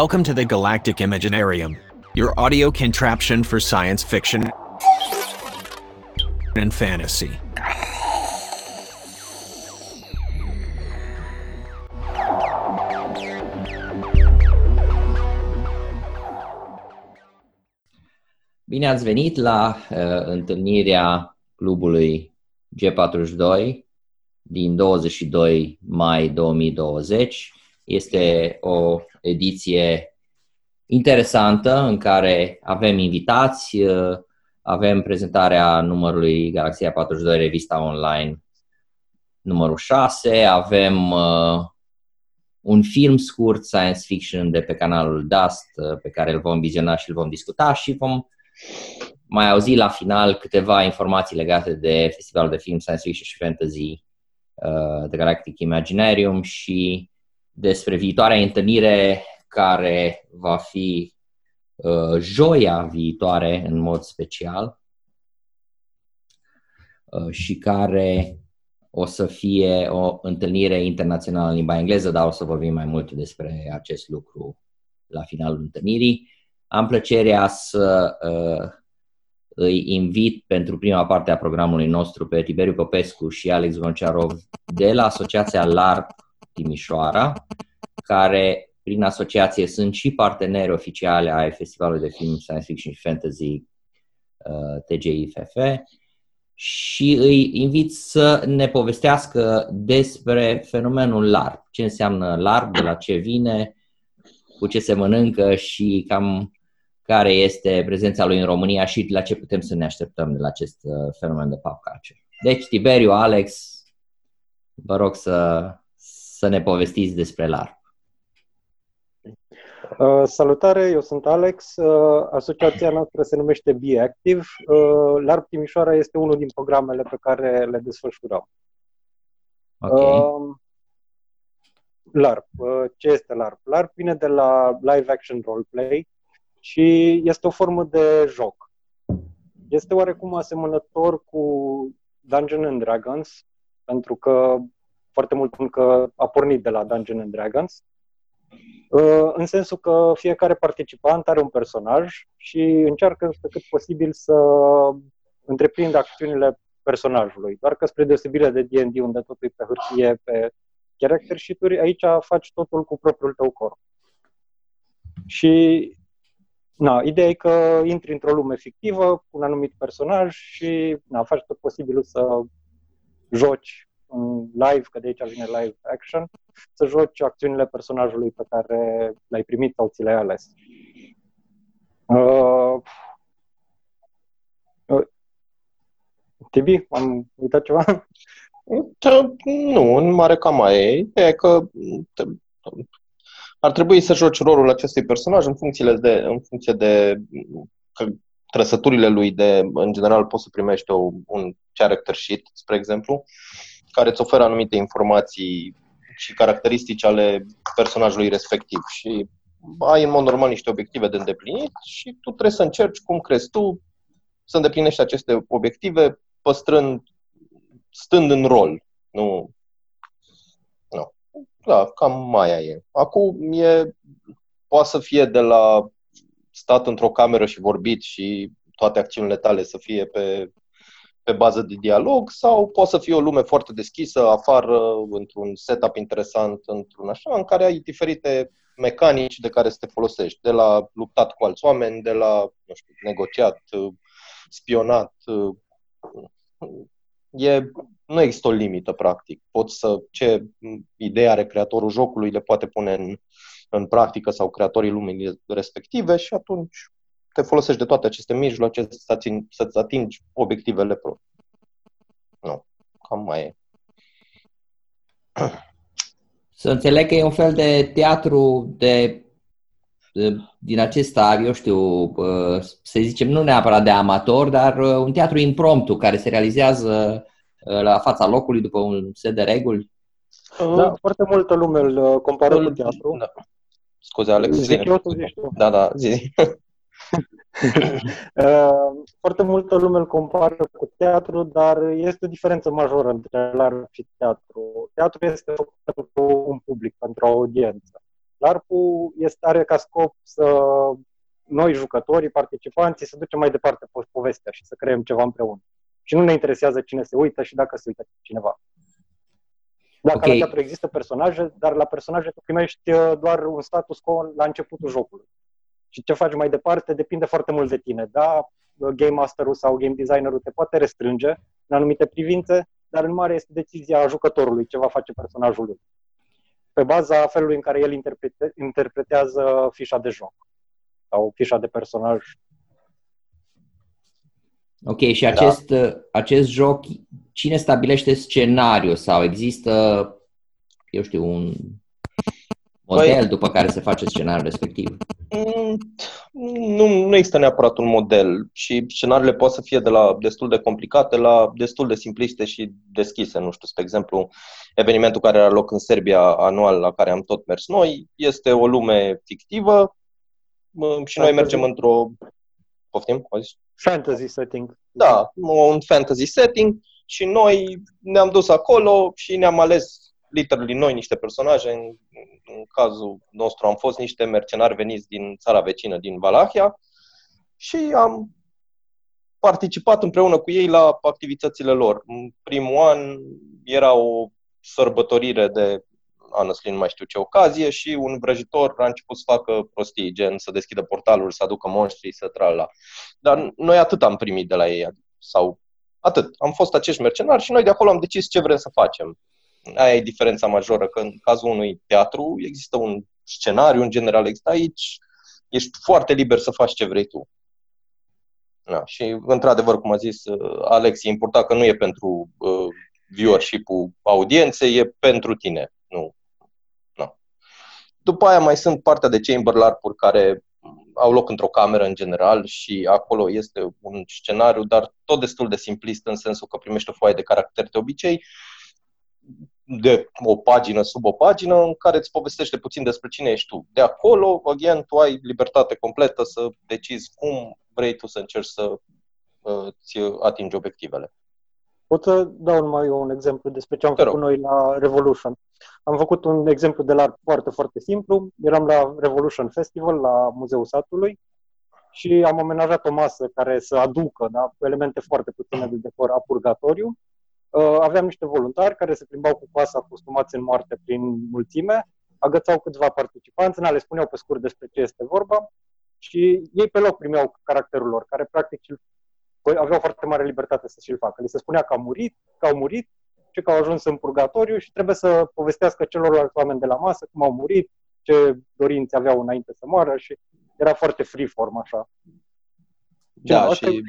Welcome to the Galactic Imaginarium, your audio contraption for science fiction and fantasy. Bine ați venit la uh, întâlnirea clubului G42 din 22 mai 2020. Este o ediție interesantă în care avem invitați, uh, avem prezentarea numărului Galaxia 42 revista online numărul 6, avem uh, un film scurt science fiction de pe canalul Dust uh, pe care îl vom viziona și îl vom discuta și vom mai auzi la final câteva informații legate de festivalul de film science fiction și fantasy uh, The Galactic Imaginarium și despre viitoarea întâlnire care va fi uh, joia viitoare în mod special uh, și care o să fie o întâlnire internațională în limba engleză, dar o să vorbim mai mult despre acest lucru la finalul întâlnirii. Am plăcerea să uh, îi invit pentru prima parte a programului nostru pe Tiberiu Popescu și Alex Gonciarov de la Asociația LARP Timișoara, care prin asociație sunt și parteneri oficiale ai Festivalului de Film Science Fiction și Fantasy uh, TGIFF și îi invit să ne povestească despre fenomenul LARP, ce înseamnă LARP, de la ce vine, cu ce se mănâncă și cam care este prezența lui în România și la ce putem să ne așteptăm de la acest uh, fenomen de pop culture. Deci, Tiberiu, Alex, vă rog să, să ne povestiți despre LARP. Uh, salutare, eu sunt Alex. Uh, asociația noastră se numește Be Active. Uh, LARP Timișoara este unul din programele pe care le desfășurăm. Okay. Uh, LARP. Uh, ce este LARP? LARP vine de la Live Action Roleplay și este o formă de joc. Este oarecum asemănător cu Dungeons and Dragons, pentru că foarte mult încă a pornit de la Dungeons and Dragons, uh, în sensul că fiecare participant are un personaj și încearcă pe cât posibil să întreprindă acțiunile personajului. Doar că spre deosebire de D&D, unde totul e pe hârtie, pe character sheet aici faci totul cu propriul tău corp. Și na, ideea e că intri într-o lume fictivă cu un anumit personaj și na, faci tot posibilul să joci în live, că de aici vine live action, să joci acțiunile personajului pe care l-ai primit sau ți le-ai ales. Uh, uh, Tibi, am uitat ceva? Nu, în mare cam mai e. E că ar trebui să joci rolul acestui personaj în, funcție de, în funcție de că trăsăturile lui de, în general, poți să primești o, un character sheet, spre exemplu, care îți oferă anumite informații și caracteristici ale personajului respectiv. Și ai în mod normal niște obiective de îndeplinit și tu trebuie să încerci cum crezi tu să îndeplinești aceste obiective păstrând, stând în rol, nu? Da, cam mai e. Acum e, poate să fie de la stat într-o cameră și vorbit și toate acțiunile tale să fie pe, pe bază de dialog sau poate să fie o lume foarte deschisă, afară, într-un setup interesant, într-un așa, în care ai diferite mecanici de care să te folosești, de la luptat cu alți oameni, de la, nu știu, negociat, spionat. E nu există o limită, practic. Poți să, ce idee are creatorul jocului, le poate pune în, în practică sau creatorii lumii respective și atunci te folosești de toate aceste mijloace să atingi, să-ți atingi obiectivele proprii. Nu, cam mai e. Să înțeleg că e un fel de teatru de, de din acesta, eu știu, să zicem, nu neapărat de amator, dar un teatru impromptu care se realizează la fața locului după un set de reguli? Da, foarte multă lume îl uh, compară cu teatru. Da. Scuze, Alex. Zic eu, tu zici tu. Da, da, zi. Uh, foarte multă lume îl compară cu teatru, dar este o diferență majoră între LARP și teatru. Teatru este făcut pentru un public, pentru o audiență. LARP-ul este, are ca scop să noi jucătorii, participanții, să ducem mai departe povestea și să creăm ceva împreună. Și nu ne interesează cine se uită și dacă se uită cineva. Dacă okay. la teatru există personaje, dar la personaje tu primești uh, doar un status quo la începutul jocului. Și ce faci mai departe depinde foarte mult de tine. Da, Game Masterul sau Game Designerul te poate restrânge în anumite privințe, dar în mare este decizia jucătorului ce va face personajul lui. Pe baza felului în care el interprete, interpretează fișa de joc sau fișa de personaj. Ok, și acest, da. acest joc, cine stabilește scenariul sau există, eu știu, un model păi, după care se face scenariul respectiv? Mm, nu, nu există neapărat un model și scenariile pot să fie de la destul de complicate la destul de simpliste și deschise. Nu știu, spre exemplu, evenimentul care are loc în Serbia anual, la care am tot mers noi, este o lume fictivă și noi mergem într-o... Poftim? Auzi? Fantasy setting. Da, un fantasy setting și noi ne-am dus acolo și ne-am ales literally noi niște personaje. În, în cazul nostru am fost niște mercenari veniți din țara vecină, din Valahia și am participat împreună cu ei la activitățile lor. În primul an era o sărbătorire de honestly nu mai știu ce ocazie și un vrăjitor a început să facă prostii, gen să deschidă portalul, să aducă monștri, să la. Dar noi atât am primit de la ei, sau atât. Am fost acești mercenari și noi de acolo am decis ce vrem să facem. Aia e diferența majoră, că în cazul unui teatru există un scenariu, în general există aici, ești foarte liber să faci ce vrei tu. Da, și, într-adevăr, cum a zis uh, Alex, e important că nu e pentru uh, viewership-ul audienței, e pentru tine. Nu, după aia mai sunt partea de chamber larp care au loc într-o cameră în general și acolo este un scenariu, dar tot destul de simplist în sensul că primești o foaie de caracter de obicei, de o pagină sub o pagină în care îți povestește puțin despre cine ești tu. De acolo, again, tu ai libertate completă să decizi cum vrei tu să încerci să uh, ți atingi obiectivele. Pot să dau numai eu un exemplu despre ce am Te făcut rog. noi la Revolution. Am făcut un exemplu de la foarte, foarte simplu. Eram la Revolution Festival, la Muzeul Satului, și am amenajat o masă care să aducă da, cu elemente foarte puține de decor a purgatoriu. Uh, aveam niște voluntari care se plimbau cu coasa costumați în moarte prin mulțime, agățau câțiva participanți, le spuneau pe scurt despre ce este vorba și ei pe loc primeau caracterul lor, care practic Păi, aveau foarte mare libertate să și-l facă. Li se spunea că au murit, că au murit și că au ajuns în purgatoriu și trebuie să povestească celorlalți oameni de la masă cum au murit, ce dorințe aveau înainte să moară și era foarte freeform așa. Da, da și...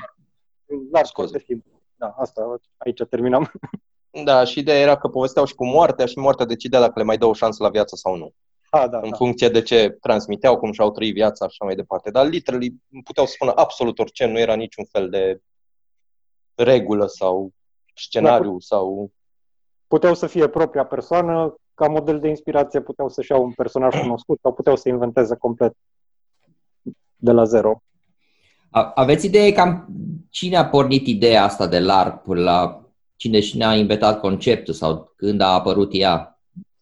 Larg, foarte simplu. Da, asta, aici terminam. Da, și ideea era că povesteau și cu moartea și moartea decidea dacă le mai dă o șansă la viață sau nu. A, da, în da. funcție de ce transmiteau, cum și-au trăit viața și așa mai departe. Dar literally puteau spună absolut orice, nu era niciun fel de regulă sau scenariu da, sau... Puteau să fie propria persoană, ca model de inspirație puteau să-și iau un personaj cunoscut sau puteau să inventeze complet de la zero. Aveți idee cam cine a pornit ideea asta de LARP, la cine și a inventat conceptul sau când a apărut ea?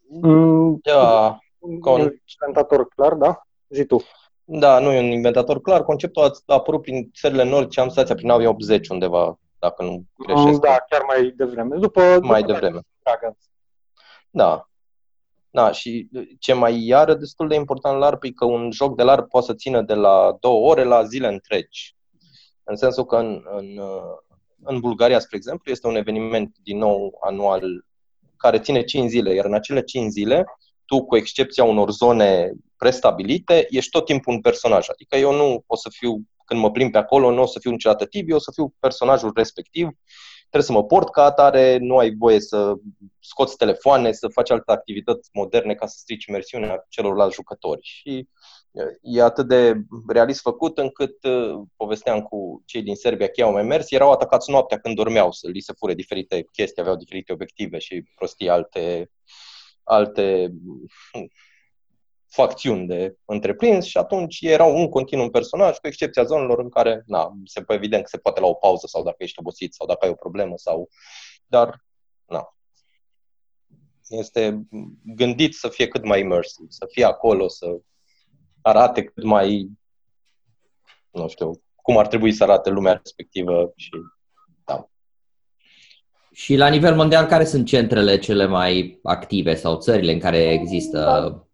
Mm, da, Con... un inventator clar, da? Zi tu. Da, nu e un inventator clar. Conceptul a, apărut prin țările nordice, am senzația, prin anii 80 undeva, dacă nu greșesc. Da, chiar mai devreme. După, mai după devreme. Da. Da, și ce mai iară destul de important LARP e că un joc de LARP poate să țină de la două ore la zile întregi. În sensul că în, în, în Bulgaria, spre exemplu, este un eveniment din nou anual care ține 5 zile, iar în acele 5 zile tu, cu excepția unor zone prestabilite, ești tot timpul un personaj. Adică eu nu o să fiu, când mă plimb pe acolo, nu o să fiu niciodată Tibi, o să fiu personajul respectiv, trebuie să mă port ca atare, nu ai voie să scoți telefoane, să faci alte activități moderne ca să strici imersiunea celorlalți jucători. Și e atât de realist făcut încât uh, povesteam cu cei din Serbia că au mai mers, erau atacați noaptea când dormeau să li se fure diferite chestii, aveau diferite obiective și prostii alte alte facțiuni de întreprins și atunci erau un continuu personaj, cu excepția zonelor în care, na, se poate evident că se poate la o pauză sau dacă ești obosit sau dacă ai o problemă sau, dar, na. Este gândit să fie cât mai immersive, să fie acolo, să arate cât mai, nu știu, cum ar trebui să arate lumea respectivă și da. Și la nivel mondial, care sunt centrele cele mai active sau țările în care există?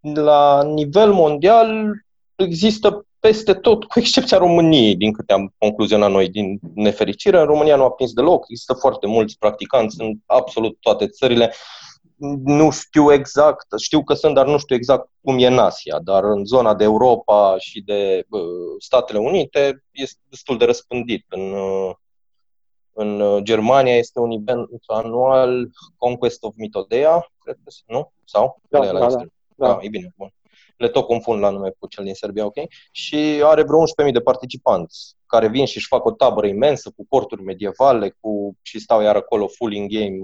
La nivel mondial există peste tot, cu excepția României, din câte am concluzionat noi, din nefericire. În România nu a prins deloc, există foarte mulți practicanți în absolut toate țările. Nu știu exact, știu că sunt, dar nu știu exact cum e în Asia, dar în zona de Europa și de uh, Statele Unite este destul de răspândit. În, uh, în Germania este un event anual Conquest of Mitodea, cred că nu? Sau? Da, da, da. Da. da. e bine, bun le tot confund la nume cu cel din Serbia, ok? Și are vreo 11.000 de participanți care vin și își fac o tabără imensă cu corturi medievale cu, și stau iar acolo full in game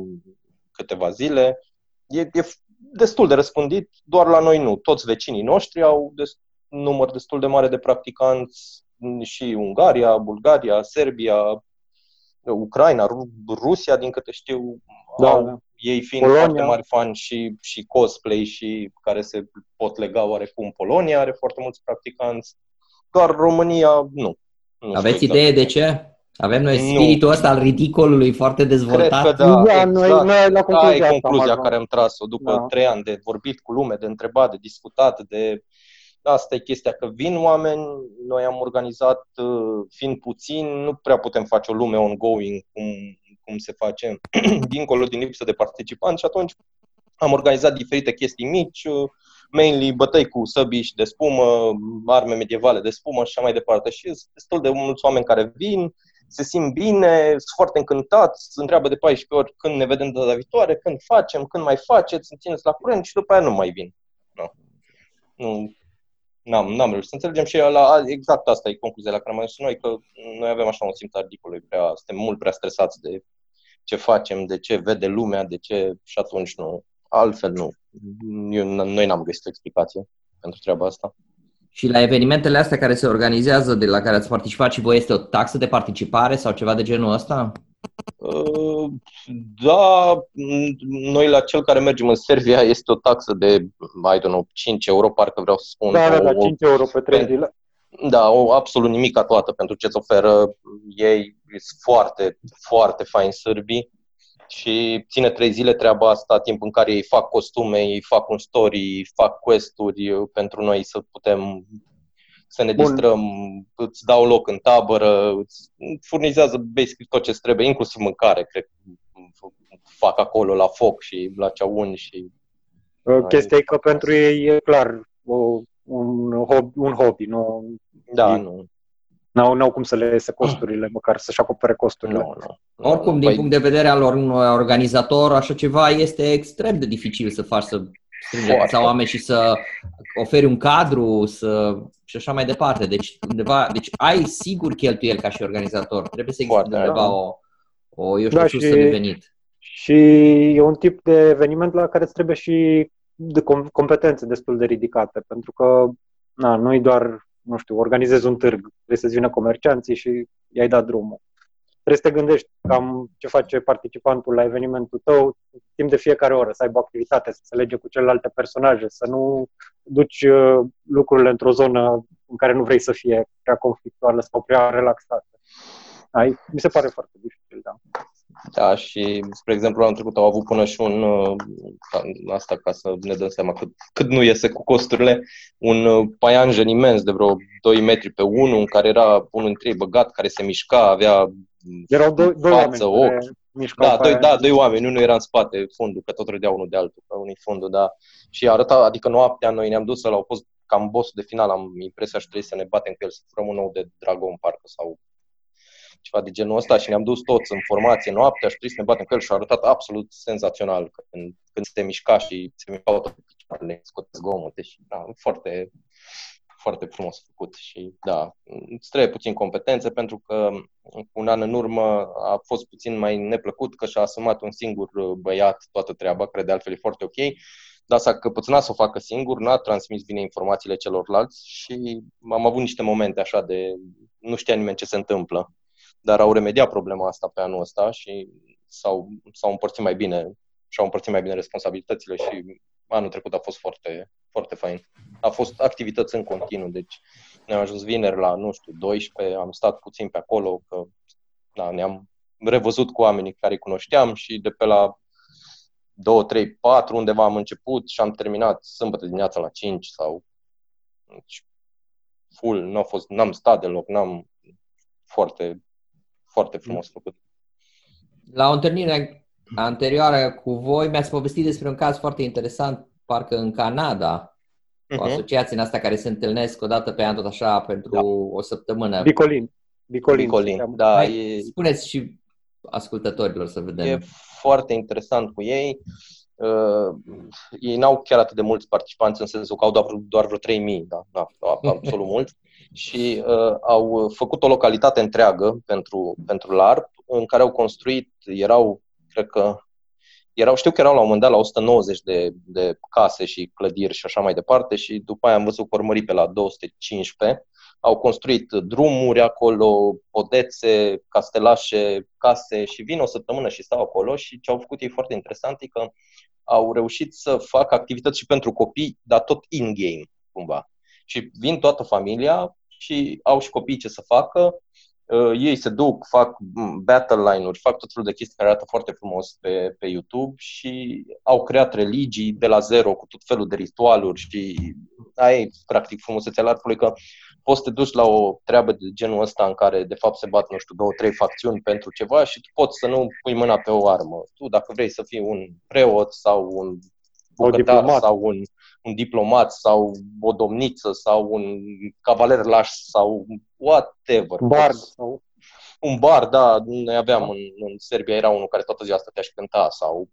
câteva zile. E, e destul de răspândit, doar la noi nu. Toți vecinii noștri au des, număr destul de mare de practicanți și Ungaria, Bulgaria, Serbia, Ucraina, Rusia, din câte știu, da, au da ei fiind Polonia. foarte mari fani și, și cosplay și care se pot lega oarecum. Polonia are foarte mulți practicanți, doar România nu. nu Aveți exact. idee de ce? Avem noi spiritul nu. ăsta al ridicolului foarte dezvoltat? Cred că da, da exact. noi, noi la concluzia, da, e concluzia asta, care am tras-o după da. trei ani de vorbit cu lume, de întrebat, de discutat, de... Asta e chestia, că vin oameni, noi am organizat, uh, fiind puțin, nu prea putem face o lume ongoing cum cum se face dincolo din lipsă de participanți și atunci am organizat diferite chestii mici, uh, mainly bătăi cu săbiși și de spumă, arme medievale de spumă și așa mai departe. Și sunt destul de mulți oameni care vin, se simt bine, sunt foarte încântați, se întreabă de 14 ori când ne vedem data viitoare, când facem, când mai faceți, să țineți la curent și după aia nu mai vin. No. Nu, n-am, n-am reușit să înțelegem și la, exact asta e concluzia la care am ajuns noi, că noi avem așa un simț ridicol, prea, suntem mult prea stresați de ce facem, de ce vede lumea, de ce și atunci nu. Altfel nu. Eu, noi n-am găsit o explicație pentru treaba asta. Și la evenimentele astea care se organizează, de la care ați participat și voi, este o taxă de participare sau ceva de genul ăsta? Uh, da, noi la cel care mergem în Serbia este o taxă de, I don't know, 5 euro, parcă vreau să spun. Da, da, da, 5 euro pe 3 zile. Da, o absolut nimic toată pentru ce îți oferă ei, sunt foarte, foarte fain sârbii și ține trei zile treaba asta, timp în care ei fac costume, ei fac un story, fac quest-uri pentru noi să putem să ne Bun. distrăm, îți dau loc în tabără, îți furnizează basic tot ce trebuie, inclusiv mâncare, cred fac acolo la foc și la ceaun și... Chestia e că pentru ei e clar o un hobby, un hobby nu... Da, nu. N-au, n-au cum să le iese costurile, măcar să-și acopere costurile. Nu, nu. Oricum, din păi... punct de vedere al unui organizator, așa ceva este extrem de dificil să faci să strângi sau oameni și să oferi un cadru să, și așa mai departe. Deci, undeva, deci ai sigur cheltuieli ca și organizator. Trebuie să existe undeva da. o, o, eu știu, da, și, de venit. Și e un tip de eveniment la care îți trebuie și de competențe destul de ridicate, pentru că na, nu-i doar, nu știu, organizezi un târg, trebuie să-ți vină comercianții și i-ai dat drumul. Trebuie să te gândești cam ce face participantul la evenimentul tău timp de fiecare oră, să aibă activitate, să se lege cu celelalte personaje, să nu duci uh, lucrurile într-o zonă în care nu vrei să fie prea conflictuală sau prea relaxată. Ai, mi se pare foarte dificil, da. Da, și, spre exemplu, anul trecut au avut până și un, uh, asta ca să ne dăm seama cât, cât nu iese cu costurile, un uh, paianjen imens de vreo 2 metri pe 1, în care era unul dintre ei băgat, care se mișca, avea Erau doi, doi față, oameni ochi. Da, doi, da, doi oameni, unul era în spate, fundul, că tot râdea unul de altul, că unul fundul, da. Și arăta, adică noaptea noi ne-am dus să la au fost cam bossul de final, am impresia și trebuie să ne batem cu el, să furăm un nou de Dragon Park sau ceva de genul ăsta și ne-am dus toți în formație noaptea și trebuie să ne batem cu el și a arătat absolut senzațional când, când se mișca și se mișcau toate picioarele, scoate zgomote și da, foarte, foarte frumos făcut și da, îți trebuie puțin competențe pentru că un an în urmă a fost puțin mai neplăcut că și-a asumat un singur băiat toată treaba, care de altfel e foarte ok, dar s-a căpățânat să o facă singur, n-a transmis bine informațiile celorlalți și am avut niște momente așa de nu știa nimeni ce se întâmplă dar au remediat problema asta pe anul ăsta și s-au, s-au împărțit mai bine și-au împărțit mai bine responsabilitățile și anul trecut a fost foarte, foarte fain. A fost activități în continuu, deci ne-am ajuns vineri la, nu știu, 12, am stat puțin pe acolo, că da, ne-am revăzut cu oamenii care îi cunoșteam și de pe la 2, 3, 4 undeva am început și am terminat sâmbătă dimineața la 5 sau deci, full, n-a fost, n-am stat deloc, n-am foarte, foarte frumos făcut. La o întâlnire anterioară cu voi mi-ați povestit despre un caz foarte interesant, parcă în Canada, uh-huh. o mhm. asociație în asta care se întâlnesc o dată pe an, tot așa, pentru da. o săptămână. Bicolin. Bicolin, Bicolin. da. Hai, e... Spuneți și ascultătorilor să vedem. E foarte interesant cu ei. Uh, ei n-au chiar atât de mulți participanți în sensul că au doar, doar vreo 3.000, da, da, absolut mulți. Și uh, au făcut o localitate întreagă pentru, pentru LARP, în care au construit, erau, cred că, erau, știu că erau la un moment dat la 190 de, de case și clădiri și așa mai departe și după aia am văzut că urmări pe la 215 au construit drumuri acolo, podețe, castelașe, case și vin o săptămână și stau acolo și ce au făcut ei foarte interesant e că au reușit să facă activități și pentru copii, dar tot in-game, cumva. Și vin toată familia și au și copii ce să facă uh, ei se duc, fac battle line-uri, fac tot felul de chestii care arată foarte frumos pe, pe YouTube și au creat religii de la zero cu tot felul de ritualuri și aia e practic frumusețea larpului că poți să te duci la o treabă de genul ăsta în care de fapt se bat, nu știu, două, trei facțiuni pentru ceva și tu poți să nu pui mâna pe o armă. Tu dacă vrei să fii un preot sau un bucătar sau un un diplomat sau o domniță sau un cavaler laș sau whatever. Bard. Sau... Un bar, da, noi aveam în, în Serbia, era unul care toată ziua stătea și cânta sau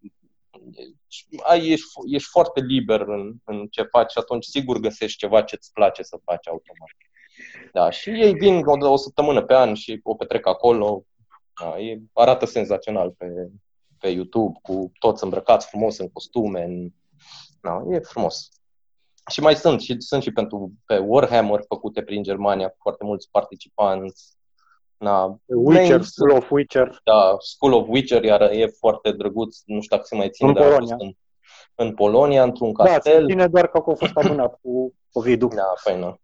ai, ești, ești foarte liber în, în ce faci și atunci sigur găsești ceva ce îți place să faci automat. Da, și ei vin o, o săptămână pe an și o petrec acolo. Da, e, arată senzațional pe, pe YouTube, cu toți îmbrăcați frumos în costume. În, da, e frumos. Și mai sunt, și sunt și pentru pe Warhammer făcute prin Germania cu foarte mulți participanți. Na, Witcher, School of Witcher. Da, School of Witcher, iar e foarte drăguț, nu știu dacă se mai ține, în dar Polonia. În, în Polonia, într-un castel. Da, se ține doar că a fost amânat cu COVID-ul. Da, păi nu.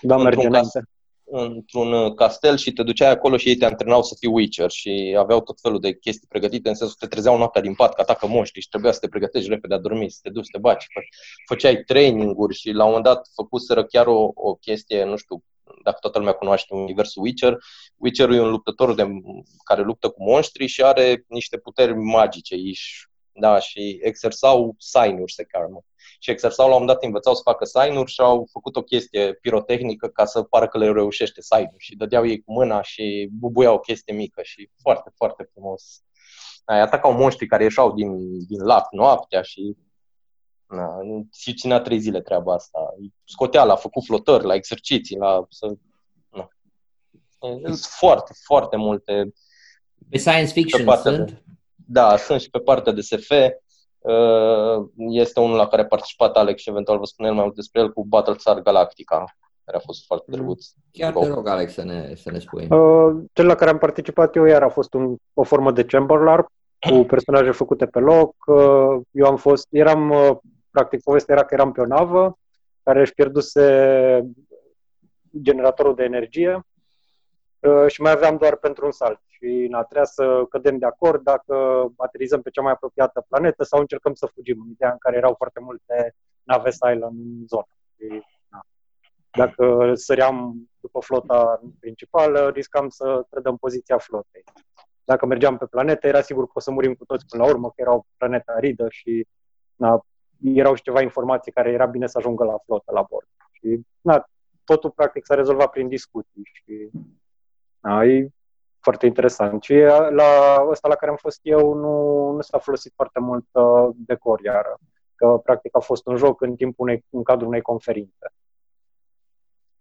Da, merge înainte într-un uh, castel și te duceai acolo și ei te antrenau să fii Witcher și aveau tot felul de chestii pregătite, în sensul că te trezeau noaptea din pat, că atacă moștri și trebuia să te pregătești repede a dormi, să te duci, să te baci. Făceai training-uri și la un moment dat făcuseră chiar o, o chestie, nu știu dacă toată lumea cunoaște universul Witcher. Witcherul e un luptător de, care luptă cu monștri și are niște puteri magice, iși, da, și exersau sign-uri, se cheamă și exersau la un moment dat, învățau să facă sign și au făcut o chestie pirotehnică ca să pară că le reușește sign și dădeau ei cu mâna și bubuiau o chestie mică și foarte, foarte frumos. Ai atacau monștri care ieșau din, din lac noaptea și na, și ținea trei zile treaba asta. Scotea la făcut flotări, la exerciții, la... Să, na. Sunt foarte, foarte multe. Pe science fiction sunt? De, da, sunt și pe partea de SF. Uh, este unul la care a participat Alex și eventual vă spun el mai mult despre el cu Battlestar Galactica, care a fost foarte drăguț. Chiar te rog, Alex, să ne, să ne spui. Uh, cel la care am participat eu iar a fost un, o formă de chamber LARP cu personaje făcute pe loc. Uh, eu am fost, eram, uh, practic, povestea era că eram pe o navă care își pierduse generatorul de energie uh, și mai aveam doar pentru un salt și na, trebuia să cădem de acord dacă aterizăm pe cea mai apropiată planetă sau încercăm să fugim, în ideea în care erau foarte multe nave Silent în zonă. Și, na, dacă săream după flota principală, riscam să trădăm poziția flotei. Dacă mergeam pe planetă, era sigur că o să murim cu toți până la urmă, că era o planetă aridă și na, erau și ceva informații care era bine să ajungă la flotă, la bord. Și na, totul practic s-a rezolvat prin discuții și na, e foarte interesant. Și la ăsta la care am fost eu nu, nu s-a folosit foarte mult uh, decor iară, că practic a fost un joc în timpul unei, în cadrul unei conferințe.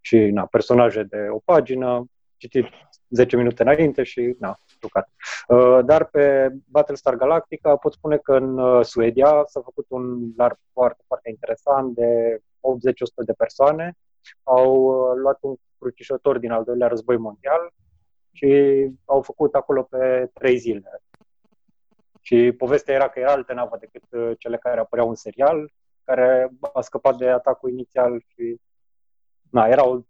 Și na, personaje de o pagină, citit 10 minute înainte și na, jucat. Uh, dar pe Battlestar Galactica pot spune că în uh, Suedia s-a făcut un LARP foarte, foarte interesant de 80-100 de persoane. Au uh, luat un crucișător din al doilea război mondial și au făcut acolo pe trei zile. Și povestea era că era altă navă decât uh, cele care apăreau în serial, care a scăpat de atacul inițial și na, erau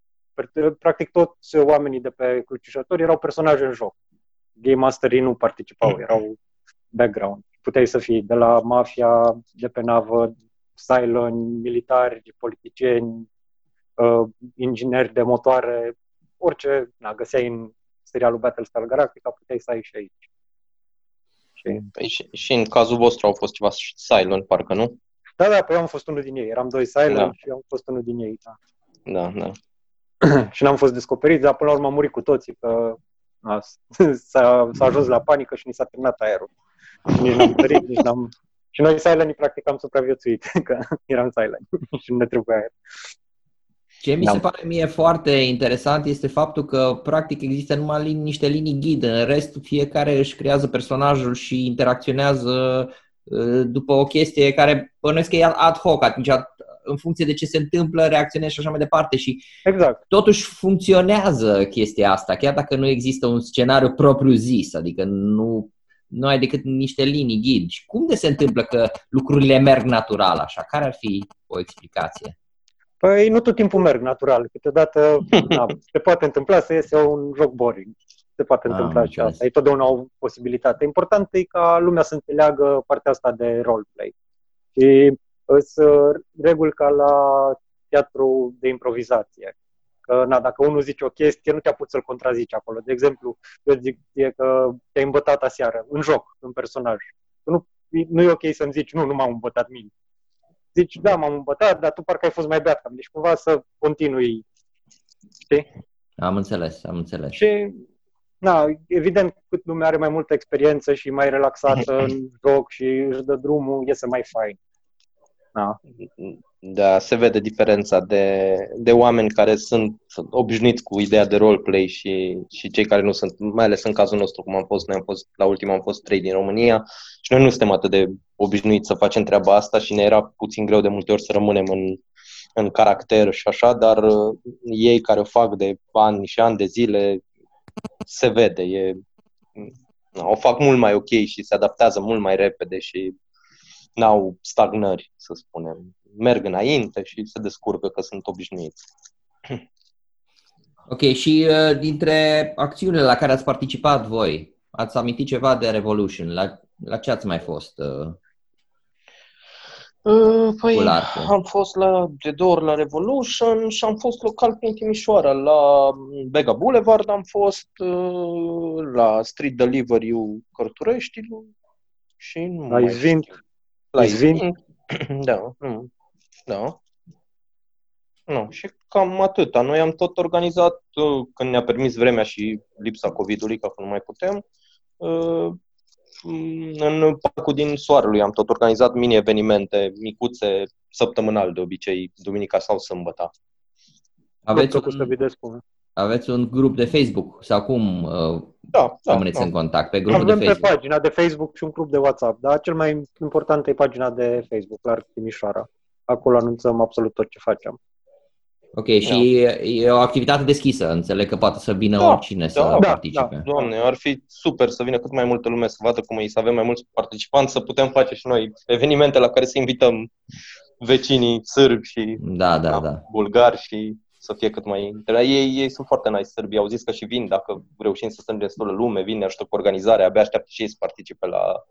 practic toți oamenii de pe crucișători erau personaje în joc. Game Masterii nu participau, erau background. Puteai să fii de la mafia, de pe navă, Cylon, militari, politicieni, uh, ingineri de motoare, orice na, găseai în serialul Battlestar Galactica, puteai să ai și aici. Și... Păi și, și în cazul vostru au fost ceva Cylon, parcă nu? Da, da, păi eu am fost unul din ei. Eram doi Cylon da. și eu am fost unul din ei, da. Da, da. și n-am fost descoperit, dar până la urmă am murit cu toții, că a, s-a, s-a ajuns la panică și ni s-a terminat aerul. Și nici n-am tărit, nici n-am... Și noi Silent practic am supraviețuit, că eram Silent și nu ne trebuia aer. Ce mi se pare mie foarte interesant este faptul că practic există numai niște linii ghid, în rest fiecare își creează personajul și interacționează uh, după o chestie care bănuiesc că e ad hoc, atunci în funcție de ce se întâmplă, reacționezi și așa mai departe și exact. totuși funcționează chestia asta, chiar dacă nu există un scenariu propriu zis, adică nu, nu ai decât niște linii ghid. Și cum de se întâmplă că lucrurile merg natural așa? Care ar fi o explicație? Păi nu tot timpul merg natural. Câteodată na, se poate întâmpla să iese un joc boring. Se poate întâmpla și asta. E totdeauna o posibilitate. Important e ca lumea să înțeleagă partea asta de roleplay. Și sunt reguli ca la teatru de improvizație. Că, na, dacă unul zice o chestie, nu te apuci să-l contrazici acolo. De exemplu, eu zic ție că te-ai îmbătat aseară, în joc, în personaj. Nu, nu e ok să-mi zici, nu, nu m-am îmbătat mine. Zici, da, m-am îmbătat, dar tu parcă ai fost mai beat cam. Deci cumva să continui. Știi? Am înțeles, am înțeles. Și, na, evident, cât lumea are mai multă experiență și mai relaxată în joc și își dă drumul, iese mai fain. Da. Da, se vede diferența de, de oameni care sunt obișnuiți cu ideea de roleplay și, și cei care nu sunt, mai ales în cazul nostru, cum am fost, noi am fost, la ultima am fost trei din România și noi nu suntem atât de obișnuiți să facem treaba asta și ne era puțin greu de multe ori să rămânem în, în caracter și așa, dar uh, ei care o fac de ani și ani de zile, se vede, e, o fac mult mai ok și se adaptează mult mai repede și n-au stagnări, să spunem. Merg înainte și se descurcă că sunt obișnuiți. Ok, și uh, dintre acțiunile la care ați participat voi, ați amintit ceva de Revolution? La, la ce ați mai fost? Uh, uh Păi, am fost la, de două ori la Revolution și am fost local prin Timișoara. La Bega Boulevard am fost, uh, la Street Delivery Cărturești și nu mai Zvint. La Izvin? Da, nu. Da. Nu, și cam atâta. Noi am tot organizat, uh, când ne-a permis vremea și lipsa COVID-ului, că nu mai putem, uh, în parcul din Soarelui am tot organizat mini-evenimente micuțe, săptămânal de obicei, duminica sau sâmbătă. Aveți un, aveți un grup de Facebook sau cum uh, da, da, rămâneți da. în contact? Pe grupul Avem de Facebook? pe pagina de Facebook și un grup de WhatsApp, dar cel mai important e pagina de Facebook, la Timișoara. Acolo anunțăm absolut tot ce facem. Ok, și da. e o activitate deschisă, înțeleg că poate să vină da, oricine da, să da, participe. Da, doamne, ar fi super să vină cât mai multă lume să vadă cum e, să avem mai mulți participanți, să putem face și noi evenimente la care să invităm vecinii sârbi și da, da, da. bulgari și să fie cât mai... Ei, ei sunt foarte nice, sârbii. Au zis că și vin, dacă reușim să strângem destul lume, vin, ne ajută cu organizarea, abia așteaptă și ei să participe la,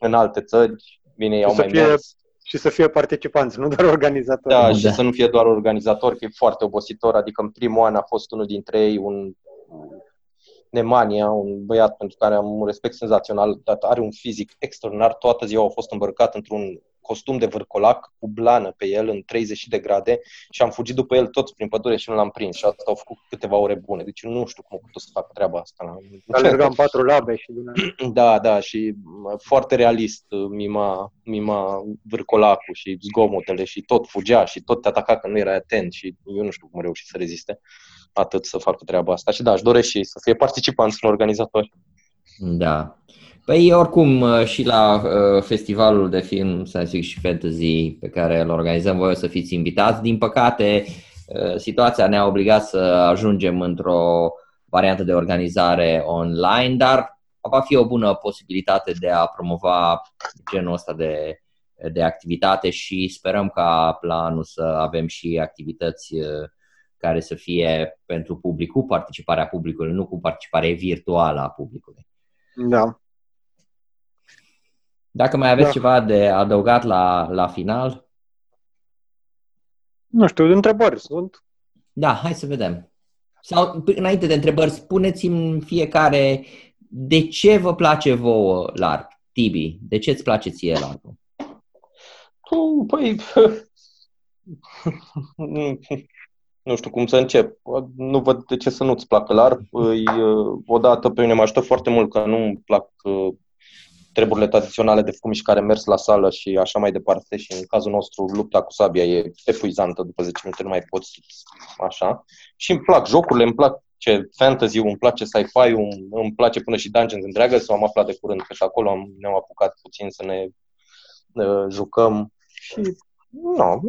în alte țări. Bine, ei au mai fie, mers. Și să fie participanți, nu doar organizatori. Da, da, și să nu fie doar organizatori, că e foarte obositor. Adică în primul an a fost unul dintre ei, un Nemania, un băiat pentru care am un respect senzațional, are un fizic extraordinar, toată ziua a fost îmbrăcat într-un costum de vârcolac cu blană pe el în 30 de grade și am fugit după el toți prin pădure și nu l-am prins și asta au făcut câteva ore bune. Deci nu știu cum a putut să fac treaba asta. Alergam patru labe și din Da, da, și foarte realist mima, mima vârcolacul și zgomotele și tot fugea și tot te ataca că nu era atent și eu nu știu cum a reușit să reziste atât să facă treaba asta. Și da, aș doresc și să fie participanți în organizatori. Da. Păi oricum uh, și la uh, festivalul de film science fiction și fantasy pe care îl organizăm voi o să fiți invitați. Din păcate, uh, situația ne-a obligat să ajungem într-o variantă de organizare online, dar va fi o bună posibilitate de a promova genul ăsta de, de activitate și sperăm ca la anul să avem și activități uh, care să fie pentru public, cu participarea publicului, nu cu participare virtuală a publicului. Da. Dacă mai aveți da. ceva de adăugat la, la final? Nu știu, întrebări sunt. Da, hai să vedem. Sau, înainte de întrebări, spuneți-mi fiecare de ce vă place vouă LARP, Tibi? De ce îți place ție larp Păi, nu știu cum să încep. Nu văd de ce să nu-ți placă LARP. Odată pe mine mă ajută foarte mult că nu-mi plac uh, treburile tradiționale de făcut mișcare, mers la sală și așa mai departe și în cazul nostru lupta cu sabia e epuizantă, după 10 minute nu mai poți așa. Și îmi plac jocurile, îmi plac ce fantasy îmi place sci-fi-ul, îmi place până și Dungeons and Dragons, am aflat de curând că și acolo am, ne-am apucat puțin să ne uh, jucăm și nu,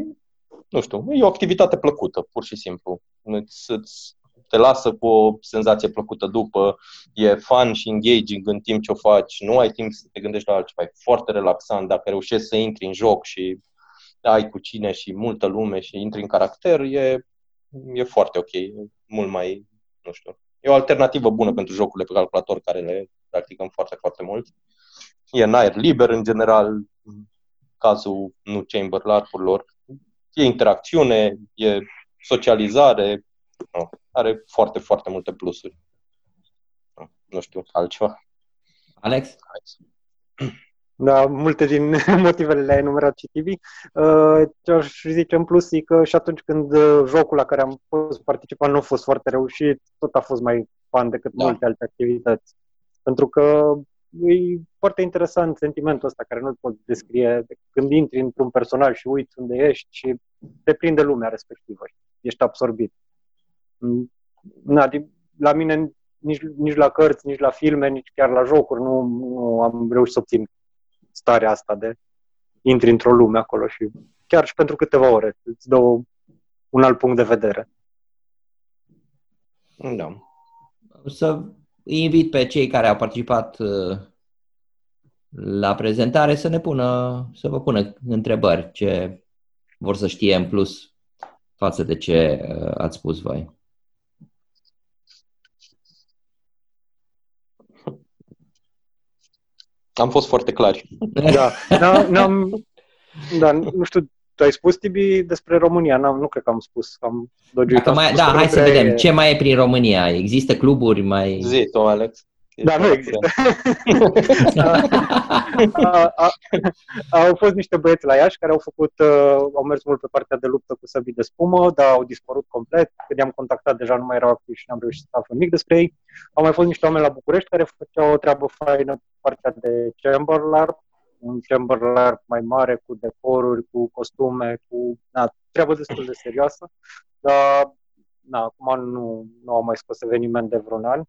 nu știu, e o activitate plăcută, pur și simplu. Îți, îți te lasă cu o senzație plăcută după, e fun și engaging în timp ce o faci, nu ai timp să te gândești la altceva, e foarte relaxant dacă reușești să intri în joc și ai cu cine și multă lume și intri în caracter, e, e foarte ok, e mult mai, nu știu, e o alternativă bună pentru jocurile pe calculator care le practicăm foarte, foarte mult. E în aer liber, în general, cazul nu chamber larpurilor. E interacțiune, e socializare, nu, are foarte, foarte multe plusuri. Nu știu, altceva. Alex? Da, multe din motivele le-ai enumerat și TV. Uh, ce aș zice în plus e că și atunci când uh, jocul la care am fost participat nu a fost foarte reușit, tot a fost mai fan decât da. multe alte activități. Pentru că e foarte interesant sentimentul ăsta care nu-l pot descrie când intri într-un personaj și uiți unde ești și te prinde lumea respectivă. Ești absorbit. Na, la mine nici, nici la cărți, nici la filme, nici chiar la jocuri nu, nu am reușit să obțin starea asta de intri într-o lume acolo și chiar și pentru câteva ore îți dă o, un alt punct de vedere. Da. Să invit pe cei care au participat uh, la prezentare să ne pună, să vă pună întrebări ce vor să știe în plus față de ce uh, ați spus voi. Am fost foarte clari. Da, n-am, da, nu știu, tu ai spus, Tibi, despre România. N-am, nu cred că am spus. Am Dacă mai, da, hai să vedem. Ce mai e prin România? Există cluburi mai... Zi, tu, Alex. Da, nu există. a, a, au fost niște băieți la Iași care au făcut, uh, au mers mult pe partea de luptă cu săbii de spumă, dar au dispărut complet. Când i-am contactat, deja nu mai erau activi și n-am reușit să aflu nimic despre ei. Au mai fost niște oameni la București care făceau o treabă faină pe partea de chamber LARP, un chamber LARP mai mare cu decoruri, cu costume, cu na, treabă destul de serioasă. Dar na, acum nu, nu au mai scos eveniment de vreun an.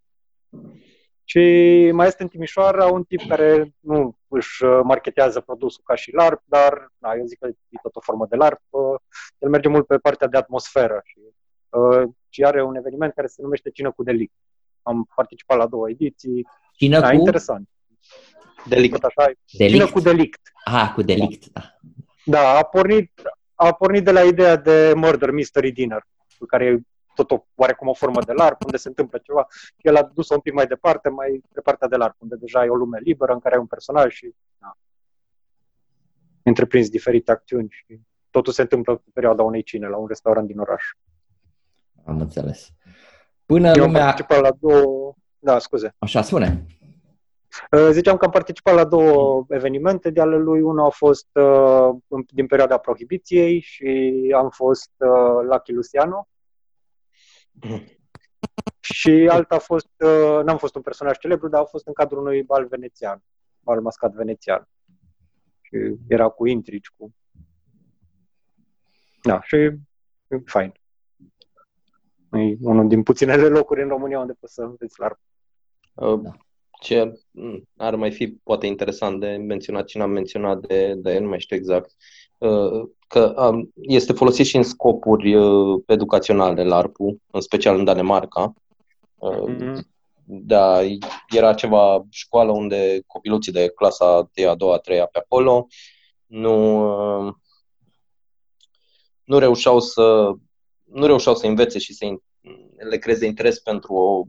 Și mai este în Timișoara un tip care nu își uh, marketează produsul ca și LARP, dar na, eu zic că e tot o formă de LARP. Uh, el merge mult pe partea de atmosferă și, uh, și are un eveniment care se numește Cină cu Delict. Am participat la două ediții. Cină da, cu? Interesant. Delict. așa, delict. Cină cu Delict. Ah, cu Delict, da. Da, a pornit, a pornit de la ideea de Murder Mystery Dinner, care tot o, oarecum o formă de LARP, unde se întâmplă ceva. El a dus-o un pic mai departe, mai pe partea de LARP, unde deja e o lume liberă, în care ai un personaj și da, întreprins diferite acțiuni și totul se întâmplă pe perioada unei cine la un restaurant din oraș. Am înțeles. Până Eu lumea... am participat la două... Da, scuze. Așa, spune. Uh, ziceam că am participat la două evenimente de ale lui. Unul a fost uh, din perioada prohibiției și am fost uh, la Chilusiano, și alta a fost, uh, n-am fost un personaj celebru, dar a fost în cadrul unui bal venețian, bal mascat venețian. Și era cu intrici, cu... Da, și e fain. E unul din puținele locuri în România unde poți să înveți larg. Uh, ce ar mai fi poate interesant de menționat, cine am menționat de, de el, nu mai știu exact, uh, că um, este folosit și în scopuri uh, educaționale LARP-ul, în special în Danemarca. Uh, mm-hmm. da, era ceva școală unde copiluții de clasa de a doua, a treia pe acolo nu, nu reușeau să nu reușeau să învețe și să le creeze interes pentru o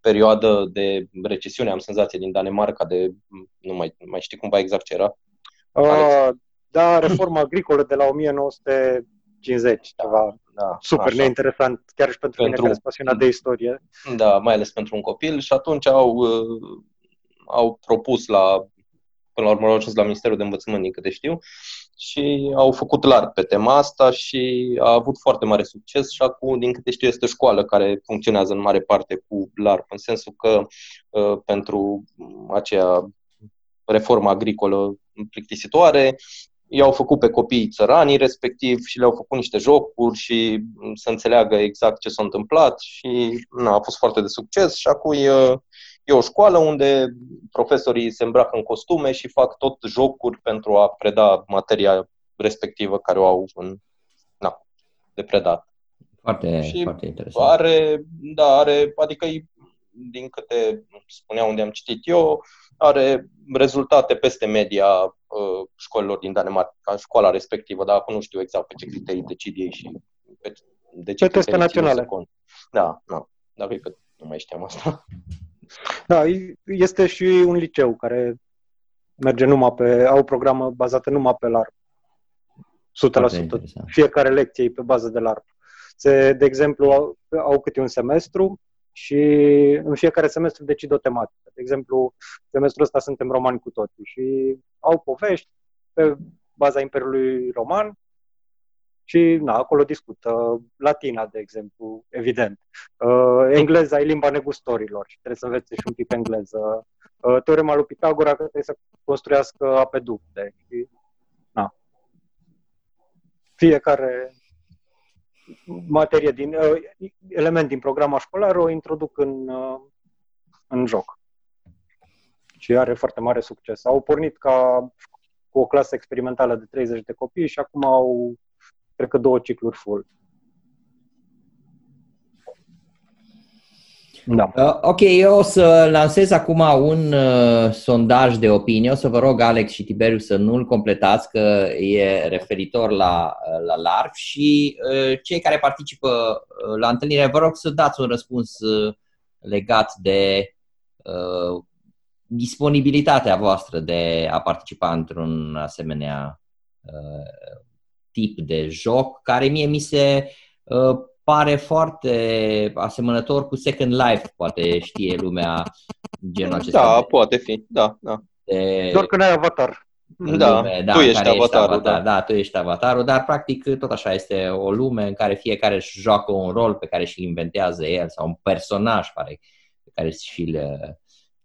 perioadă de recesiune, am senzație, din Danemarca, de nu mai, mai știi cumva exact ce era. Uh, da, reforma agricolă de la 1950, da, ceva da, super așa. neinteresant, chiar și pentru, pentru mine care sunt pasionat de istorie. Da, mai ales pentru un copil și atunci au, uh, au propus la, până la urmă au ajuns la Ministerul de Învățământ, din câte știu, și au făcut larg pe tema asta și a avut foarte mare succes și acum, din câte știu, este o școală care funcționează în mare parte cu LARP, în sensul că uh, pentru aceea reformă agricolă plictisitoare, i-au făcut pe copiii țăranii respectiv și le-au făcut niște jocuri și să înțeleagă exact ce s-a întâmplat și na, a fost foarte de succes și acum e, e o școală unde profesorii se îmbracă în costume și fac tot jocuri pentru a preda materia respectivă care o au în, na, de predat. Foarte, și foarte interesant. Are, da, are, adică din câte spunea unde am citit eu, are rezultate peste media uh, școlilor din Danemarca, școala respectivă, dar acum nu știu exact pe ce criterii decid ei și pe, de ce pe teste naționale. Da, da, dar cred că nu mai știam asta. Da, este și un liceu care merge numai pe, au o programă bazată numai pe LARP. 100%. Fiecare lecție e pe bază de LARP. Se, de exemplu, au, au câte un semestru și în fiecare semestru decid o tematică. De exemplu, semestrul ăsta suntem romani cu toții și au povești pe baza Imperiului Roman și na, acolo discută latina, de exemplu, evident. Uh, engleza e limba negustorilor și trebuie să învețe și un pic engleză. Uh, teorema lui Pitagora că trebuie să construiască apeducte. Și, na. Fiecare materie din, uh, element din programa școlară o introduc în, uh, în joc. Și are foarte mare succes. Au pornit ca cu o clasă experimentală de 30 de copii și acum au, cred că, două cicluri full. Da. Uh, ok, eu o să lansez acum un uh, sondaj de opinie. O să vă rog, Alex și Tiberiu, să nu-l completați, că e referitor la, uh, la LARF și uh, cei care participă uh, la întâlnire, vă rog să dați un răspuns uh, legat de uh, disponibilitatea voastră de a participa într-un asemenea uh, tip de joc, care mie mi se uh, pare foarte asemănător cu Second Life, poate știe lumea genul acesta. Da, de, poate fi, da, da. De, Doar că n-ai avatar. Da, lume, da, tu ești avatarul. Ești avatar, da. da, tu ești avatarul, dar practic tot așa este o lume în care fiecare își joacă un rol pe care și-l inventează el sau un personaj pare, pe care și-l uh,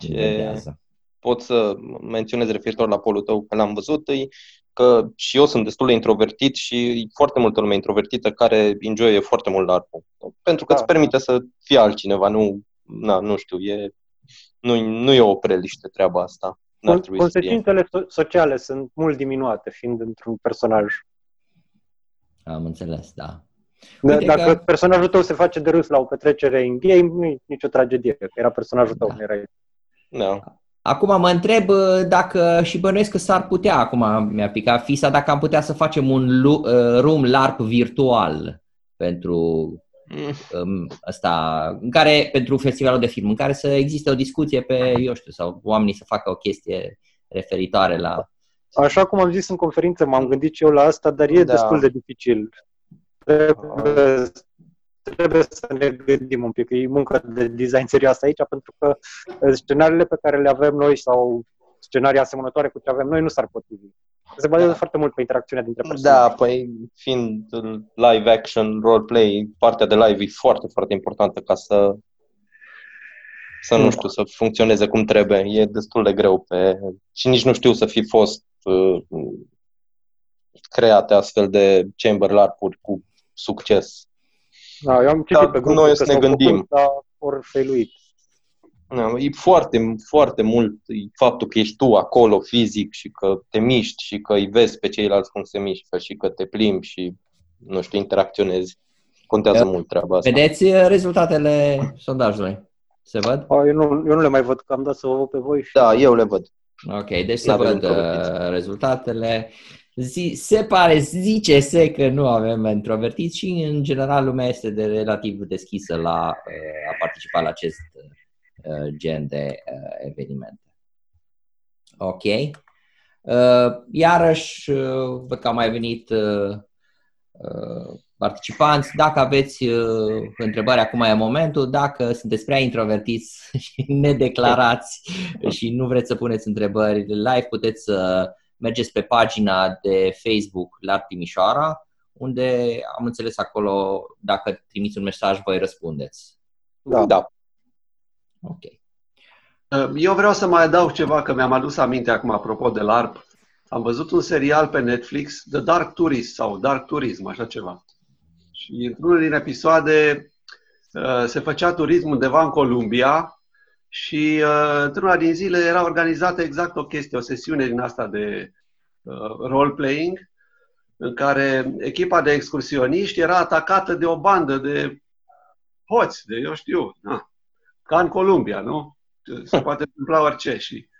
inventează. Pot să menționez referitor la polul tău că l-am văzut, e că și eu sunt destul de introvertit și foarte multă lume introvertită care enjoy foarte mult la Pentru că da. îți permite să fii altcineva, nu, na, nu știu, e, nu, nu e o preliște treaba asta. Consecințele sociale sunt mult diminuate fiind într-un personaj. Am înțeles, da. Uite Dacă că... personajul tău se face de râs la o petrecere în game, nu e nicio tragedie, că era personajul tău, da. nu era Da. Acum mă întreb uh, dacă și bănuiesc că s-ar putea, acum mi-a picat fisa, dacă am putea să facem un uh, room LARP virtual pentru mm. asta, în care, pentru festivalul de film, în care să existe o discuție pe, eu știu, sau oamenii să facă o chestie referitoare la... Așa cum am zis în conferință, m-am gândit și eu la asta, dar e da. destul de dificil. Trebuie trebuie să ne gândim un pic. E muncă de design serioasă aici, pentru că uh, scenariile pe care le avem noi sau scenarii asemănătoare cu ce avem noi nu s-ar potrivi. Se bazează da. foarte mult pe interacțiunea dintre persoane. Da, păi fiind live action, roleplay, partea de live e foarte, foarte importantă ca să să nu știu, să funcționeze cum trebuie. E destul de greu pe... Și nici nu știu să fi fost uh, create astfel de chamber larp cu succes. Da, eu am citit da, pe grup noi să ne gândim. Făcut, feluit. Da, e foarte, foarte mult faptul că ești tu acolo fizic și că te miști și că îi vezi pe ceilalți cum se mișcă și că te plimbi și, nu știu, interacționezi. Contează mult treaba asta. Vedeți uh, rezultatele sondajului? Se văd? Oh, eu, nu, eu nu le mai văd, că am dat să vă văd pe voi. Și... Da, eu le văd. Ok, deci se N-avem văd uh, introvertiți. rezultatele. Zi, se pare, zice se că nu avem introvertiți și în general lumea este de relativ deschisă la uh, a participa la acest uh, gen de uh, evenimente. Ok. Uh, iarăși, uh, văd că au mai venit uh, uh, participanți. Dacă aveți uh, întrebări, acum e momentul. Dacă sunteți prea introvertiți și nedeclarați și nu vreți să puneți întrebări live, puteți să mergeți pe pagina de Facebook la Timișoara, unde am înțeles acolo, dacă trimiți un mesaj, voi răspundeți. Da. da. Ok. Eu vreau să mai adaug ceva, că mi-am adus aminte acum, apropo de LARP. Am văzut un serial pe Netflix, The Dark Tourist sau Dark Tourism, așa ceva. Și într-unul din episoade uh, se făcea turism undeva în Columbia și uh, într-una din zile era organizată exact o chestie, o sesiune din asta de uh, role-playing, în care echipa de excursioniști era atacată de o bandă de hoți, de eu știu, na, ca în Columbia, nu? Se poate întâmpla orice și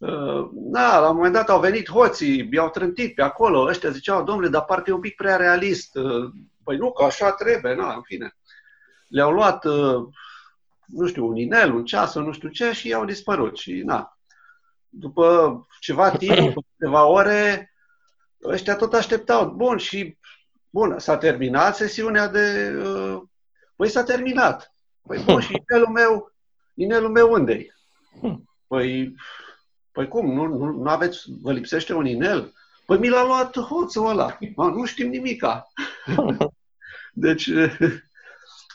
Uh, da, la un moment dat au venit hoții, i-au trântit pe acolo, ăștia ziceau, domnule, dar parcă e un pic prea realist. Uh, Păi nu, că așa trebuie, na, în fine. Le-au luat, uh, nu știu, un inel, un ceas, nu știu ce și i-au dispărut și na. După ceva timp, după câteva ore, ăștia tot așteptau. Bun, și bun, s-a terminat sesiunea de... Uh, păi s-a terminat. Păi bun, și inelul meu, inelul meu unde Păi, păi cum, nu, nu, nu aveți, vă lipsește un inel? Păi mi l-a luat hoțul ăla. Mă, nu știm nimica. Deci,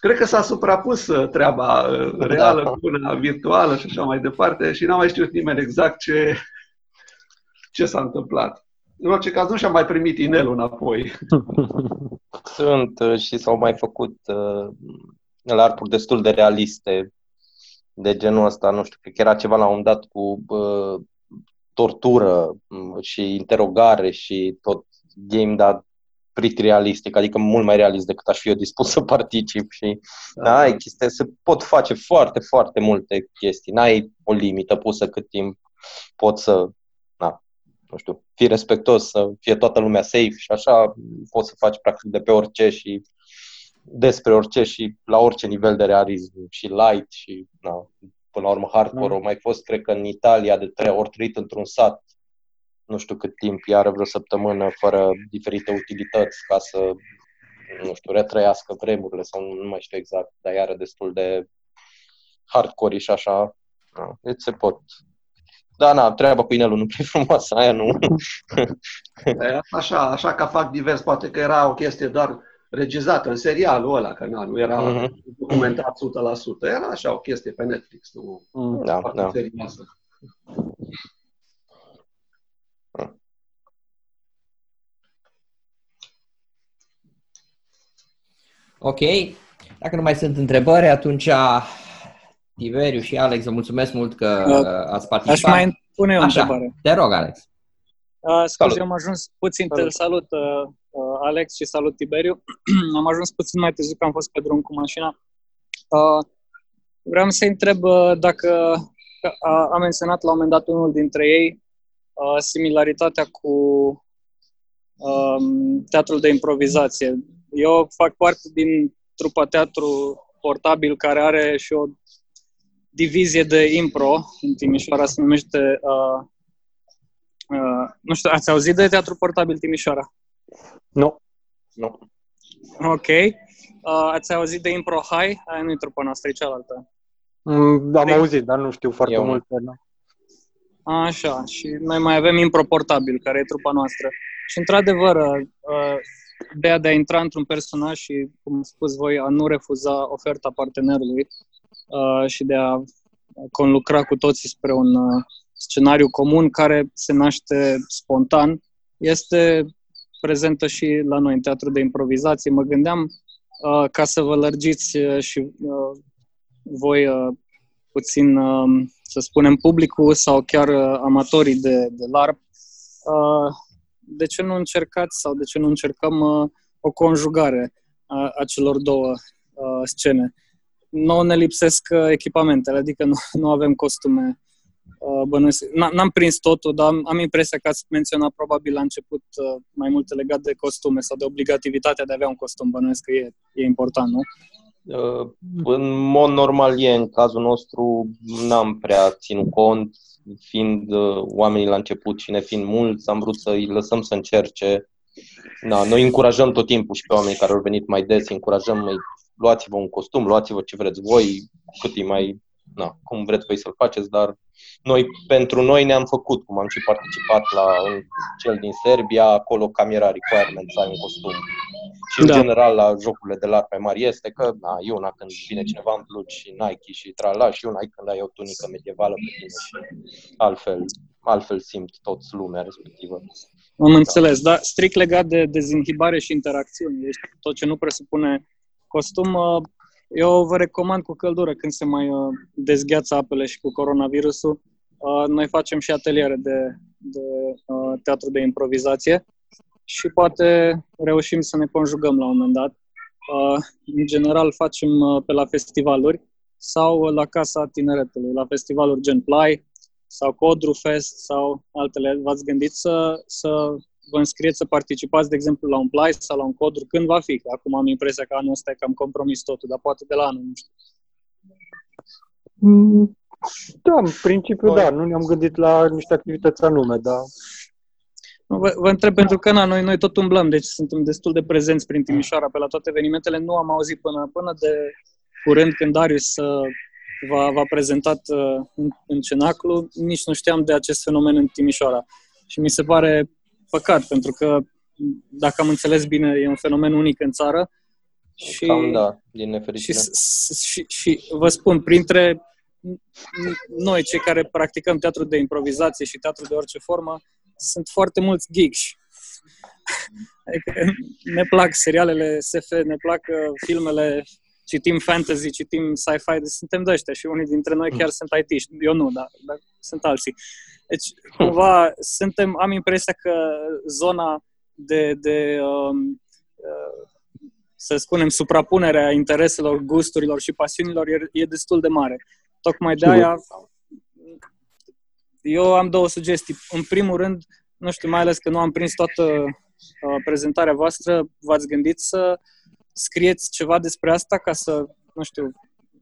cred că s-a suprapus uh, treaba uh, reală Da. cu una virtuală și așa mai departe și n-a mai știut nimeni exact ce, ce s-a întâmplat. În orice caz, nu și-a mai primit inelul înapoi. Sunt uh, și s-au mai făcut uh, larpuri destul de realiste de genul ăsta, nu știu, cred că era ceva la un moment dat cu uh, tortură mm, și interogare și tot game, dar pretty realistic, adică mult mai realist decât aș fi eu dispus să particip și da, ai chestia, se pot face foarte, foarte multe chestii, n-ai o limită pusă cât timp poți să, na, nu știu, fii respectos, să fie toată lumea safe și așa poți să faci practic de pe orice și despre orice și la orice nivel de realism și light și na, până la urmă hardcore. Mm. Au mai fost, cred că în Italia de trei ori trăit într-un sat nu știu cât timp, iară vreo săptămână fără diferite utilități ca să, nu știu, retrăiască vremurile sau nu mai știu exact, dar iară destul de hardcore și așa. Da, deci se pot. Da, na, treaba cu inelul nu prea frumoasă, aia nu. E, Așa, așa ca fac divers, poate că era o chestie doar regizată în serialul ăla, că na, nu era Mhm. documentat 100%. Era așa o chestie pe Netflix, nu Mm. Da, foarte da. serioasă. Ok. Dacă nu mai sunt întrebări, atunci Tiberiu și Alex, vă mulțumesc mult că Uh, ați Aș participat. mai pune o Așa, întrebare. te rog, Alex. Uh, Salut. scuze, am ajuns puțin, te Salut. salut, uh, uh, Alex și salut Tiberiu. am ajuns puțin mai târziu că am fost pe drum cu mașina. Uh, vreau să întreb uh, dacă că a, a menționat la un moment dat unul dintre ei uh, similaritatea cu um, teatrul de improvizație. Eu fac parte din trupa teatru portabil care are și o divizie de impro în Timișoara, se numește uh, Uh, nu știu, ați auzit de Teatru Portabil Timișoara? Nu. Nu. Ok. Uh, ați auzit de Impro High? Aia nu e trupa noastră, e cealaltă. Mm, Am Deci- auzit, dar nu știu foarte Eu nu. multe. Da. Așa, și noi mai avem Impro Portabil, care e trupa noastră. Și într-adevăr, uh, ideea de a intra într-un personaj și, cum ați spus voi, a nu refuza oferta partenerului uh, și de a conlucra cu toții spre un uh, scenariu comun care se naște spontan, este prezentă și la noi în teatru de improvizație. Mă gândeam uh, ca să vă lărgiți uh, și uh, voi uh, puțin, uh, să spunem, publicul sau chiar uh, amatorii de, de LARP, uh, de ce nu încercați sau de ce nu încercăm uh, o conjugare a, a celor două uh, scene? nouă ne lipsesc uh, echipamentele, adică nu, nu avem costume uh, bănuiesc. N-am prins totul, dar am, am impresia că ați menționat probabil la început uh, mai multe legat de costume sau de obligativitatea de a avea un costum. Bănuiesc că e, e important, nu? Uh, în mod normal e, în cazul nostru n-am prea ținut cont, fiind uh, oamenii la început și ne fiind mulți, am vrut să îi lăsăm să încerce. Da, noi încurajăm tot timpul și pe oamenii care au venit mai des, încurajăm, îi luați-vă un costum, luați-vă ce vreți voi, cât e mai, na, cum vreți voi să-l faceți, dar noi, pentru noi ne-am făcut, cum am și participat la un, cel din Serbia, acolo camera requirement să ai un costum. Și în da. general la jocurile de lar mai mari este că, na, e una când vine cineva în blugi și Nike și trala și una când ai o tunică medievală pe tine și altfel, altfel simt toți lumea respectivă. Am da. înțeles, dar strict legat de dezinhibare și interacțiuni, deci tot ce nu presupune costum, uh, eu vă recomand cu căldură când se mai uh, dezgheață apele și cu coronavirusul. Uh, noi facem și ateliere de, de teatru de improvizație și poate reușim să ne conjugăm la un moment dat. În general facem pe la festivaluri sau la Casa Tineretului, la festivaluri gen Play sau Codru Fest sau altele. V-ați gândit să, să vă înscrieți să participați, de exemplu, la un play sau la un codru, când va fi? Acum am impresia că anul ăsta e cam compromis totul, dar poate de la anul, nu știu. Mm, da, în principiu da, nu ne-am gândit la niște activități anume, dar... Vă, vă întreb pentru că na, noi, noi tot umblăm, deci suntem destul de prezenți prin Timișoara pe la toate evenimentele. Nu am auzit până, până de curând când Darius uh, v-a, v-a prezentat uh, în, în cenaclu, nici nu știam de acest fenomen în Timișoara. Și mi se pare păcat, pentru că, dacă am înțeles bine, e un fenomen unic în țară. Și, Cam da, din nefericire. Și, și, și vă spun, printre noi, cei care practicăm teatru de improvizație și teatru de orice formă, sunt foarte mulți geeks. Adică ne plac serialele SF, ne plac uh, filmele, citim fantasy, citim sci-fi, deci suntem de ăștia și unii dintre noi chiar sunt it Eu nu, dar, dar sunt alții. Deci, cumva, suntem, am impresia că zona de, de um, uh, să spunem, suprapunerea intereselor, gusturilor și pasiunilor e, e destul de mare. Tocmai de aia eu am două sugestii. În primul rând, nu știu, mai ales că nu am prins toată uh, prezentarea voastră, v-ați gândit să scrieți ceva despre asta ca să, nu știu,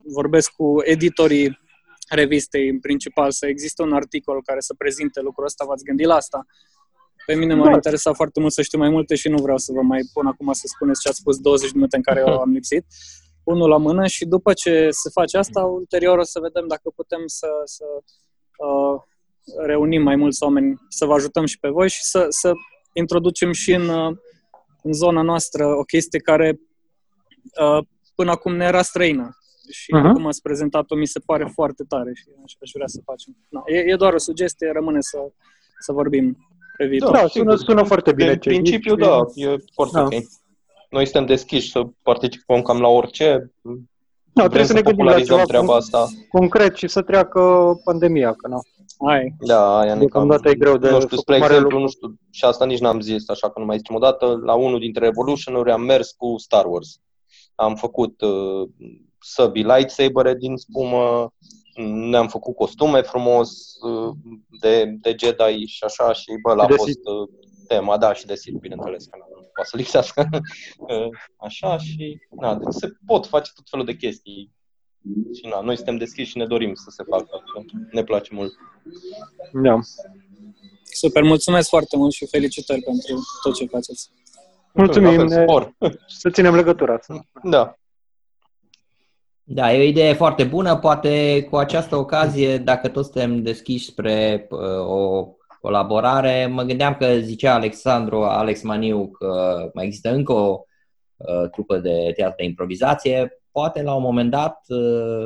vorbesc cu editorii revistei în principal, să existe un articol care să prezinte lucrul ăsta, v-ați gândit la asta? Pe mine m-ar da. interesa foarte mult să știu mai multe și nu vreau să vă mai pun acum să spuneți ce ați spus 20 de minute în care eu am lipsit. Unul la mână și după ce se face asta, ulterior o să vedem dacă putem să, să uh, reunim mai mulți oameni, să vă ajutăm și pe voi și să, să introducem și în, uh, în zona noastră o chestie care uh, până acum ne era străină și uh-huh. cum ați prezentat-o mi se pare foarte tare și aș, aș vrea să facem. Na, e, e doar o sugestie, rămâne să, să vorbim pe viitor. Da, sună, sună foarte bine. În principiu, da, e foarte da. ok. Noi suntem deschiși să participăm cam la orice. Da, trebuie să ne gândim la ceva treaba asta. concret și să treacă pandemia, că nu. Hai. Da, aia ne cam... e greu de Nu știu, spre exemplu, lucru. nu știu, și asta nici n-am zis, așa că nu mai zicem o dată, la unul dintre Revolution-uri am mers cu Star Wars. Am făcut uh, săbii lightsaber din spumă, ne-am făcut costume frumos uh, de, de Jedi și așa și bă, l-a fost uh, tema, da, și de Sith, bineînțeles, că nu poate să lipsească. Uh, așa și, na, deci se pot face tot felul de chestii. Și na, noi suntem deschiși și ne dorim să se facă. Ne place mult. Da. Super, mulțumesc foarte mult și felicitări pentru tot ce faceți. Mulțumim, ne... să ținem legătura. Da. Da, e o idee foarte bună. Poate cu această ocazie, dacă toți suntem deschiși spre uh, o colaborare, mă gândeam că zicea Alexandru, Alex Maniu că mai există încă o uh, trupă de teatru de improvizație. Poate la un moment dat uh,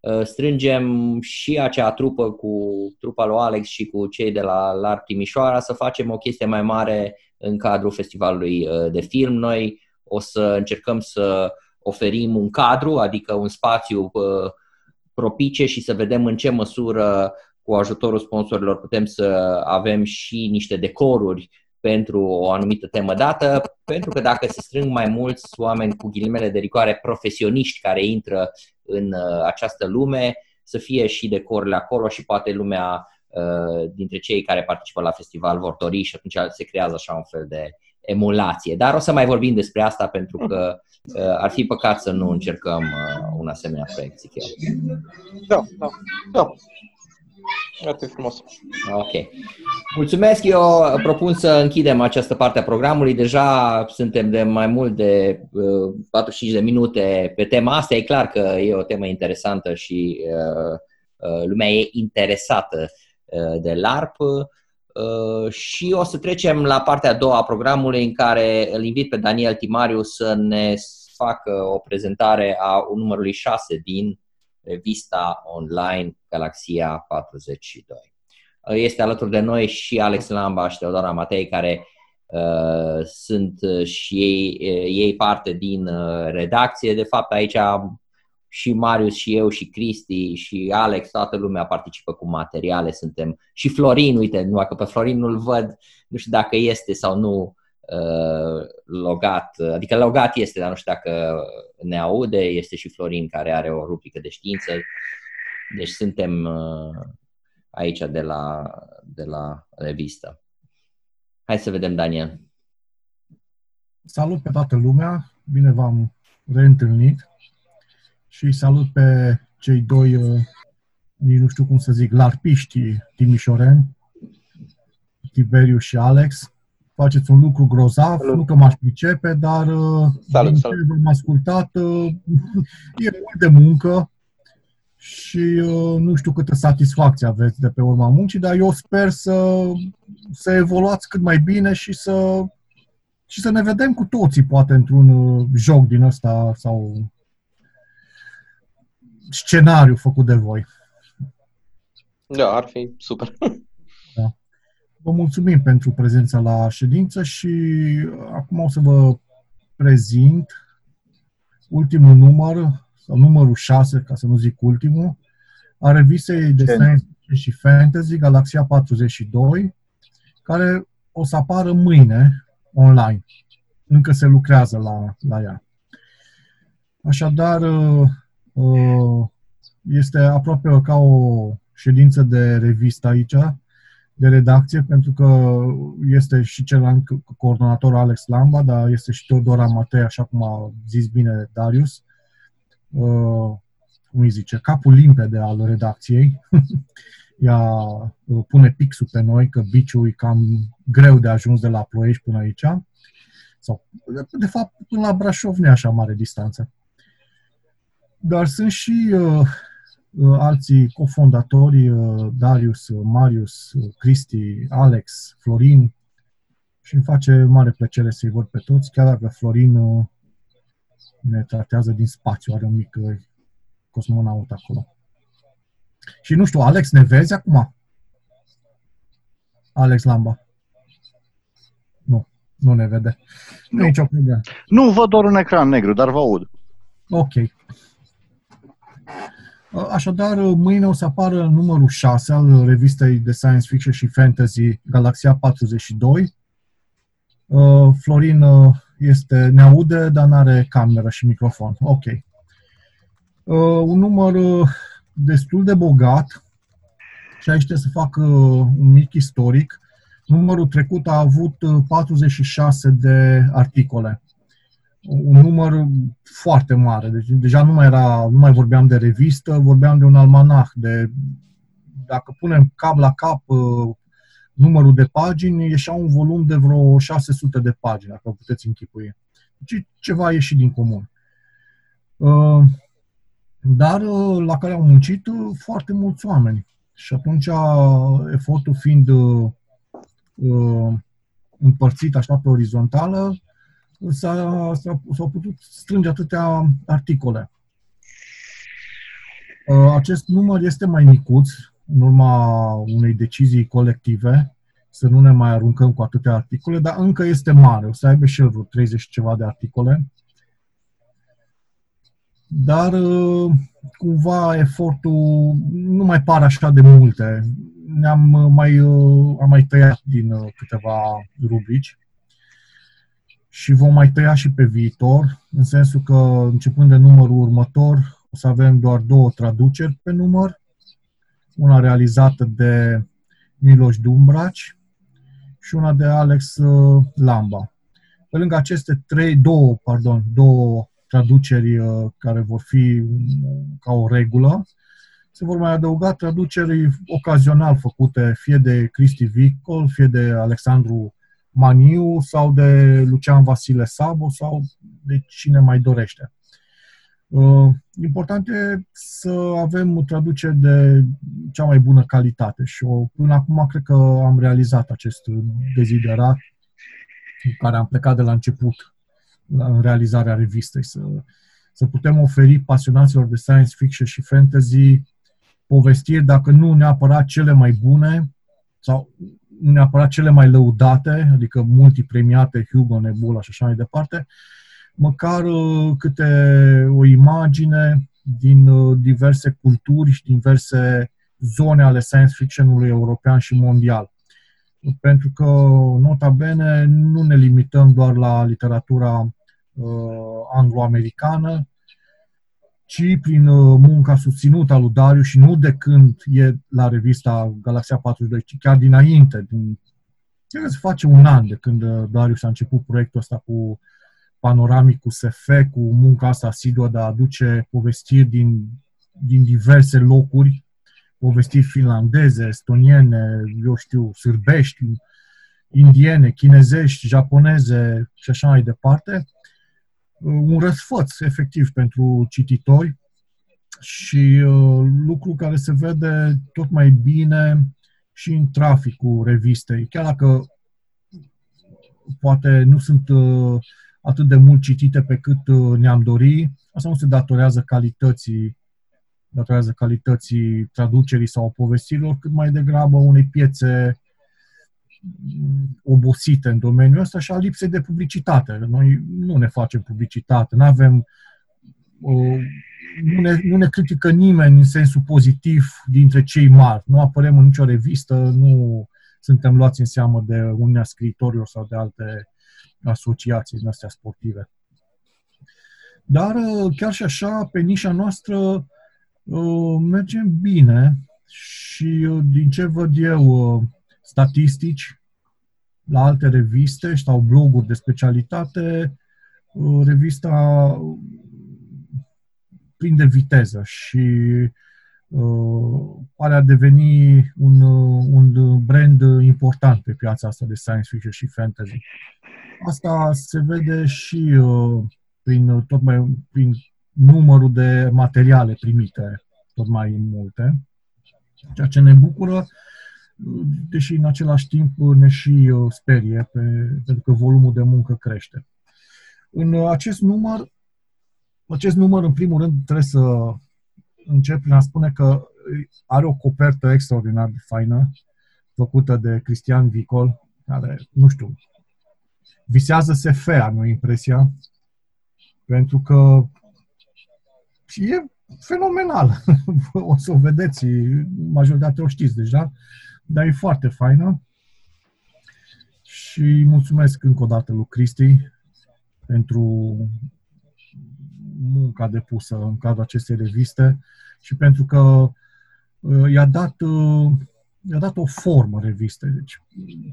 uh, strângem și acea trupă cu trupa lui Alex și cu cei de la LAR Timișoara să facem o chestie mai mare în cadrul festivalului uh, de film. Noi o să încercăm să oferim un cadru, adică un spațiu uh, propice și să vedem în ce măsură cu ajutorul sponsorilor putem să avem și niște decoruri pentru o anumită temă dată, pentru că dacă se strâng mai mulți oameni cu ghilimele de rigoare profesioniști care intră în uh, această lume, să fie și decorurile acolo și poate lumea uh, dintre cei care participă la festival vor dori și atunci se creează așa un fel de emulație. Dar o să mai vorbim despre asta pentru că uh, ar fi păcat să nu încercăm un asemenea proiect, zic eu. Da, da. Da. Atât frumos. Ok. Mulțumesc. Eu propun să închidem această parte a programului. Deja suntem de mai mult de uh, 45 de minute pe tema asta. E clar că e o temă interesantă și uh, uh, lumea e interesată uh, de LARP. Uh, și o să trecem la partea a doua a programului în care îl invit pe Daniel Timariu să ne facă o prezentare a numărului 6 din revista online Galaxia 42. Este alături de noi și Alex Lamba și Teodora Matei, care uh, sunt și ei, ei parte din uh, redacție. De fapt, aici și Marius și eu și Cristi și Alex, toată lumea participă cu materiale, suntem și Florin, uite, nu că pe Florin nu-l văd, nu știu dacă este sau nu uh, logat, adică logat este, dar nu știu dacă ne aude, este și Florin care are o rubrică de știință, deci suntem uh, aici de la, de la revistă. Hai să vedem, Daniel. Salut pe toată lumea, bine v-am reîntâlnit și salut pe cei doi, uh, nici nu știu cum să zic, larpiști timișoreni, Tiberiu și Alex. Faceți un lucru grozav, salut. nu că m-aș pricepe, dar uh, salut, din salut. ce v-am ascultat, e mult de muncă, și uh, nu știu câtă satisfacție aveți de pe urma muncii, dar eu sper să, să evoluați cât mai bine și să, și să ne vedem cu toții, poate, într-un uh, joc din ăsta sau scenariu făcut de voi. Da, ar fi super. Da. Vă mulțumim pentru prezența la ședință și acum o să vă prezint ultimul număr sau numărul 6, ca să nu zic ultimul, a revistei de science și fantasy Galaxia 42, care o să apară mâine online. Încă se lucrează la, la ea. Așadar, uh, uh, este aproape ca o ședință de revistă aici, de redacție, pentru că este și celălalt coordonator Alex Lamba, dar este și Teodora Matei, așa cum a zis bine Darius, uh, cum îi zice, capul limpede al redacției. Ea uh, pune pixul pe noi că biciul e cam greu de ajuns de la Ploiești până aici. Sau, de fapt, până la Brașov nu e așa mare distanță. Dar sunt și uh, uh, alții cofondatori, uh, Darius, uh, Marius, uh, Cristi, Alex, Florin, și îmi face mare plăcere să-i văd pe toți, chiar dacă Florin uh, ne tratează din spațiu, are un mic uh, cosmonaut acolo. Și nu știu, Alex, ne vezi acum? Alex Lamba. Nu, nu ne vede. Nu, nu nicio problemă. Nu, văd doar un ecran negru, dar vă aud. Ok. Așadar, mâine o să apară numărul 6 al revistei de science fiction și fantasy Galaxia 42. Uh, Florin uh, este, ne aude, dar nu are cameră și microfon. Ok. Uh, un număr uh, destul de bogat și aici trebuie să fac uh, un mic istoric. Numărul trecut a avut 46 de articole. Un număr foarte mare. Deci deja nu mai, era, nu mai vorbeam de revistă, vorbeam de un almanah. De, dacă punem cap la cap numărul de pagini, ieșea un volum de vreo 600 de pagini, dacă puteți închipui. Deci ceva ieșit din comun. Uh, dar uh, la care au muncit uh, foarte mulți oameni. Și atunci efortul fiind împărțit așa pe orizontală, s-a, s-a, s-au putut strânge atâtea articole. Acest număr este mai micuț, în urma unei decizii colective, să nu ne mai aruncăm cu atâtea articole, dar încă este mare. O să aibă și el vreo 30 ceva de articole. Dar uh, cumva efortul nu mai pare așa de multe. ne-am uh, mai, uh, am mai tăiat din uh, câteva rubrici și vom mai tăia și pe viitor, în sensul că începând de numărul următor o să avem doar două traduceri pe număr, una realizată de Miloș Dumbraci și una de Alex Lamba. Pe lângă aceste trei, două, pardon, două traduceri care vor fi ca o regulă, se vor mai adăuga traduceri ocazional făcute fie de Cristi Vicol, fie de Alexandru Maniu sau de Lucian Vasile Sabo sau de cine mai dorește. Uh, important e să avem traduceri de cea mai bună calitate și o, până acum cred că am realizat acest deziderat cu care am plecat de la început în realizarea revistei, să, să putem oferi pasionaților de science fiction și fantasy povestiri, dacă nu neapărat cele mai bune sau nu neapărat cele mai lăudate, adică multipremiate, Hugo, Nebula și așa mai departe, măcar uh, câte o imagine din uh, diverse culturi și diverse zone ale science fiction-ului european și mondial. Pentru că, nota bene, nu ne limităm doar la literatura uh, anglo-americană, ci prin uh, munca susținută a lui Dariu și nu de când e la revista Galaxia 42, ci chiar dinainte, din, cred că se face un an de când uh, Dariu s-a început proiectul ăsta cu panoramic, cu SF, cu munca asta asiduă de a aduce povestiri din, din diverse locuri, povestiri finlandeze, estoniene, eu știu, sârbești, indiene, chinezești, japoneze și așa mai departe un răsfăț efectiv pentru cititori și uh, lucru care se vede tot mai bine și în traficul revistei. Chiar dacă poate nu sunt uh, atât de mult citite pe cât uh, ne-am dori, asta nu se datorează calității datorează calității traducerii sau povestirilor, cât mai degrabă unei piețe obosite în domeniul ăsta și a lipsei de publicitate. Noi nu ne facem publicitate, nu avem nu ne, nu ne critică nimeni în sensul pozitiv dintre cei mari. Nu apărem în nicio revistă, nu suntem luați în seamă de Uniunea Scriitorilor sau de alte asociații din astea sportive. Dar chiar și așa, pe nișa noastră mergem bine și din ce văd eu statistici la alte reviste sau bloguri de specialitate, uh, revista prinde viteză și uh, pare a deveni un, uh, un brand important pe piața asta de science fiction și fantasy. Asta se vede și uh, prin, tot mai, prin numărul de materiale primite tot mai multe, ceea ce ne bucură deși în același timp ne și uh, sperie, pe, pentru că volumul de muncă crește. În uh, acest număr, acest număr, în primul rând, trebuie să încep prin a spune că are o copertă extraordinar de faină, făcută de Cristian Vicol, care, nu știu, visează SF, am impresia, pentru că e fenomenal. o să o vedeți, majoritatea o știți deja dar e foarte faină și mulțumesc încă o dată lui Cristi pentru munca depusă în cadrul acestei reviste și pentru că uh, i-a dat, uh, i-a dat o formă reviste. Deci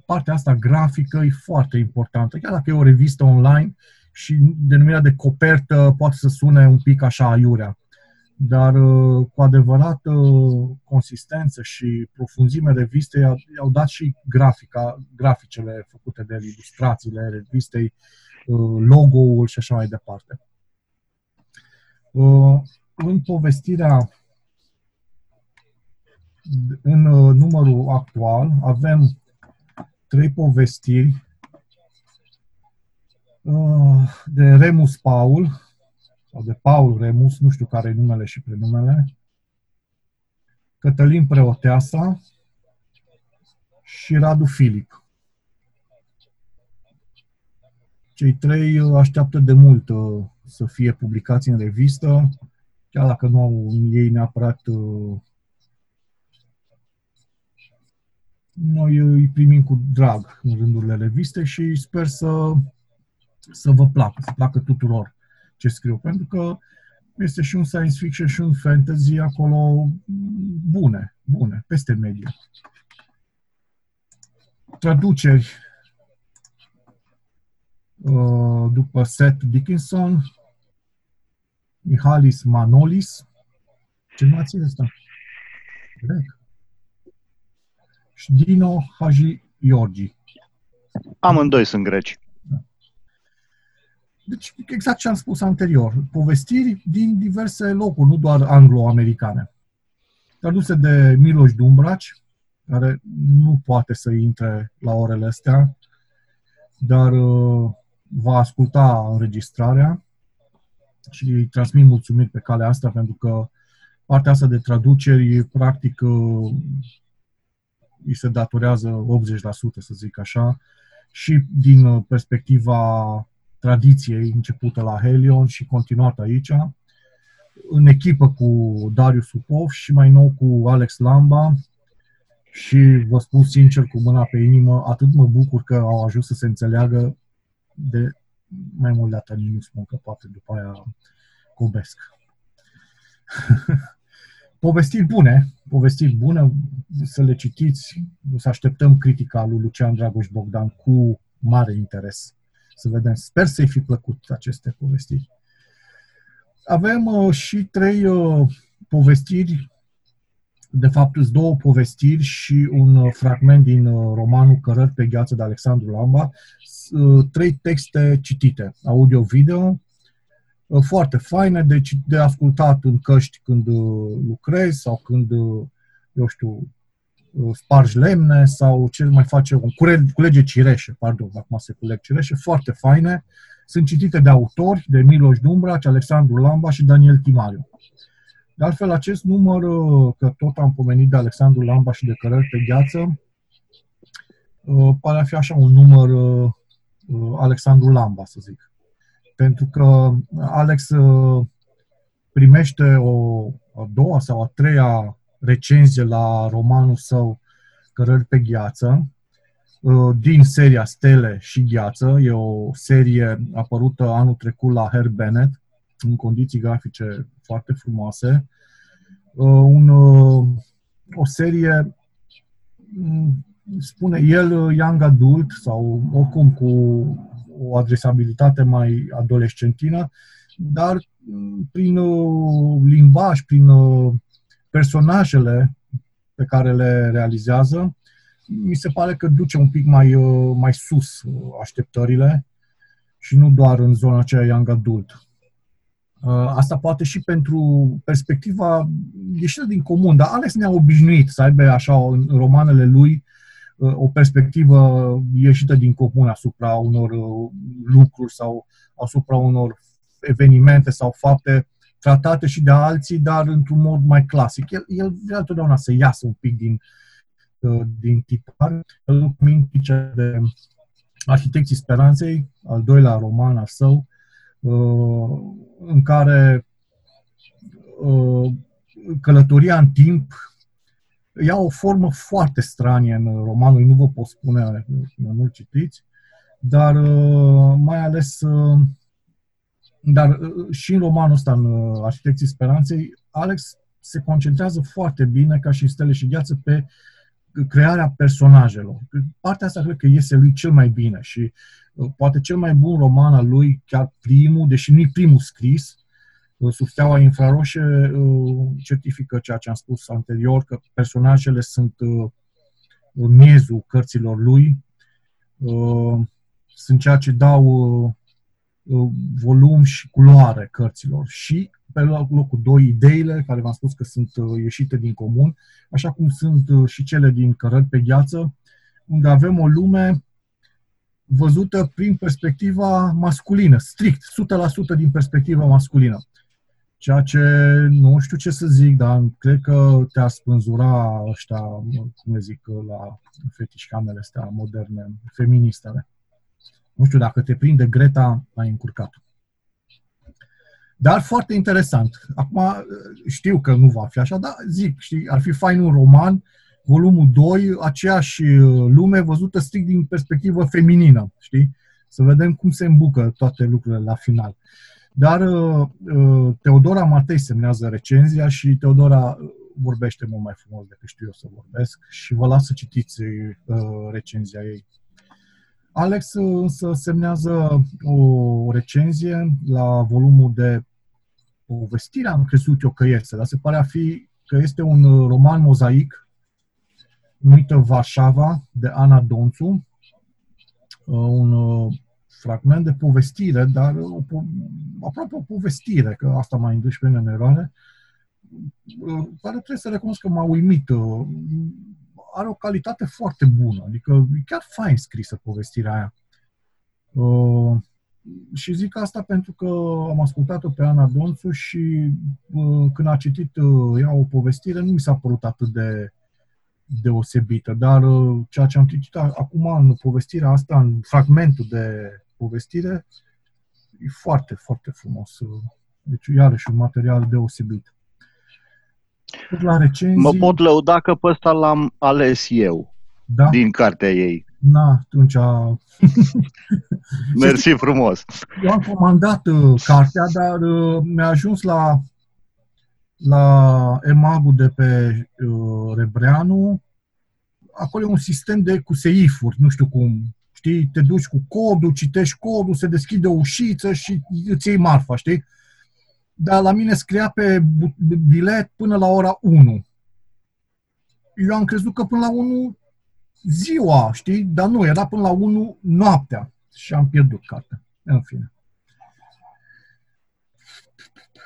partea asta grafică e foarte importantă. Chiar dacă e o revistă online și denumirea de copertă poate să sune un pic așa aiurea dar uh, cu adevărat uh, consistență și profunzime revistei i-au dat și grafica, graficele făcute de ilustrațiile revistei, uh, logo-ul și așa mai departe. În povestirea în numărul actual avem trei povestiri de Remus Paul, sau de Paul Remus, nu știu care e numele și prenumele, Cătălin Preoteasa și Radu Filip. Cei trei așteaptă de mult uh, să fie publicați în revistă, chiar dacă nu au ei neapărat uh, noi îi primim cu drag în rândurile revistei și sper să, să vă placă, să placă tuturor ce scriu, pentru că este și un science fiction și un fantasy acolo bune, bune, peste medie. Traduceri uh, după Seth Dickinson, Mihalis Manolis, ce nu ați asta? Grec. Și Dino Haji Iorgi. Amândoi sunt greci. Deci, exact ce am spus anterior, povestiri din diverse locuri, nu doar anglo-americane. Traduse de Miloș Dumbraci, care nu poate să intre la orele astea, dar uh, va asculta înregistrarea și îi transmit mulțumiri pe calea asta pentru că partea asta de traduceri, practic, uh, îi se datorează 80%, să zic așa, și din uh, perspectiva tradiției începută la Helion și continuată aici, în echipă cu Darius Supov și mai nou cu Alex Lamba și vă spun sincer cu mâna pe inimă, atât mă bucur că au ajuns să se înțeleagă de mai mult de atât nu spun că poate după aia cobesc. povestiri bune, povestiri bune, să le citiți, să așteptăm critica lui Lucian Dragoș Bogdan cu mare interes. Să vedem. Sper să-i fi plăcut aceste povestiri. Avem uh, și trei uh, povestiri, de fapt sunt două povestiri și un uh, fragment din uh, romanul Cărări pe gheață de Alexandru Lamba, uh, trei texte citite, audio-video, uh, foarte faine, deci de ascultat în căști când uh, lucrezi sau când, uh, eu știu, uh, spargi lemne sau ce mai face, un cure, culege cireșe, pardon, acum se culeg cireșe, foarte faine. Sunt citite de autori, de Miloș Dumbraci, Alexandru Lamba și Daniel Timariu. De altfel, acest număr, uh, că tot am pomenit de Alexandru Lamba și de Cărări pe gheață, uh, pare a fi așa un număr uh, uh, Alexandru Lamba, să zic. Pentru că Alex uh, primește o a doua sau a treia recenzie la romanul său Cărări pe gheață, uh, din seria Stele și Gheață. E o serie apărută anul trecut la Herb Bennett, în condiții grafice foarte frumoase. Uh, Un, uh, o serie, mm, spune el, uh, young adult sau oricum cu o adresabilitate mai adolescentină, dar mm, prin uh, limbaj, prin uh, personajele pe care le realizează, mi se pare că duce un pic mai, uh, mai sus uh, așteptările și nu doar în zona aceea young adult. Uh, Asta poate și pentru perspectiva ieșită din comun, dar Alex ne-a obișnuit să aibă așa în romanele lui uh, o perspectivă ieșită din comun asupra unor uh, lucruri sau asupra unor evenimente sau fapte tratate și de alții, dar într-un mod mai clasic. El, el vrea întotdeauna să iasă un pic din, uh, din tipar. Îl mintice de Arhitecții Speranței, al doilea roman al său, uh, în care uh, călătoria în timp ia o formă foarte stranie în romanul, nu vă pot spune, nu-l citiți, dar uh, mai ales uh, dar uh, și în romanul ăsta, în uh, Arhitecții Speranței, Alex se concentrează foarte bine, ca și în Stele și Gheață, pe crearea personajelor. Partea asta cred că iese lui cel mai bine și uh, poate cel mai bun roman al lui, chiar primul, deși nu-i primul scris, uh, Sub steaua infraroșie uh, certifică ceea ce am spus anterior, că personajele sunt uh, miezul cărților lui, uh, sunt ceea ce dau uh, uh, volum și culoare cărților și pe locul 2 ideile, care v-am spus că sunt uh, ieșite din comun, așa cum sunt uh, și cele din Cărări pe gheață, unde avem o lume văzută prin perspectiva masculină, strict, 100% din perspectiva masculină. Ceea ce nu știu ce să zic, dar cred că te-ar spânzura ăștia, cum le zic, la fetișcamele astea moderne, feministele. Nu știu, dacă te prinde Greta, ai încurcat. Dar foarte interesant. Acum știu că nu va fi așa, dar zic, știi, ar fi fain un roman volumul 2, aceeași uh, lume văzută strict din perspectivă feminină, știi? Să vedem cum se îmbucă toate lucrurile la final. Dar uh, uh, Teodora Matei semnează recenzia și Teodora vorbește mult mai frumos decât știu eu să vorbesc și vă las să citiți recenzia ei. Alex însă semnează o recenzie la volumul de povestire, am crezut eu că este, dar se pare a fi că este un roman mozaic numită Varșava de Ana Donțu, uh, un uh, fragment de povestire, dar o, aproape o povestire, că asta m-a indus pe mine în eroare, uh, care trebuie să recunosc că m-a uimit. Are o calitate foarte bună, adică e chiar fain scrisă povestirea aia. Și zic asta pentru că am ascultat-o pe Ana Donțu și când a citit ea o povestire, nu mi s-a părut atât de deosebită, dar uh, ceea ce am citit acum în povestirea asta, în fragmentul de povestire, e foarte, foarte frumos. Deci, iarăși, un material deosebit. La recenzii... Mă pot lăuda că pe ăsta l-am ales eu, da? din cartea ei. Na, atunci... Mersi frumos! Eu am comandat uh, cartea, dar uh, mi-a ajuns la la EMAG-ul de pe uh, Rebreanu, acolo e un sistem de cu seifuri, nu știu cum, știi, te duci cu codul, citești codul, se deschide o ușiță și îți iei marfa, știi? Dar la mine scria pe bilet până la ora 1. Eu am crezut că până la 1 ziua, știi? Dar nu, era până la 1 noaptea și am pierdut cartea. În fine.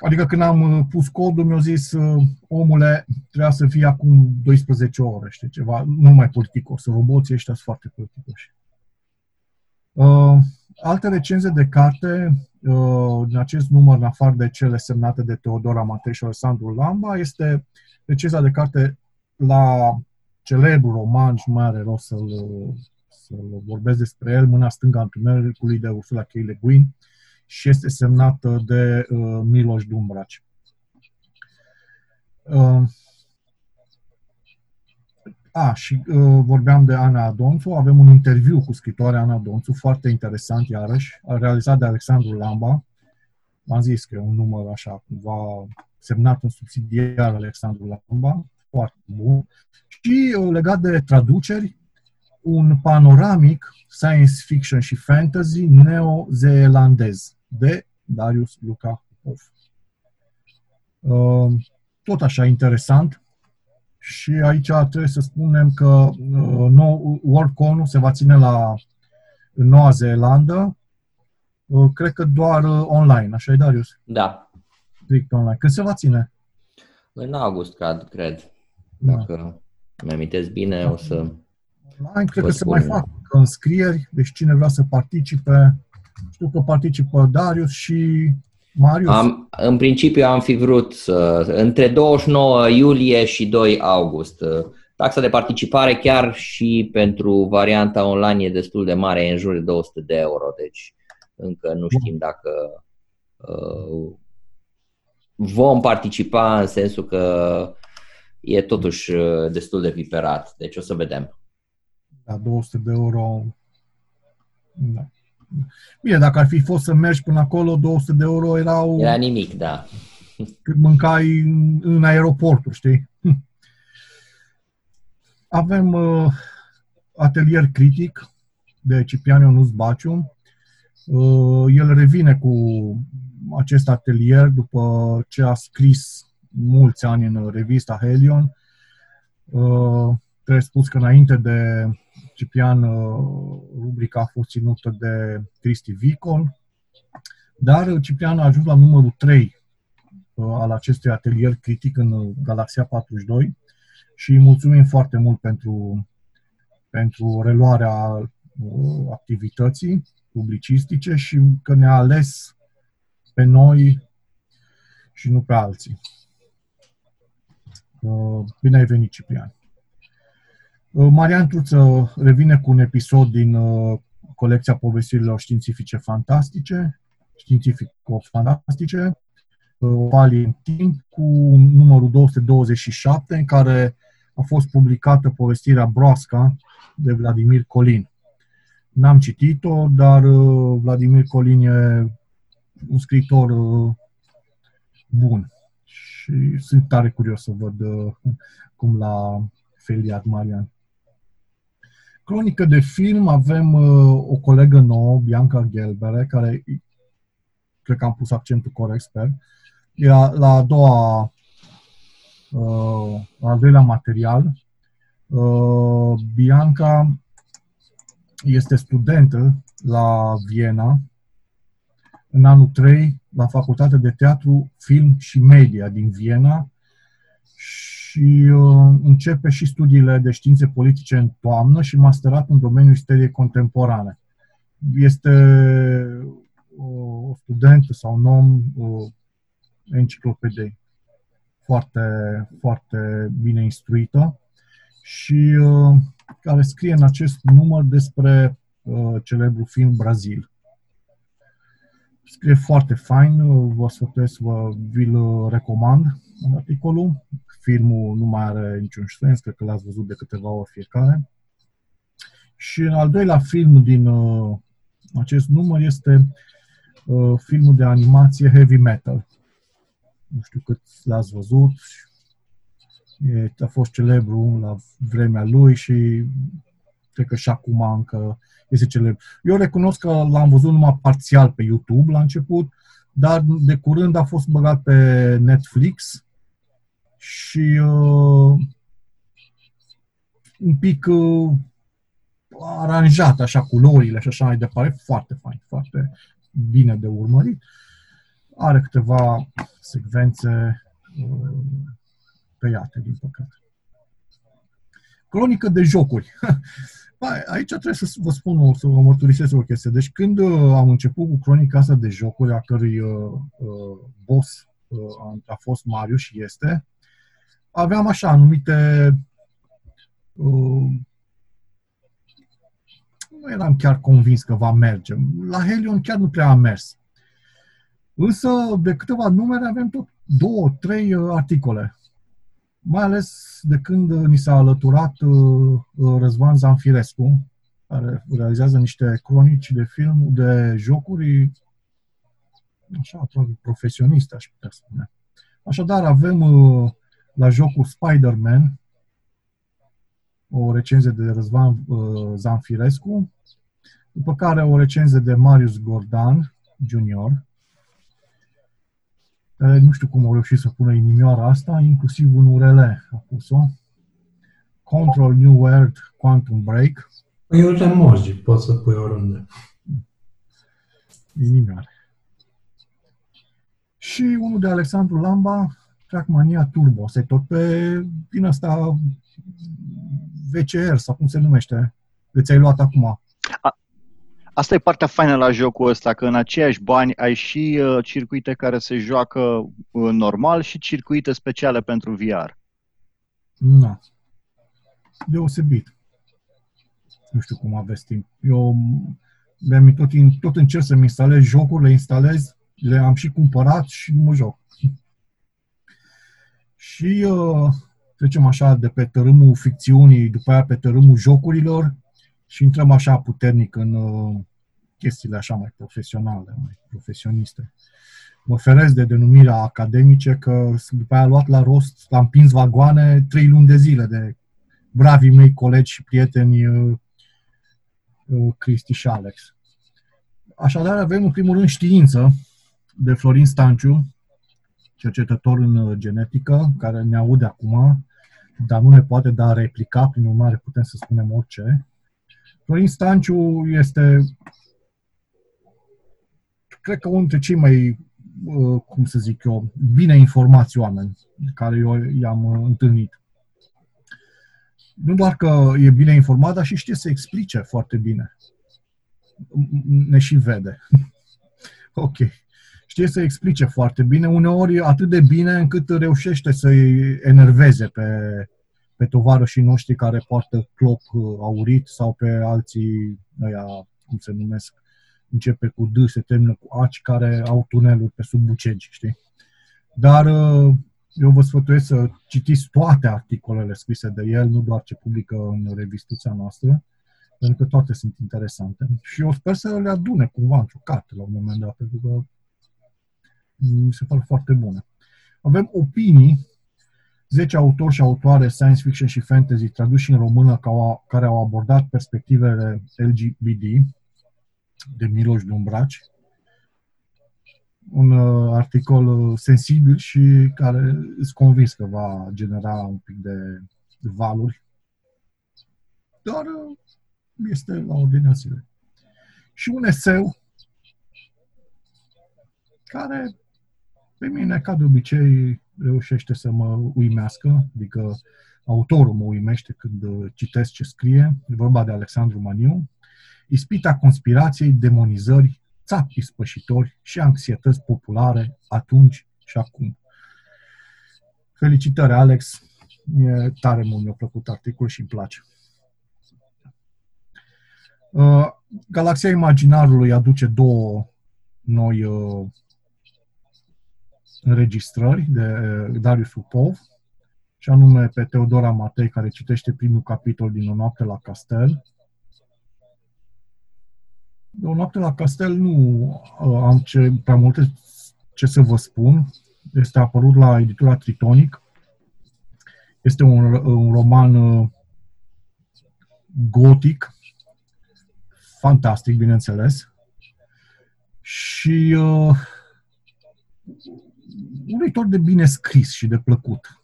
Adică când am uh, pus codul, mi-au zis, uh, omule, trebuia să fie acum 12 ore, știi, ceva, nu mai politicos, roboții ăștia sunt foarte politicoși. Uh, alte recenze de carte uh, din acest număr, în afară de cele semnate de Teodora Matei și Alessandru Lamba, este recenzia de carte la celebru roman și nu mai are rost să-l, să-l vorbesc despre el, Mâna stângă a întunericului de Ursula K. Le Guin, și este semnată de uh, Miloș Dumbraci. Uh, a, și uh, vorbeam de Ana Adonțu, avem un interviu cu scritoarea Ana Adonțu, foarte interesant iarăși, realizat de Alexandru Lamba. M-am zis că e un număr așa, cumva semnat în subsidiar Alexandru Lamba, foarte bun. Și uh, legat de traduceri, un panoramic science fiction și fantasy neo-zeelandez de Darius Luca Popov. Uh, tot așa interesant și aici trebuie să spunem că uh, WorldCon se va ține la în Noua Zeelandă, uh, cred că doar online, așa e, Darius? Da. Strict online. Când se va ține? În august, cred. Da. Dacă mi amintesc bine, da. o să... Online, cred că se mai fac înscrieri, deci cine vrea să participe, știu că participă Darius și Marius. Am, în principiu am fi vrut să, între 29 iulie și 2 august. Taxa de participare chiar și pentru varianta online e destul de mare, e în jur de 200 de euro, deci încă nu știm dacă uh, vom participa în sensul că e totuși uh, destul de viperat, deci o să vedem. Da, 200 de euro. Da. Bine, dacă ar fi fost să mergi până acolo, 200 de euro erau... Era nimic, da. Cât mâncai în, în aeroportul, știi? Avem uh, atelier critic de Ciprian Ionus Baciu. Uh, el revine cu acest atelier după ce a scris mulți ani în revista Helion. Uh, trebuie spus că înainte de Ciprian, uh, rubrica a fost ținută de Cristi Vicol, dar Ciprian a ajuns la numărul 3 uh, al acestui atelier critic în Galaxia 42 și îi mulțumim foarte mult pentru, pentru reluarea uh, activității publicistice și că ne-a ales pe noi și nu pe alții. Bine ai venit, Ciprian! Uh, Marian Truță revine cu un episod din uh, colecția povestirilor științifice fantastice, științifico-fantastice, uh, Vali în timp, cu numărul 227, în care a fost publicată povestirea Broasca de Vladimir Colin. N-am citit-o, dar uh, Vladimir Colin e un scriitor uh, bun și sunt tare curios să văd uh, cum l-a feliat Marian. Cronică de film avem o colegă nouă, Bianca Gelbere, care cred că am pus accentul corect, sper. E la a doua, la al doilea material. Bianca este studentă la Viena în anul 3 la Facultatea de Teatru, Film și Media din Viena și uh, începe și studiile de științe politice în toamnă și masterat în domeniul istoriei contemporane. Este uh, o studentă sau un om uh, enciclopedei foarte, foarte bine instruită și uh, care scrie în acest număr despre uh, celebrul film Brazil. Scrie foarte fain, uh, vă sfătuiesc, vă vi-l recomand în articolul. Filmul nu mai are niciun sens, cred că l-ați văzut de câteva ori fiecare. Și în al doilea film din uh, acest număr este uh, filmul de animație Heavy Metal. Nu știu cât l-ați văzut, E, a fost celebru la vremea lui și cred că și acum încă este celebru. Eu recunosc că l-am văzut numai parțial pe YouTube la început, dar de curând a fost băgat pe Netflix și uh, un pic uh, aranjat, așa, culorile și așa mai departe. Foarte fain, foarte bine de urmărit. Are câteva secvențe uh, tăiate, din păcate. Cronică de jocuri. Aici trebuie să vă spun, o, să vă mărturisesc o chestie. Deci când uh, am început cu cronica asta de jocuri, a cărui uh, uh, boss uh, a fost Mario și este, aveam așa anumite uh, nu eram chiar convins că va merge. La Helion chiar nu prea a mers. Însă, de câteva numere avem tot două, trei uh, articole mai ales de când ni s-a alăturat uh, uh, Răzvan Zanfirescu, care realizează niște cronici de film, de jocuri, așa, profesioniste, aș putea spune. Așadar, avem uh, la jocul Spider-Man o recenzie de Răzvan Zanfirescu, după care o recenzie de Marius Gordan Junior, care nu știu cum au reușit să pună inimioara asta, inclusiv un URL a pus-o. Control New World Quantum Break. E un emoji, poți să pui oriunde. Inimioare. Și unul de Alexandru Lamba, Trackmania Turbo. Se tot pe din asta VCR sau cum se numește. De ți-ai luat acum. Asta e partea faină la jocul ăsta, că în aceiași bani ai și uh, circuite care se joacă uh, normal și circuite speciale pentru VR. Da. Deosebit. Nu știu cum aveți timp. Eu le-am tot, tot încerc să-mi instalez jocuri, le instalez, le am și cumpărat și mă joc. Și uh, trecem așa de pe tărâmul ficțiunii, după aia pe tărâmul jocurilor și intrăm așa puternic în uh, chestiile așa mai profesionale, mai profesioniste. Mă feresc de denumirea academice că după aia a luat la rost, l-am împins vagoane trei luni de zile de bravii mei colegi și prieteni uh, uh, Cristi și Alex. Așadar avem în primul rând știință de Florin Stanciu, cercetător în uh, genetică, care ne aude acum, dar nu ne poate da replica, prin urmare putem să spunem orice. Florin Stanciu este cred că unul dintre cei mai, uh, cum să zic eu, bine informați oameni care eu i-am uh, întâlnit. Nu doar că e bine informat, dar și știe să explice foarte bine. Ne și vede. ok. Știe să explice foarte bine, uneori atât de bine încât reușește să-i enerveze pe, pe tovarășii noștri care poartă clop uh, aurit sau pe alții, aia, cum se numesc, începe cu D, se termină cu ACI, care au tuneluri pe sub bucegi, știi? Dar uh, eu vă sfătuiesc să citiți toate articolele scrise de el, nu doar ce publică în revistuța noastră, pentru că toate sunt interesante. Și eu sper să le adune cumva într-o carte la un moment dat, pentru că mi se par foarte bune. Avem opinii, 10 autori și autoare science fiction și fantasy traduși în română care au abordat perspectivele LGBT de Miloș Dumbraci, un uh, articol uh, sensibil și care îți convins că va genera un pic de valuri, dar uh, este la ordinea zilei. Și un eseu care pe mine, ca de obicei, reușește să mă uimească, adică autorul mă uimește când citesc ce scrie, e vorba de Alexandru Maniu, Ispita conspirației, demonizări, țapi spășitori și anxietăți populare atunci și acum. Felicitări, Alex! E tare mult mi-a plăcut articolul și îmi place. Uh, Galaxia Imaginarului aduce două noi uh, înregistrări de uh, Darius Upov, și anume pe Teodora Matei, care citește primul capitol din O noapte la castel, o noapte la castel nu uh, am ce, prea multe ce să vă spun. Este apărut la editura Tritonic. Este un, un roman uh, gotic, fantastic, bineînțeles, și uh, un editor de bine scris și de plăcut.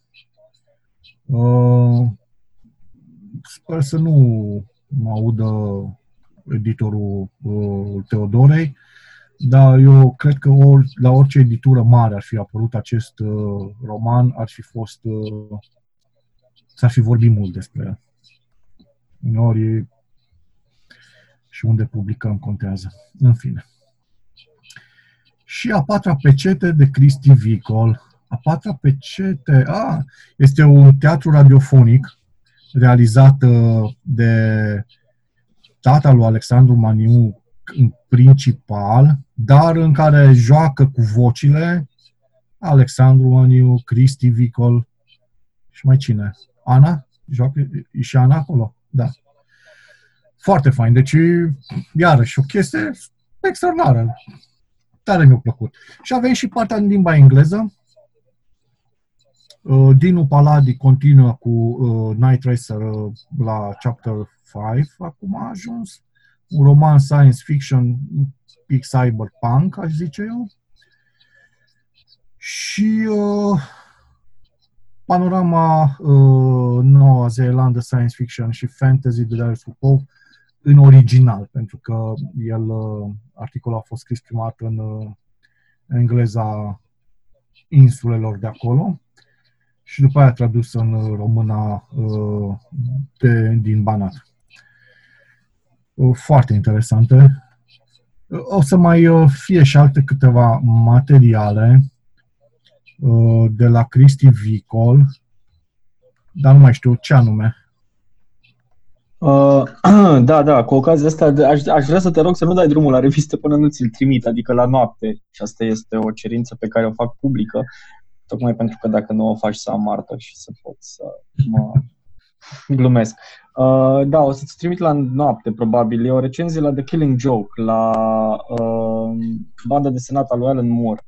Uh, sper să nu mă audă editorul uh, Teodorei, dar eu cred că or, la orice editură mare ar fi apărut acest uh, roman, ar fi fost, uh, s-ar fi vorbit mult despre el. Uneori și unde publicăm contează. În fine. Și a patra pecete de Cristi Vicol. A patra pecete, a, este un teatru radiofonic realizat uh, de tata lui Alexandru Maniu în principal, dar în care joacă cu vocile Alexandru Maniu, Cristi Vicol și mai cine? Ana? Joacă e și Ana acolo? Da. Foarte fain. Deci, iarăși, o chestie extraordinară. Tare mi-a plăcut. Și avem și partea în limba engleză. Uh, Dinu Paladi continuă cu uh, Night Racer uh, la chapter 5, acum a ajuns. Un roman science fiction, un pic cyberpunk, aș zice eu. Și uh, panorama uh, Noua Zeelandă science fiction și fantasy de Darius Foucault în original, pentru că el, uh, articolul a fost scris prima dată în uh, engleza insulelor de acolo și după aia tradus în româna uh, de, din Banat. Uh, foarte interesante. Uh, o să mai uh, fie și alte câteva materiale de la Cristi Vicol, dar nu mai știu ce anume. Uh, da, da, cu ocazia asta aș, aș vrea să te rog să nu dai drumul la revistă până nu ți-l trimit, adică la noapte. Și asta este o cerință pe care o fac publică, tocmai pentru că dacă nu o faci să am martă și să pot să mă glumesc. Uh, da, o să-ți trimit la noapte, probabil. E o recenzie la The Killing Joke, la uh, banda desenată a lui Alan Moore, uh,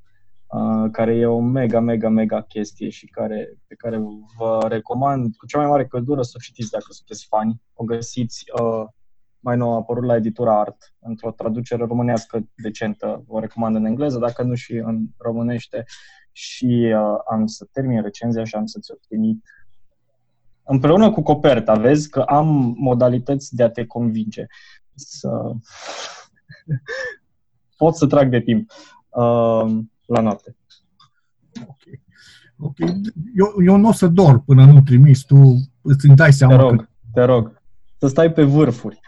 care e o mega, mega, mega chestie și care, pe care vă recomand cu cea mai mare căldură să o citiți dacă sunteți fani. O găsiți uh, mai nou, a apărut la editura Art, într-o traducere românească decentă. Vă recomand în engleză, dacă nu și în românește. Și uh, am să termin recenzia și am să ți-o trimit împreună cu coperta, vezi că am modalități de a te convinge să pot să trag de timp uh, la noapte. Ok. okay. Eu, eu nu o să dor până nu trimis, tu îți dai seama Te rog, că... te rog. Să stai pe vârfuri.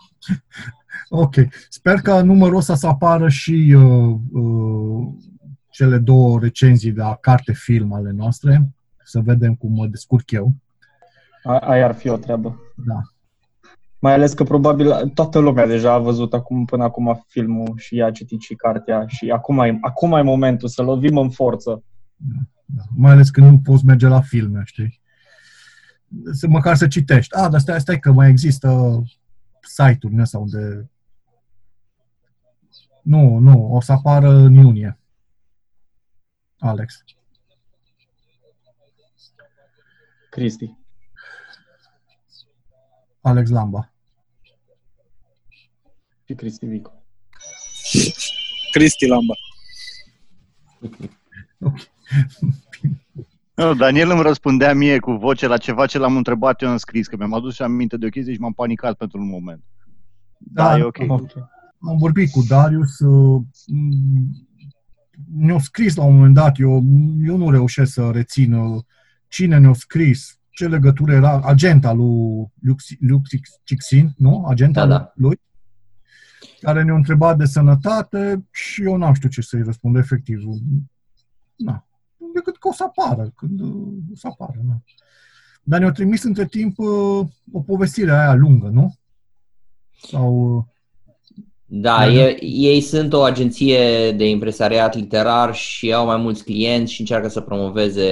ok. Sper că numărul ăsta să apară și uh, uh, cele două recenzii de la carte-film ale noastre să vedem cum mă descurc eu. Aia ar fi o treabă. Da. Mai ales că probabil toată lumea deja a văzut acum până acum filmul și a citit și cartea și acum e, acum e momentul să lovim în forță. Da. Mai ales când nu poți merge la filme, știi? Să, măcar să citești. Ah, dar stai, stai că mai există site-uri în astea unde... Nu, nu, o să apară în iunie. Alex. Cristi. Alex Lamba. Și Cristi Vico. Cristi Lamba. Nu, Daniel îmi răspundea mie cu voce la ceva ce l-am întrebat eu în scris, că mi-am adus și aminte de o chestie și m-am panicat pentru un moment. Da, da e ok. okay. Am vorbit cu Darius, uh, ne-a scris la un moment dat, eu, eu nu reușesc să rețin uh, cine ne-a scris, ce legătură era, agenta lui Luc Cixin, nu? Agenta da, da. lui, care ne-a întrebat de sănătate și eu n-am știut ce să-i răspund, efectiv. Na. Decât că o să apară, când uh, o să apară, na. Dar ne-au trimis între timp uh, o povestire aia lungă, nu? Sau... Da, e, ei sunt o agenție de impresariat literar și au mai mulți clienți și încearcă să promoveze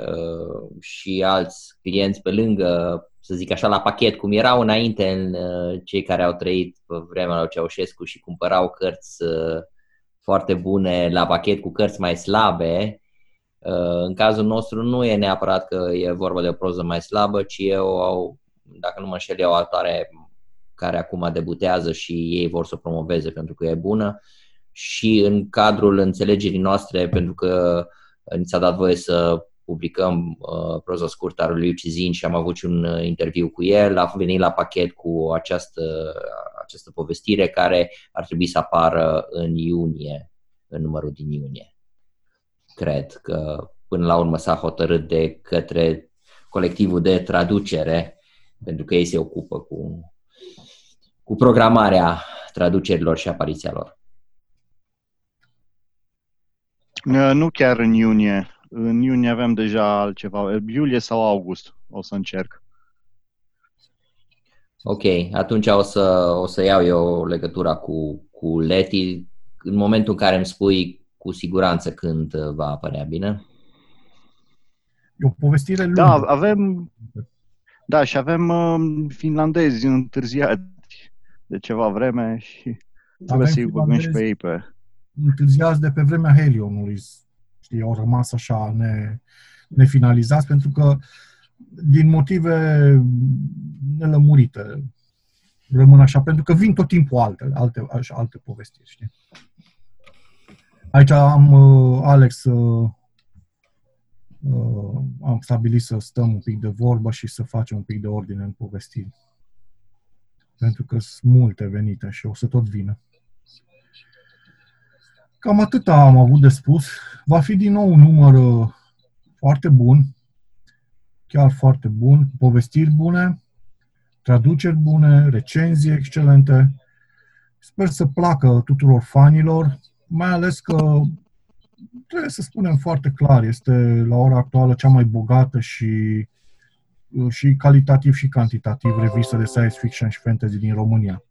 uh, și alți clienți pe lângă, să zic așa, la pachet, cum erau înainte în uh, cei care au trăit pe vremea lui Ceaușescu și cumpărau cărți uh, foarte bune la pachet cu cărți mai slabe. Uh, în cazul nostru nu e neapărat că e vorba de o proză mai slabă, ci e o, dacă nu mă înșel, e o autoare care acum debutează și ei vor să o promoveze pentru că e bună și în cadrul înțelegerii noastre, pentru că ni s-a dat voie să publicăm uh, proza scurtă a lui Cizin și am avut și un uh, interviu cu el, a venit la pachet cu această, această povestire care ar trebui să apară în iunie, în numărul din iunie. Cred că până la urmă s-a hotărât de către colectivul de traducere, pentru că ei se ocupă cu cu programarea traducerilor și apariția lor? Nu chiar în iunie. În iunie avem deja altceva. Iulie sau august o să încerc. Ok, atunci o să, o să iau eu legătura cu, cu Leti în momentul în care îmi spui cu siguranță când va apărea, bine? E o povestire lungă. Da, avem, da, și avem uh, finlandezi întârziați de ceva vreme și trebuie să-i băgăm și pe ei pe... Întârziați de pe vremea Helionului. Știi, au rămas așa ne, nefinalizați pentru că din motive nelămurite rămân așa, pentru că vin tot timpul alte, alte, așa, alte povestiri, știi? Aici am, uh, Alex, uh, uh, am stabilit să stăm un pic de vorbă și să facem un pic de ordine în povestiri pentru că sunt multe venite și o să tot vină. Cam atâta am avut de spus. Va fi din nou un număr uh, foarte bun, chiar foarte bun, povestiri bune, traduceri bune, recenzii excelente. Sper să placă tuturor fanilor, mai ales că trebuie să spunem foarte clar, este la ora actuală cea mai bogată și și calitativ și cantitativ revistă de science fiction și fantasy din România.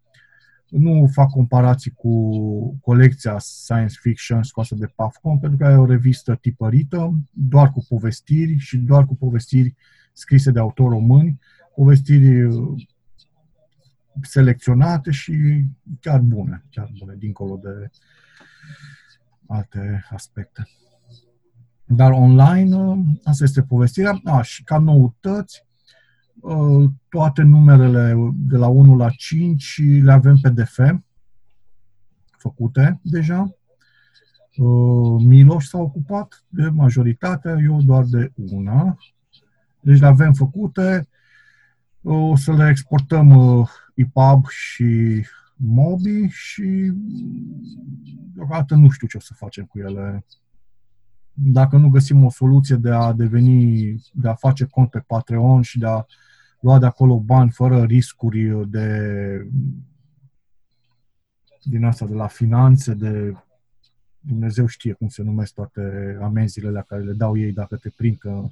Nu fac comparații cu colecția science fiction scoasă de Pafcom, pentru că e o revistă tipărită, doar cu povestiri și doar cu povestiri scrise de autori români, povestiri uh, selecționate și chiar bune, chiar bune, dincolo de alte aspecte. Dar online, uh, asta este povestirea. A, și ca noutăți, Uh, toate numerele de la 1 la 5 le avem PDF făcute deja. Uh, Miloș s-a ocupat de majoritatea, eu doar de una. Deci le avem făcute. O să le exportăm EPUB uh, și Mobi și deocamdată nu știu ce o să facem cu ele. Dacă nu găsim o soluție de a deveni, de a face cont pe Patreon și de a lua de acolo bani fără riscuri de din asta, de la finanțe, de Dumnezeu știe cum se numesc toate amenziile la care le dau ei dacă te prind că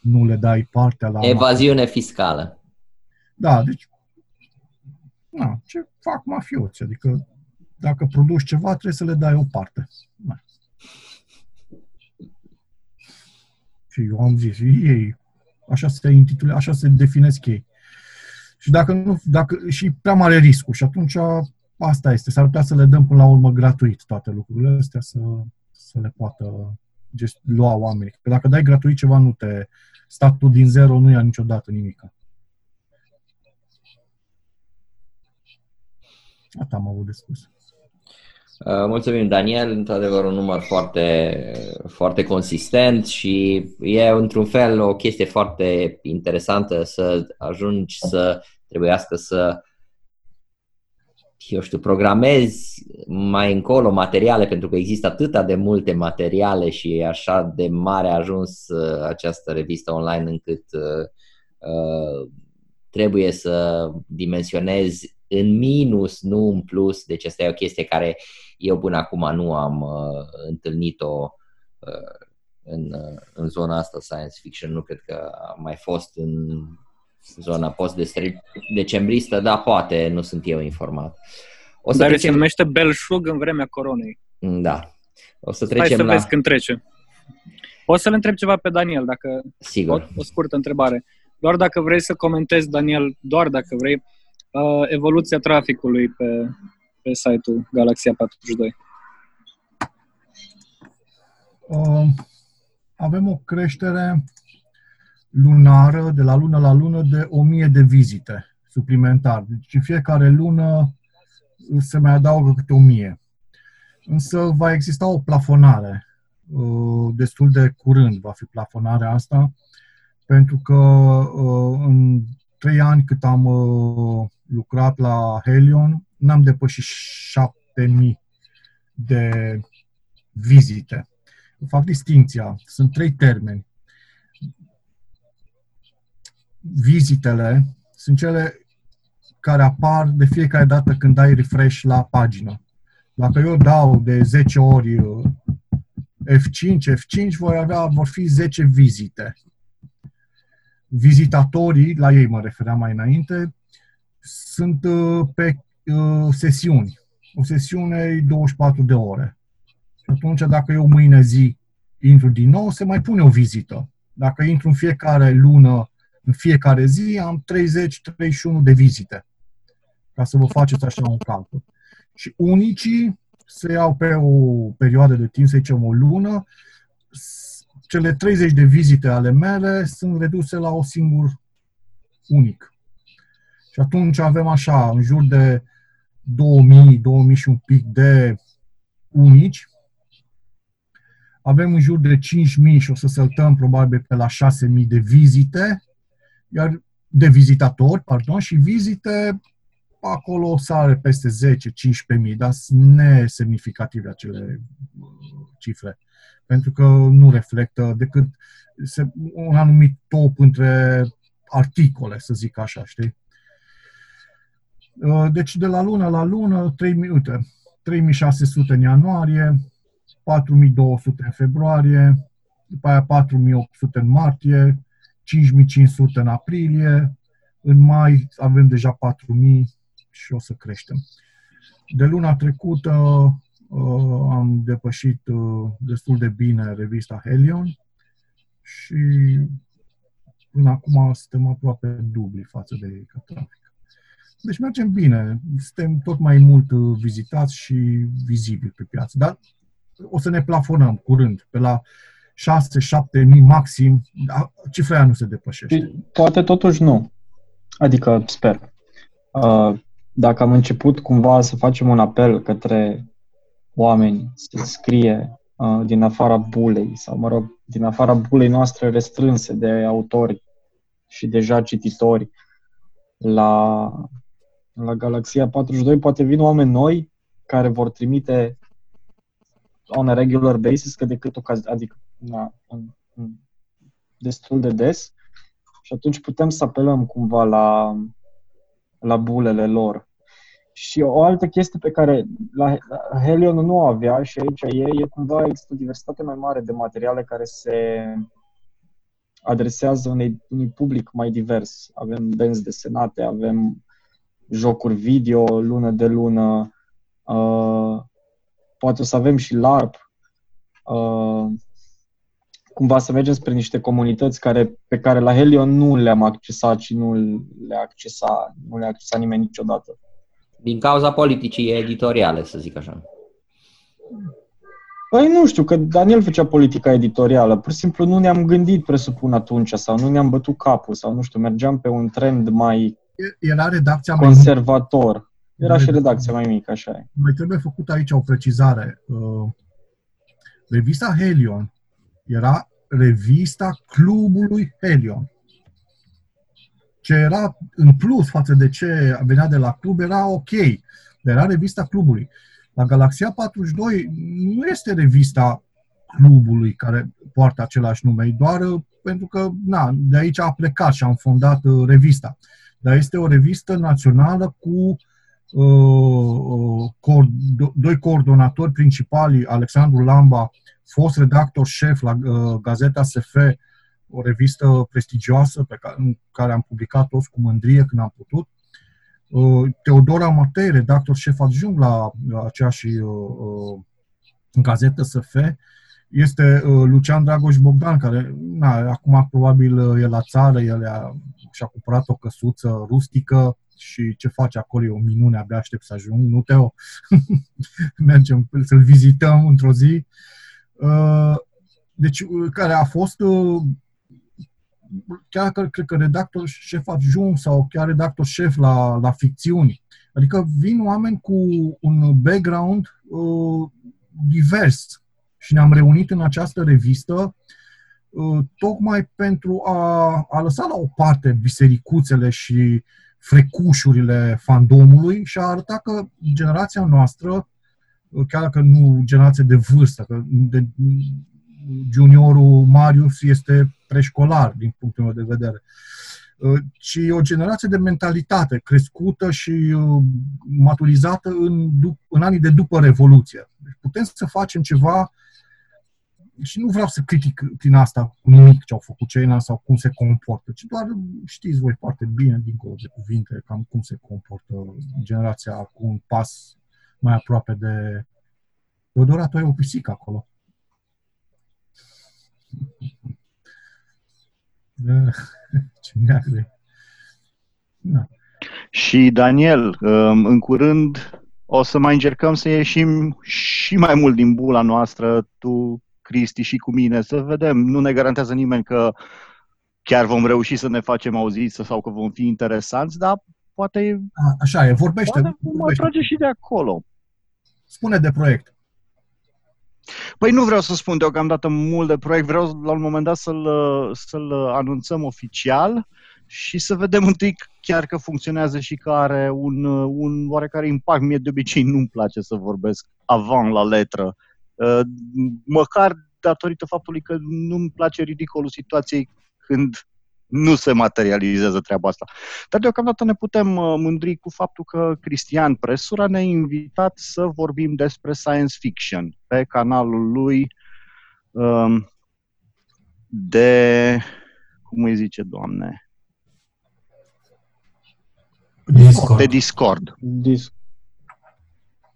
nu le dai partea la... Evaziune fiscală. Da, deci na, ce fac mafioți, adică dacă produci ceva, trebuie să le dai o parte. Da. Și eu am zis, ei, așa se intitule, așa se definesc ei. Și dacă nu, dacă, și prea mare riscul și atunci asta este, s-ar putea să le dăm până la urmă gratuit toate lucrurile astea, să, să le poată gest, lua oamenii. Că dacă dai gratuit ceva, nu te, statul din zero nu ia niciodată nimic. Asta am avut de spus. Uh, mulțumim, Daniel. Într-adevăr, un număr foarte, foarte consistent și e, într-un fel, o chestie foarte interesantă să ajungi să trebuiască să eu știu, programezi mai încolo materiale, pentru că există atâta de multe materiale și e așa de mare a ajuns uh, această revistă online încât uh, uh, trebuie să dimensionezi în minus, nu în plus. Deci asta e o chestie care eu până acum nu am uh, întâlnit-o uh, în, uh, în zona asta science fiction. Nu cred că a mai fost în zona post-decembristă, da, poate, nu sunt eu informat. O să Dar trecem... se numește belșug în vremea coronei. Da. O să trecem Hai să la... vezi când trece. O să-l întreb ceva pe Daniel, dacă... Sigur. O, o scurtă întrebare. Doar dacă vrei să comentezi, Daniel, doar dacă vrei, uh, evoluția traficului pe, pe site-ul Galaxia 42. Uh, avem o creștere lunară, de la lună la lună, de 1000 de vizite suplimentar. Deci în fiecare lună se mai adaugă câte 1000. Însă va exista o plafonare uh, destul de curând va fi plafonarea asta, pentru că uh, în trei ani cât am uh, lucrat la Helion, n-am depășit 7000 de vizite. Fac distinția. Sunt trei termeni vizitele sunt cele care apar de fiecare dată când dai refresh la pagină. Dacă eu dau de 10 ori uh, F5, F5, voi avea, vor fi 10 vizite. Vizitatorii, la ei mă refeream mai înainte, sunt uh, pe uh, sesiuni. O sesiune e 24 de ore. Și atunci, dacă eu mâine zi intru din nou, se mai pune o vizită. Dacă intru în fiecare lună în fiecare zi am 30-31 de vizite, ca să vă faceți așa un calcul. Și unicii se iau pe o perioadă de timp, să zicem o lună, cele 30 de vizite ale mele sunt reduse la o singur unic. Și atunci avem așa, în jur de 2000, 2000 și un pic de unici. Avem în jur de 5000 și o să săltăm probabil pe la 6000 de vizite iar de vizitatori, pardon, și vizite acolo sare peste 10-15 mii, dar sunt nesemnificative acele uh, cifre, pentru că nu reflectă decât un anumit top între articole, să zic așa, știi? Uh, deci de la lună la lună, 3, uite, 3600 în ianuarie, 4200 în februarie, după aia 4800 în martie, 5500 în aprilie, în mai avem deja 4000 și o să creștem. De luna trecută uh, am depășit uh, destul de bine revista Helion și până acum suntem aproape dubli față de Catrafic. Deci mergem bine, suntem tot mai mult uh, vizitați și vizibili pe piață, dar o să ne plafonăm curând, pe la 6-7 mii maxim, cifra aia nu se depășește. Poate totuși nu. Adică, sper. Uh, dacă am început cumva să facem un apel către oameni să scrie uh, din afara bulei, sau, mă rog, din afara bulei noastre restrânse de autori și deja cititori la, la Galaxia 42, poate vin oameni noi care vor trimite on a regular basis, că decât ocazie, adică na, în, în, destul de des și atunci putem să apelăm cumva la, la bulele lor. Și o altă chestie pe care la Helion nu avea și aici e, e cumva există o diversitate mai mare de materiale care se adresează unei, unui public mai divers. Avem benzi desenate, avem jocuri video lună de lună, uh, poate o să avem și LARP, uh, cumva să mergem spre niște comunități care, pe care la Helion nu le-am accesat și nu le-a accesat, nu le-a accesat nimeni niciodată. Din cauza politicii editoriale, să zic așa. Păi nu știu, că Daniel făcea politica editorială. Pur și simplu nu ne-am gândit, presupun atunci, sau nu ne-am bătut capul, sau nu știu, mergeam pe un trend mai Era redacția mai conservator. Era și redacția mai mică, așa e. Mai trebuie făcut aici o precizare. Uh, Revista Helion era revista clubului Helion. Ce era în plus față de ce venea de la club era ok. Dar era revista clubului. La Galaxia 42 nu este revista clubului care poartă același nume, e doar uh, pentru că na, de aici a plecat și am fondat uh, revista. Dar este o revistă națională cu uh, uh, co- doi coordonatori principali, Alexandru Lamba, fost redactor șef la uh, Gazeta SF, o revistă prestigioasă pe care, în care am publicat toți cu mândrie când am putut, Uh, Teodora Matei, redactor șef adjunct la aceeași uh, uh, gazetă SF, este Lucian Dragoș Bogdan, care na, acum probabil e la țară, el a, și-a cumpărat o căsuță rustică și ce face acolo e o minune, abia aștept să ajung. Nu, Teo? Mergem să-l vizităm într-o zi. Deci, care a fost chiar că, cred că redactor șef adjunct sau chiar redactor șef la, la ficțiuni. Adică vin oameni cu un background uh, divers și ne-am reunit în această revistă uh, tocmai pentru a, a lăsa la o parte bisericuțele și frecușurile fandomului și a arăta că generația noastră, uh, chiar dacă nu generație de vârstă, că de, juniorul Marius este preșcolar, din punctul meu de vedere, uh, ci o generație de mentalitate crescută și uh, maturizată în, în anii de după Revoluție. Deci putem să facem ceva și nu vreau să critic prin asta cu nimic ce au făcut ceilalți sau cum se comportă, ci doar știți voi foarte bine, dincolo de cuvinte, cam cum se comportă generația cu un pas mai aproape de... Teodora, tu ai o pisică acolo. Ce neagră. Da. Și Daniel, um, în curând o să mai încercăm să ieșim și mai mult din bula noastră, tu, Cristi și cu mine, să vedem. Nu ne garantează nimeni că chiar vom reuși să ne facem auziți sau că vom fi interesanți, dar poate... A, așa e, vorbește. Poate vom trage și de acolo. Spune de proiect. Păi nu vreau să spun deocamdată mult de proiect, vreau la un moment dat să-l, să-l anunțăm oficial și să vedem întâi chiar că funcționează și că are un, un oarecare impact. Mie de obicei nu-mi place să vorbesc avant la letră, uh, măcar datorită faptului că nu-mi place ridicolul situației când nu se materializează treaba asta. Dar deocamdată ne putem uh, mândri cu faptul că Cristian Presura ne-a invitat să vorbim despre science fiction pe canalul lui um, de, cum îi zice, doamne? Discord. De Discord. Dis-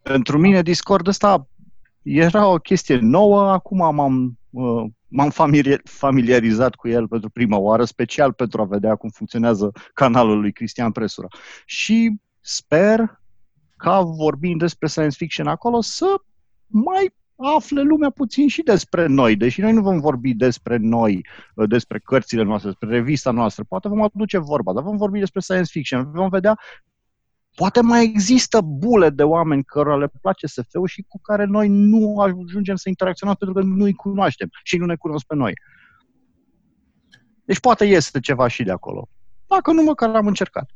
Pentru mine Discord ăsta era o chestie nouă, acum m-am uh, m-am familiarizat cu el pentru prima oară, special pentru a vedea cum funcționează canalul lui Cristian Presura. Și sper ca vorbind despre science fiction acolo să mai afle lumea puțin și despre noi, deși noi nu vom vorbi despre noi, despre cărțile noastre, despre revista noastră, poate vom aduce vorba, dar vom vorbi despre science fiction, vom vedea Poate mai există bule de oameni cărora le place SF-ul și cu care noi nu ajungem să interacționăm pentru că nu îi cunoaștem și nu ne cunosc pe noi. Deci poate este ceva și de acolo. Dacă nu, măcar am încercat.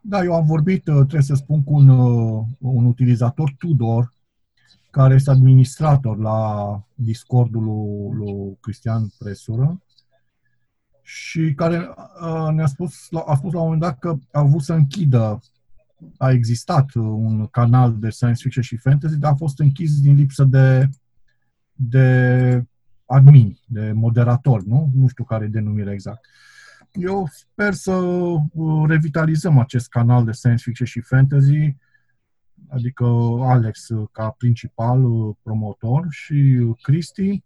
Da, eu am vorbit, uh, trebuie să spun, cu un, uh, un utilizator Tudor, care este administrator la Discordul lui, lui Cristian Presură și care uh, ne-a spus, a spus la un moment dat că a vrut să închidă, a existat un canal de science fiction și fantasy, dar a fost închis din lipsă de, de admin, de moderator, nu? Nu știu care e denumirea exact. Eu sper să uh, revitalizăm acest canal de science fiction și fantasy, adică Alex ca principal uh, promotor și Cristi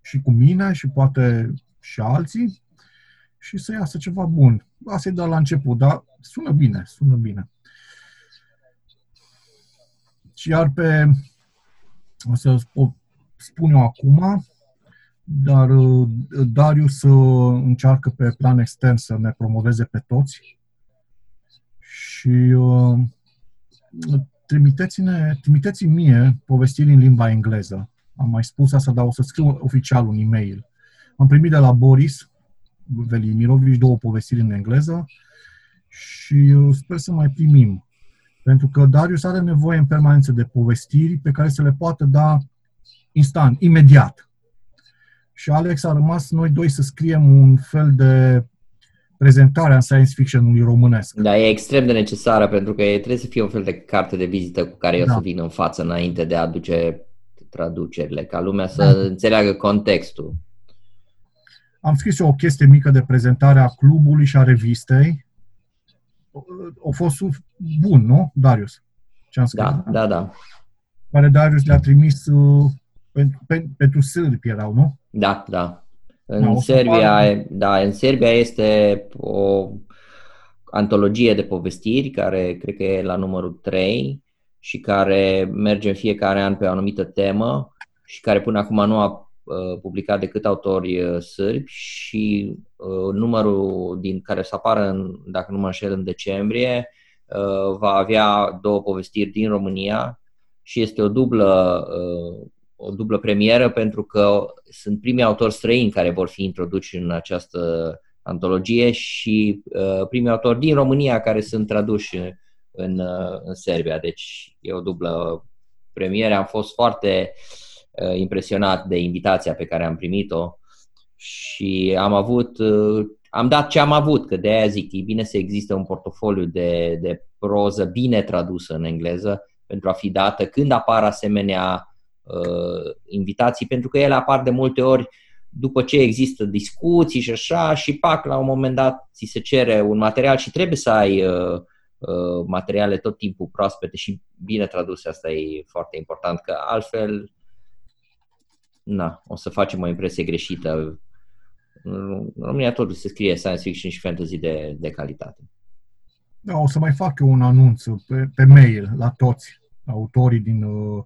și cu mine și poate și alții și să iasă ceva bun. Asta e doar la început, dar sună bine, sună bine. Și iar pe, o să o spun eu acum, dar uh, Darius uh, încearcă pe plan extern să ne promoveze pe toți și uh, trimiteți-ne, trimiteți mie povestiri în limba engleză. Am mai spus asta, dar o să scriu oficial un e-mail. Am primit de la Boris Velimirovici două povestiri în engleză și uh, sper să mai primim. Pentru că Darius are nevoie în permanență de povestiri pe care să le poată da instant, imediat. Și Alex a rămas noi doi să scriem un fel de prezentare a science fiction-ului românesc. Da, e extrem de necesară pentru că trebuie să fie un fel de carte de vizită cu care eu Da. să vin în față înainte de a aduce traducerile, ca lumea să Da. înțeleagă contextul. Am scris eu o chestie mică de prezentare a clubului și a revistei. A fost bun, nu, Darius? Ce am scris? Da, da, da. Care Darius le-a trimis uh, pentru, pentru, pentru sârbi erau, nu? Da, da. În Da, o să Serbia, pară- da, în Serbia este o antologie de povestiri care cred că e la numărul 3 și care merge în fiecare an pe o anumită temă și care până acum nu a uh, publicat decât autori uh, sârbi și uh, numărul din care să apară, în, dacă nu mă înșel, în decembrie, uh, va avea două povestiri din România și este o dublă, uh, o dublă premieră pentru că sunt primii autori străini care vor fi introduși în această antologie și uh, primii autori din România care sunt traduși în, uh, în Serbia. Deci e o dublă premieră. Am fost foarte uh, impresionat de invitația pe care am primit-o și am avut, uh, am dat ce am avut, că de aia zic, e bine să existe un portofoliu de, de proză bine tradusă în engleză pentru a fi dată când apar asemenea uh, invitații, pentru că ele apar de multe ori după ce există discuții și așa și pac, la un moment dat ți se cere un material și trebuie să ai uh, uh, materiale tot timpul proaspete și bine traduse, asta e foarte important, că altfel na, o să facem o impresie greșită. În România totuși se scrie science fiction și fantasy de, de calitate. Da, o să mai fac eu un anunț pe, pe mail la toți autorii din uh,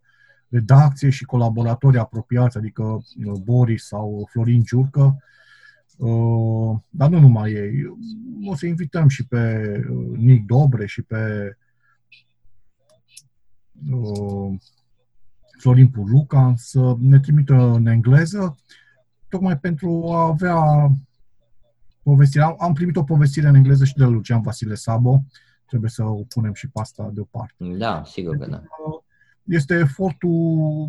redacție și colaboratorii apropiați, adică uh, Boris sau Florin Giurcă, uh, dar nu numai ei. O să invităm și pe uh, Nic Dobre și pe uh, Florin Purluca să ne trimită în engleză, tocmai pentru a avea povestire. Am, am primit o povestire în engleză și de la Lucian Vasile Sabo, trebuie să o punem și pe asta deoparte. Da, sigur că da. Este efortul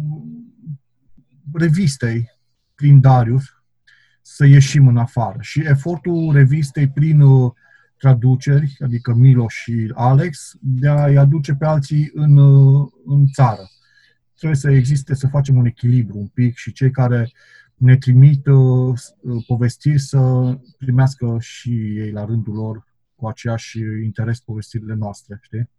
revistei prin Darius să ieșim în afară și efortul revistei prin uh, traduceri, adică Milo și Alex, de a-i aduce pe alții în, uh, în țară. Trebuie să existe, să facem un echilibru un pic și cei care ne trimit uh, uh, povestiri să primească și ei la rândul lor cu aceeași interes povestirile noastre, știi?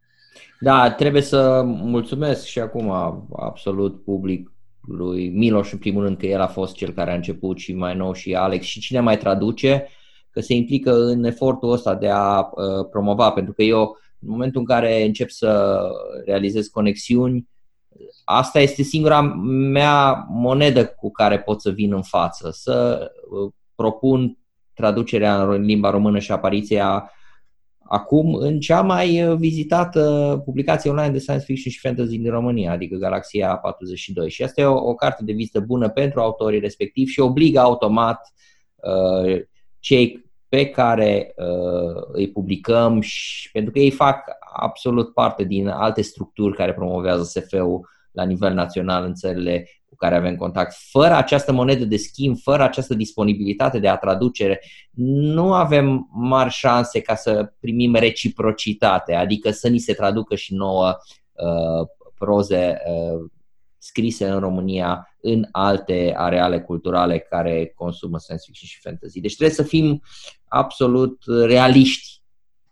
Da, trebuie să mulțumesc și acum absolut public lui Miloș în primul rând că el a fost cel care a început și mai nou și Alex. Și cine mai traduce? Că se implică în efortul ăsta de a uh, promova, pentru că eu în momentul în care încep să realizez conexiuni, asta este singura mea monedă cu care pot să vin în față, să uh, propun traducerea în limba română și apariția acum în cea mai uh, vizitată publicație online de science fiction și fantasy din România, adică Galaxia 42. Și asta e o, o carte de vizită bună pentru autorii respectivi și obligă automat uh, cei pe care uh, îi publicăm și pentru că ei fac absolut parte din alte structuri care promovează SF-ul la nivel național în țările cu care avem contact. Fără această monedă de schimb, fără această disponibilitate de a traducere, nu avem mari șanse ca să primim reciprocitate, adică să ni se traducă și nouă uh, proze uh, scrise în România în alte areale culturale care consumă science fiction și fantasy. Deci trebuie să fim absolut realiști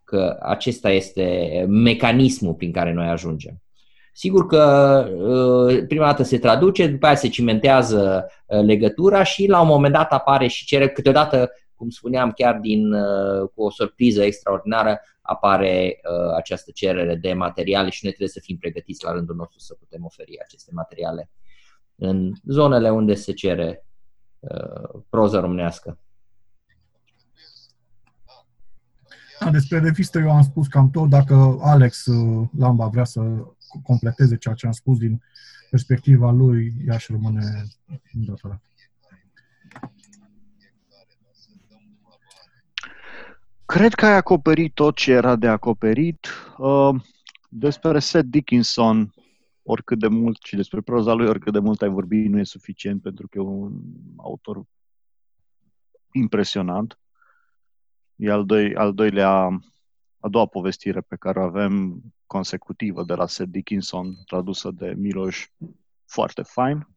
că acesta este mecanismul prin care noi ajungem. Sigur că uh, prima dată se traduce, după aceea se cimentează uh, legătura și la un moment dat apare și cere câteodată, cum spuneam, chiar din, uh, cu o surpriză extraordinară, apare această cerere de materiale și noi trebuie să fim pregătiți la rândul nostru să putem oferi aceste materiale în zonele unde se cere proză românească. Da, despre revistă eu am spus cam tot. Dacă Alex Lamba vrea să completeze ceea ce am spus din perspectiva lui, ea și rămâne îndată. Cred că ai acoperit tot ce era de acoperit. Uh, despre Seth Dickinson, oricât de mult, și despre proza lui, oricât de mult ai vorbit, nu e suficient pentru că e un autor impresionant. E al, doi, al doilea a doua povestire pe care o avem consecutivă de la Seth Dickinson, tradusă de Miloș, foarte fain.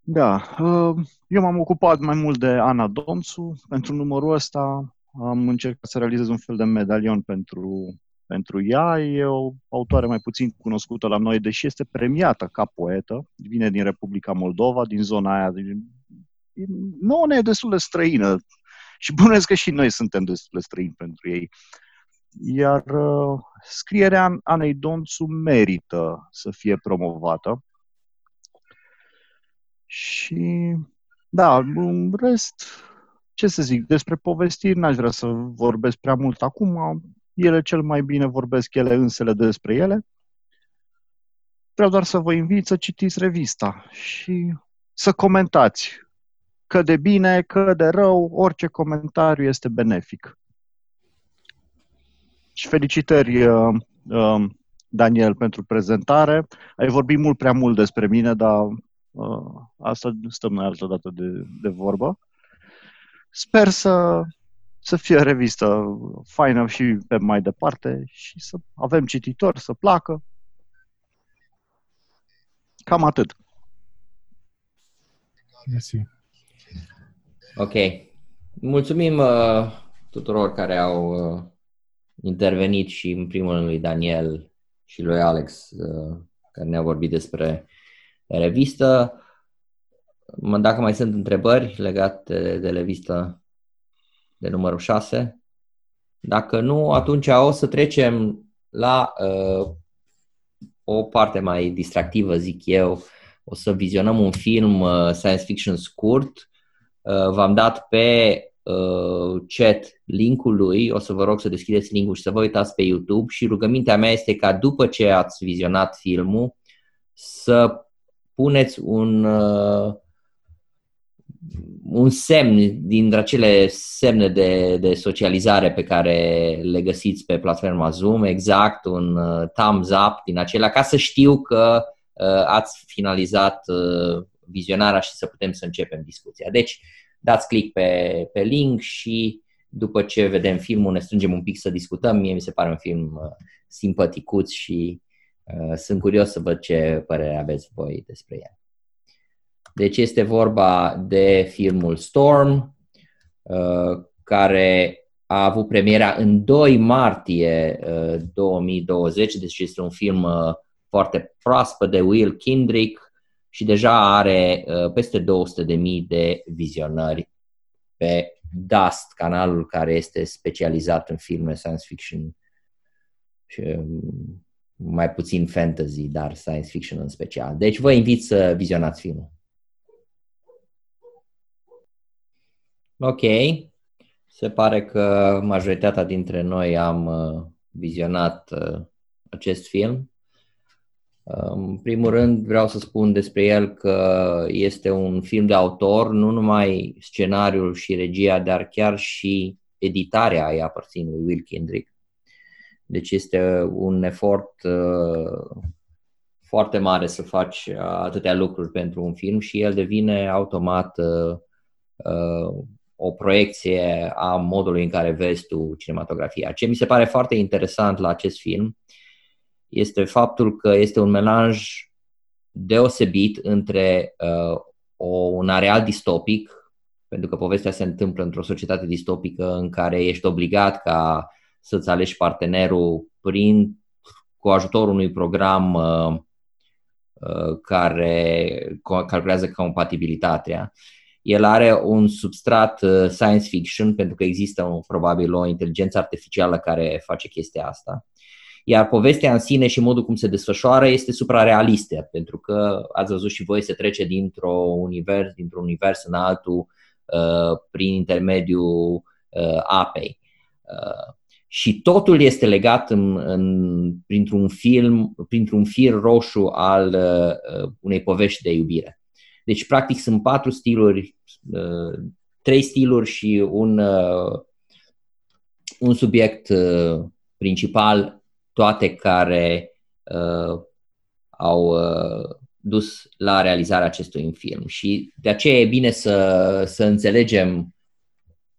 Da, uh, eu m-am ocupat mai mult de Ana Donțu. Pentru numărul ăsta am încercat să realizez un fel de medalion pentru, pentru ea. E o autoare mai puțin cunoscută la noi, deși este premiată ca poetă. Vine din Republica Moldova, din zona aia. Din... Nu ne e destul de străină și bănuiesc că și noi suntem destul de străini pentru ei. Iar uh, scrierea Anei Donțu merită să fie promovată. Și, da, în rest, ce să zic, despre povestiri n-aș vrea să vorbesc prea mult acum. Ele cel mai bine vorbesc ele însele despre ele. Vreau doar să vă invit să citiți revista și să comentați că de bine, că de rău, orice comentariu este benefic. Și felicitări, uh, uh, Daniel, pentru prezentare. Ai vorbit mult prea mult despre mine, dar uh, asta stăm noi altă dată de, de vorbă. Sper să, să fie revistă faină și pe mai departe și să avem cititori, să placă. Cam atât. Mersi. Ok. Mulțumim uh, tuturor care au uh, intervenit și în primul rând lui Daniel și lui Alex uh, care ne-au vorbit despre revistă. Dacă mai sunt întrebări legate de, de revistă de numărul 6. Dacă nu, atunci o să trecem la uh, o parte mai distractivă, zic eu. O să vizionăm un film uh, science fiction scurt Uh, v-am dat pe uh, chat linkul lui, o să vă rog să deschideți linkul și să vă uitați pe YouTube. Și rugămintea mea este ca după ce ați vizionat filmul să puneți un, uh, un semn din acele semne de, de socializare pe care le găsiți pe platforma Zoom, exact un thumbs up din acelea, ca să știu că ați finalizat vizionarea și să putem să începem discuția. Deci, dați click pe, pe link și după ce vedem filmul ne strângem un pic să discutăm. Mie mi se pare un film uh, simpaticuț și uh, sunt curios să văd ce părere aveți voi despre el. Deci este vorba de filmul Storm, uh, care a avut premiera în 2 martie uh, 2020, deci este un film uh, foarte proaspăt de Will Kindrick, și deja are uh, peste 200.000 de vizionări pe Dust, canalul care este specializat în filme science fiction și um, mai puțin fantasy, dar science fiction în special. Deci vă invit să vizionați filmul. Ok. Se pare că majoritatea dintre noi am uh, vizionat uh, acest film. În primul rând vreau să spun despre el că este un film de autor, nu numai scenariul și regia, dar chiar și editarea îi aparțin lui Will Kendrick. Deci este un efort uh, foarte mare să faci atâtea lucruri pentru un film și el devine automat uh, uh, o proiecție a modului în care vezi tu cinematografia. Ce mi se pare foarte interesant la acest film este faptul că este un melanj deosebit între uh, o, un areal distopic, pentru că povestea se întâmplă într-o societate distopică în care ești obligat ca să-ți alegi partenerul prin cu ajutorul unui program uh, uh, care calculează compatibilitatea. El are un substrat uh, science fiction pentru că există un, probabil o inteligență artificială care face chestia asta. Iar povestea în sine și modul cum se desfășoară este suprarealistă, pentru că ați văzut și voi se trece dintr-un univers, dintr-un univers în altul uh, prin intermediul uh, apei. Uh, și totul este legat în, în, printr-un film, printr-un fir roșu al uh, unei povești de iubire. Deci, practic, sunt patru stiluri, uh, trei stiluri și un, uh, un subiect uh, principal, toate care uh, au uh, dus la realizarea acestui film. Și de aceea e bine să, să înțelegem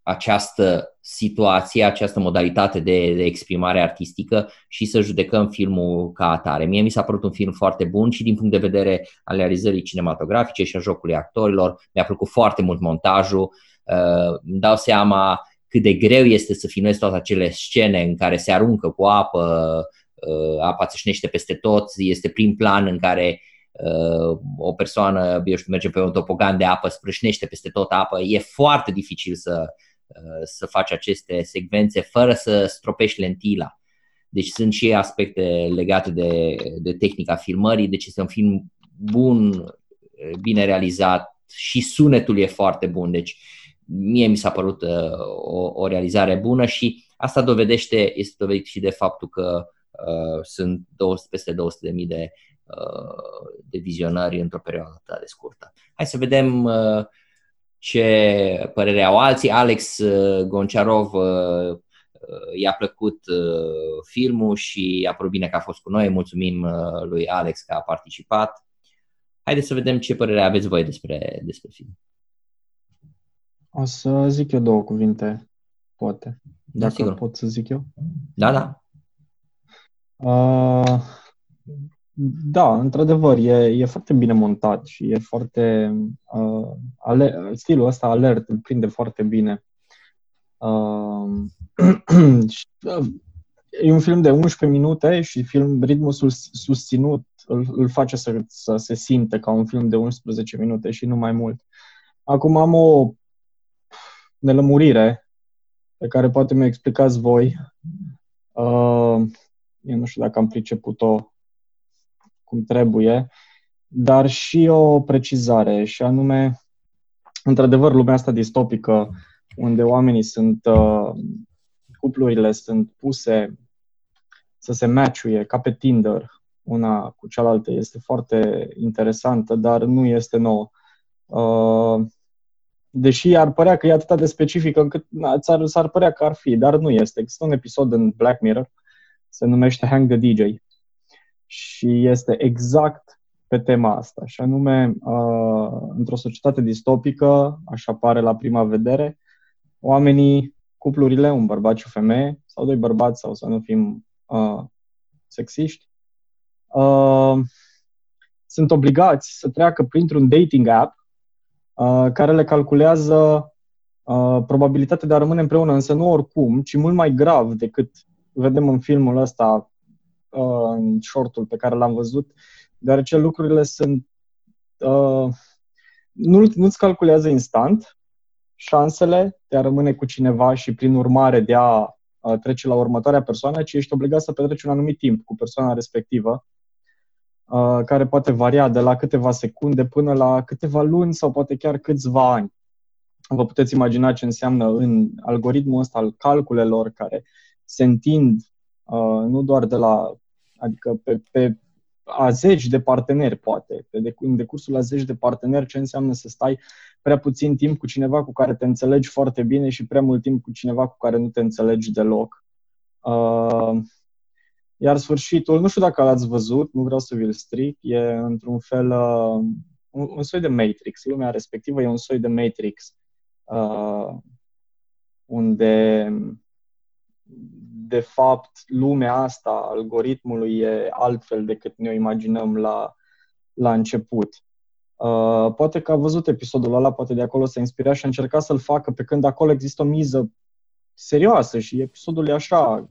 această situație, această modalitate de, de exprimare artistică și să judecăm filmul ca atare. Mie mi s-a părut un film foarte bun și din punct de vedere al realizării cinematografice și a jocului actorilor. Mi-a plăcut foarte mult montajul. Uh, îmi dau seama cât de greu este să filmezi toate acele scene în care se aruncă cu apă, uh, apa țâșnește peste tot, este prim plan în care uh, o persoană, eu știu, merge pe un topogan de apă, sprâșnește peste tot apă. E foarte dificil să, Uh, să faci aceste secvențe fără să stropești lentila. Deci sunt și aspecte legate de, de tehnica filmării, deci este un film bun, uh, bine realizat și sunetul e foarte bun. Deci mie mi s-a părut uh, o, o realizare bună și asta dovedește, este dovedit și de faptul că uh, sunt 200, peste 200.000 de, uh, de vizionări într-o perioadă atât de scurtă. Hai să vedem uh, ce părere au alții. Alex uh, Gonciarov uh, uh, i-a plăcut filmul și a părut bine că a fost cu noi. Mulțumim lui Alex că a participat. Haideți să vedem ce părere aveți voi despre, despre film. O să zic eu două cuvinte, poate. Da, Dacă sigur. pot să zic eu. Da, da. Uh, da, într-adevăr, e, e foarte bine montat și e foarte... Uh, ale, stilul ăsta alert îl prinde foarte bine. Uh, și, uh, e un film de 11 minute și film, ritmul sus, susținut îl, îl face să, să se simte ca un film de 11 minute și nu mai mult. Acum am o nelămurire pe care poate mi-o explicați voi. Uh, eu nu știu dacă am priceput-o cum trebuie, dar și o precizare, și anume, într-adevăr, lumea asta distopică, unde oamenii sunt, uh, cuplurile sunt puse să se matchuie ca pe Tinder, una cu cealaltă, este foarte interesantă, dar nu este nouă. Uh, deși ar părea că e atât de specifică încât na, s-ar, s-ar părea că ar fi, dar nu este. Există un episod în Black Mirror, se numește Hang the DJ și este exact pe tema asta, și anume, uh, într-o societate distopică, așa pare la prima vedere, oamenii, cuplurile, un bărbat și o femeie, sau doi bărbați, sau să nu fim uh, sexiști, uh, sunt obligați să treacă printr-un dating app uh, care le calculează uh, probabilitatea de a rămâne împreună, însă nu oricum, ci mult mai grav decât vedem în filmul ăsta uh, în shortul pe care l-am văzut, deoarece lucrurile sunt... Uh, nu, nu-ți calculează instant șansele de a rămâne cu cineva și, prin urmare, de a uh, trece la următoarea persoană, ci ești obligat să petreci un anumit timp cu persoana respectivă, uh, care poate varia de la câteva secunde până la câteva luni sau poate chiar câțiva ani. Vă puteți imagina ce înseamnă în algoritmul ăsta al calculelor care se întind uh, nu doar de la adică pe, pe a zeci de parteneri, poate, pe de, în decursul la zeci de parteneri, ce înseamnă să stai prea puțin timp cu cineva cu care te înțelegi foarte bine și prea mult timp cu cineva cu care nu te înțelegi deloc. Uh, iar sfârșitul, nu știu dacă l-ați văzut, nu vreau să vi-l stric, e într-un fel uh, un, un soi de Matrix. Lumea respectivă e un soi de Matrix uh, unde de fapt, lumea asta, algoritmului, e altfel decât ne-o imaginăm la, la început. Uh, poate că a văzut episodul ăla, poate de acolo s-a inspirat și a încercat să-l facă pe când acolo există o miză serioasă și episodul e așa,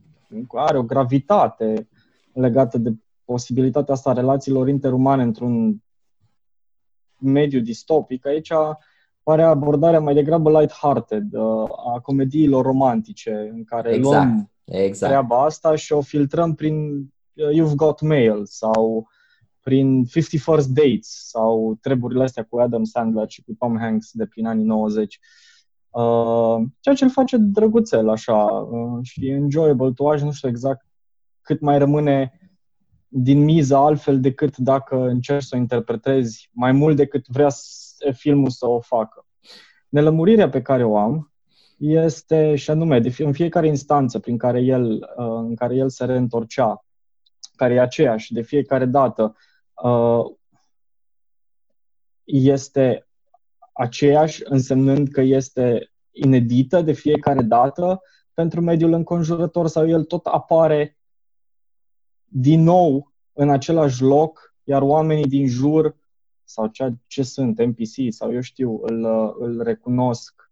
are o gravitate legată de posibilitatea asta a relațiilor interumane într-un mediu distopic, aici pare abordarea mai degrabă light-hearted uh, a comediilor romantice, în care Exact, luăm exact. treaba asta și o filtrăm prin uh, You've Got Mail sau prin 50 First Dates sau treburile astea cu Adam Sandler și cu Tom Hanks de prin anii 90. Uh, ceea ce îl face drăguțel așa uh, și enjoyable to watch, nu știu exact cât mai rămâne din miză altfel decât dacă încerci să o interpretezi mai mult decât vrea s- filmul să o facă. Nelămurirea pe care o am este, și anume, de fie, în fiecare instanță prin care el, uh, în care el se reîntorcea, care e aceeași de fiecare dată, uh, este aceeași, însemnând că este inedită de fiecare dată pentru mediul înconjurător sau el tot apare din nou în același loc, iar oamenii din jur sau ceea ce sunt, NPC sau eu știu, îl, îl recunosc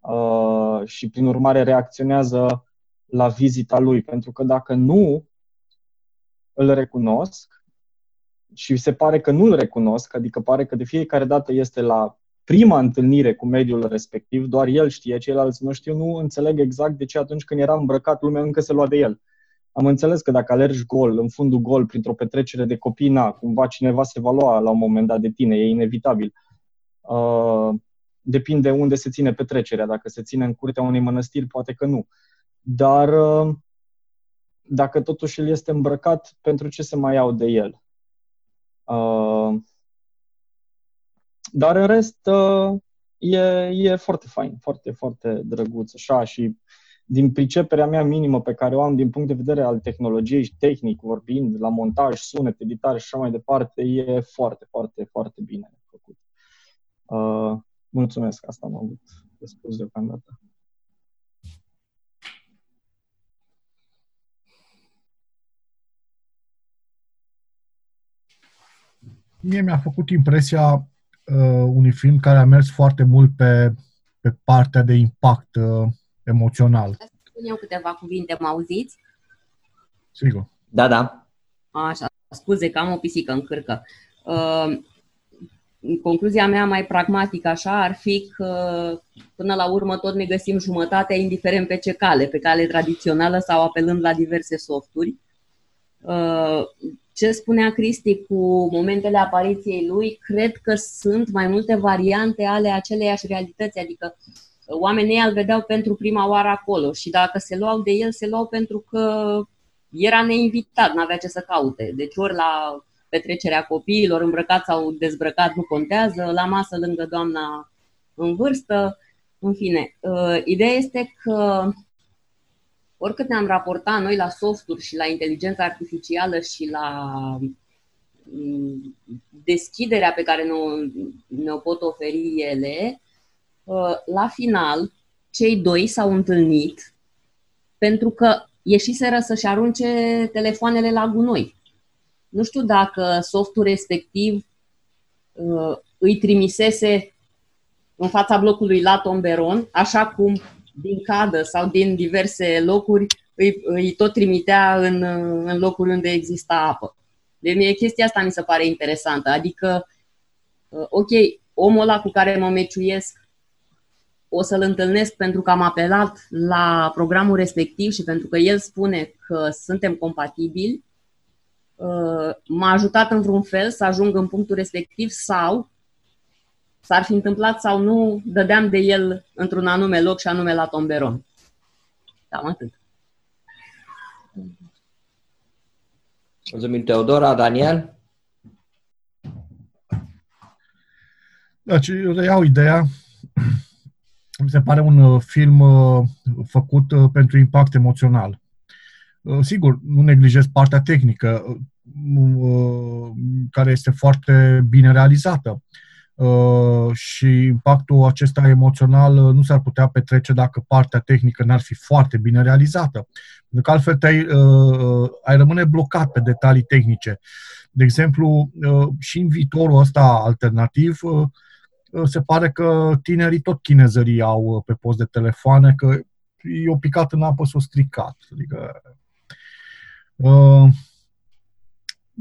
uh, și prin urmare reacționează la vizita lui. Pentru că dacă nu îl recunosc și se pare că nu îl recunosc, adică pare că de fiecare dată este la prima întâlnire cu mediul respectiv, doar el știe, ceilalți nu știu, nu înțeleg exact de ce atunci când era îmbrăcat lumea încă se lua de el. Am înțeles că dacă alergi gol, în fundul gol, printr-o petrecere de copii, na, cumva cineva se va lua la un moment dat de tine, e inevitabil. Uh, depinde unde se ține petrecerea. Dacă se ține în curtea unei mănăstiri, poate că nu. Dar uh, dacă totuși el este îmbrăcat, pentru ce se mai iau de el? Uh, dar în rest, uh, e, e foarte fain, foarte, foarte drăguț, așa, și din priceperea mea minimă pe care o am din punct de vedere al tehnologiei și tehnic vorbind, la montaj, sunet, editare și așa mai departe, e foarte, foarte, foarte bine făcut. Uh, mulțumesc, asta am avut de spus deocamdată. Mie mi-a făcut impresia uh, unui film care a mers foarte mult pe, pe partea de impact uh, emoțional. Spun eu câteva cuvinte, mă auziți? Sigur. Da, da. Așa, scuze că am o pisică în cârcă. Uh, concluzia mea mai pragmatică așa ar fi că până la urmă tot ne găsim jumătatea indiferent pe ce cale, pe cale tradițională sau apelând la diverse softuri. Uh, ce spunea Cristi cu momentele apariției lui, cred că sunt mai multe variante ale aceleiași realități, adică oamenii îl vedeau pentru prima oară acolo și dacă se luau de el, se luau pentru că era neinvitat, n-avea ce să caute. Deci ori la petrecerea copiilor, îmbrăcat sau dezbrăcat, nu contează, la masă lângă doamna în vârstă, în fine. Ideea este că oricât ne-am raportat noi la softuri și la inteligența artificială și la deschiderea pe care ne-o pot oferi ele, la final, cei doi s-au întâlnit pentru că ieșiseră să-și arunce telefoanele la gunoi. Nu știu dacă softul respectiv îi trimisese în fața blocului la tomberon, așa cum din cadă sau din diverse locuri îi, îi tot trimitea în, în locuri unde exista apă. Deci mie chestia asta mi se pare interesantă. Adică, ok, omul ăla cu care mă meciuiesc o să-l întâlnesc pentru că am apelat la programul respectiv și pentru că el spune că suntem compatibili, m-a ajutat în vreun fel să ajung în punctul respectiv sau s-ar fi întâmplat sau nu, dădeam de el într-un anume loc și anume la tomberon. Cam atât. Mulțumim, Teodora. Daniel? Deci, reiau ideea. Mi se pare un film făcut pentru impact emoțional. Sigur, nu neglijez partea tehnică, care este foarte bine realizată. Și impactul acesta emoțional nu s-ar putea petrece dacă partea tehnică n-ar fi foarte bine realizată. Pentru că altfel te-ai, ai rămâne blocat pe detalii tehnice. De exemplu, și în viitorul ăsta alternativ, se pare că tinerii tot chinezării au pe post de telefoane, că i-o picat în apă, s-o stricat. Adică, uh,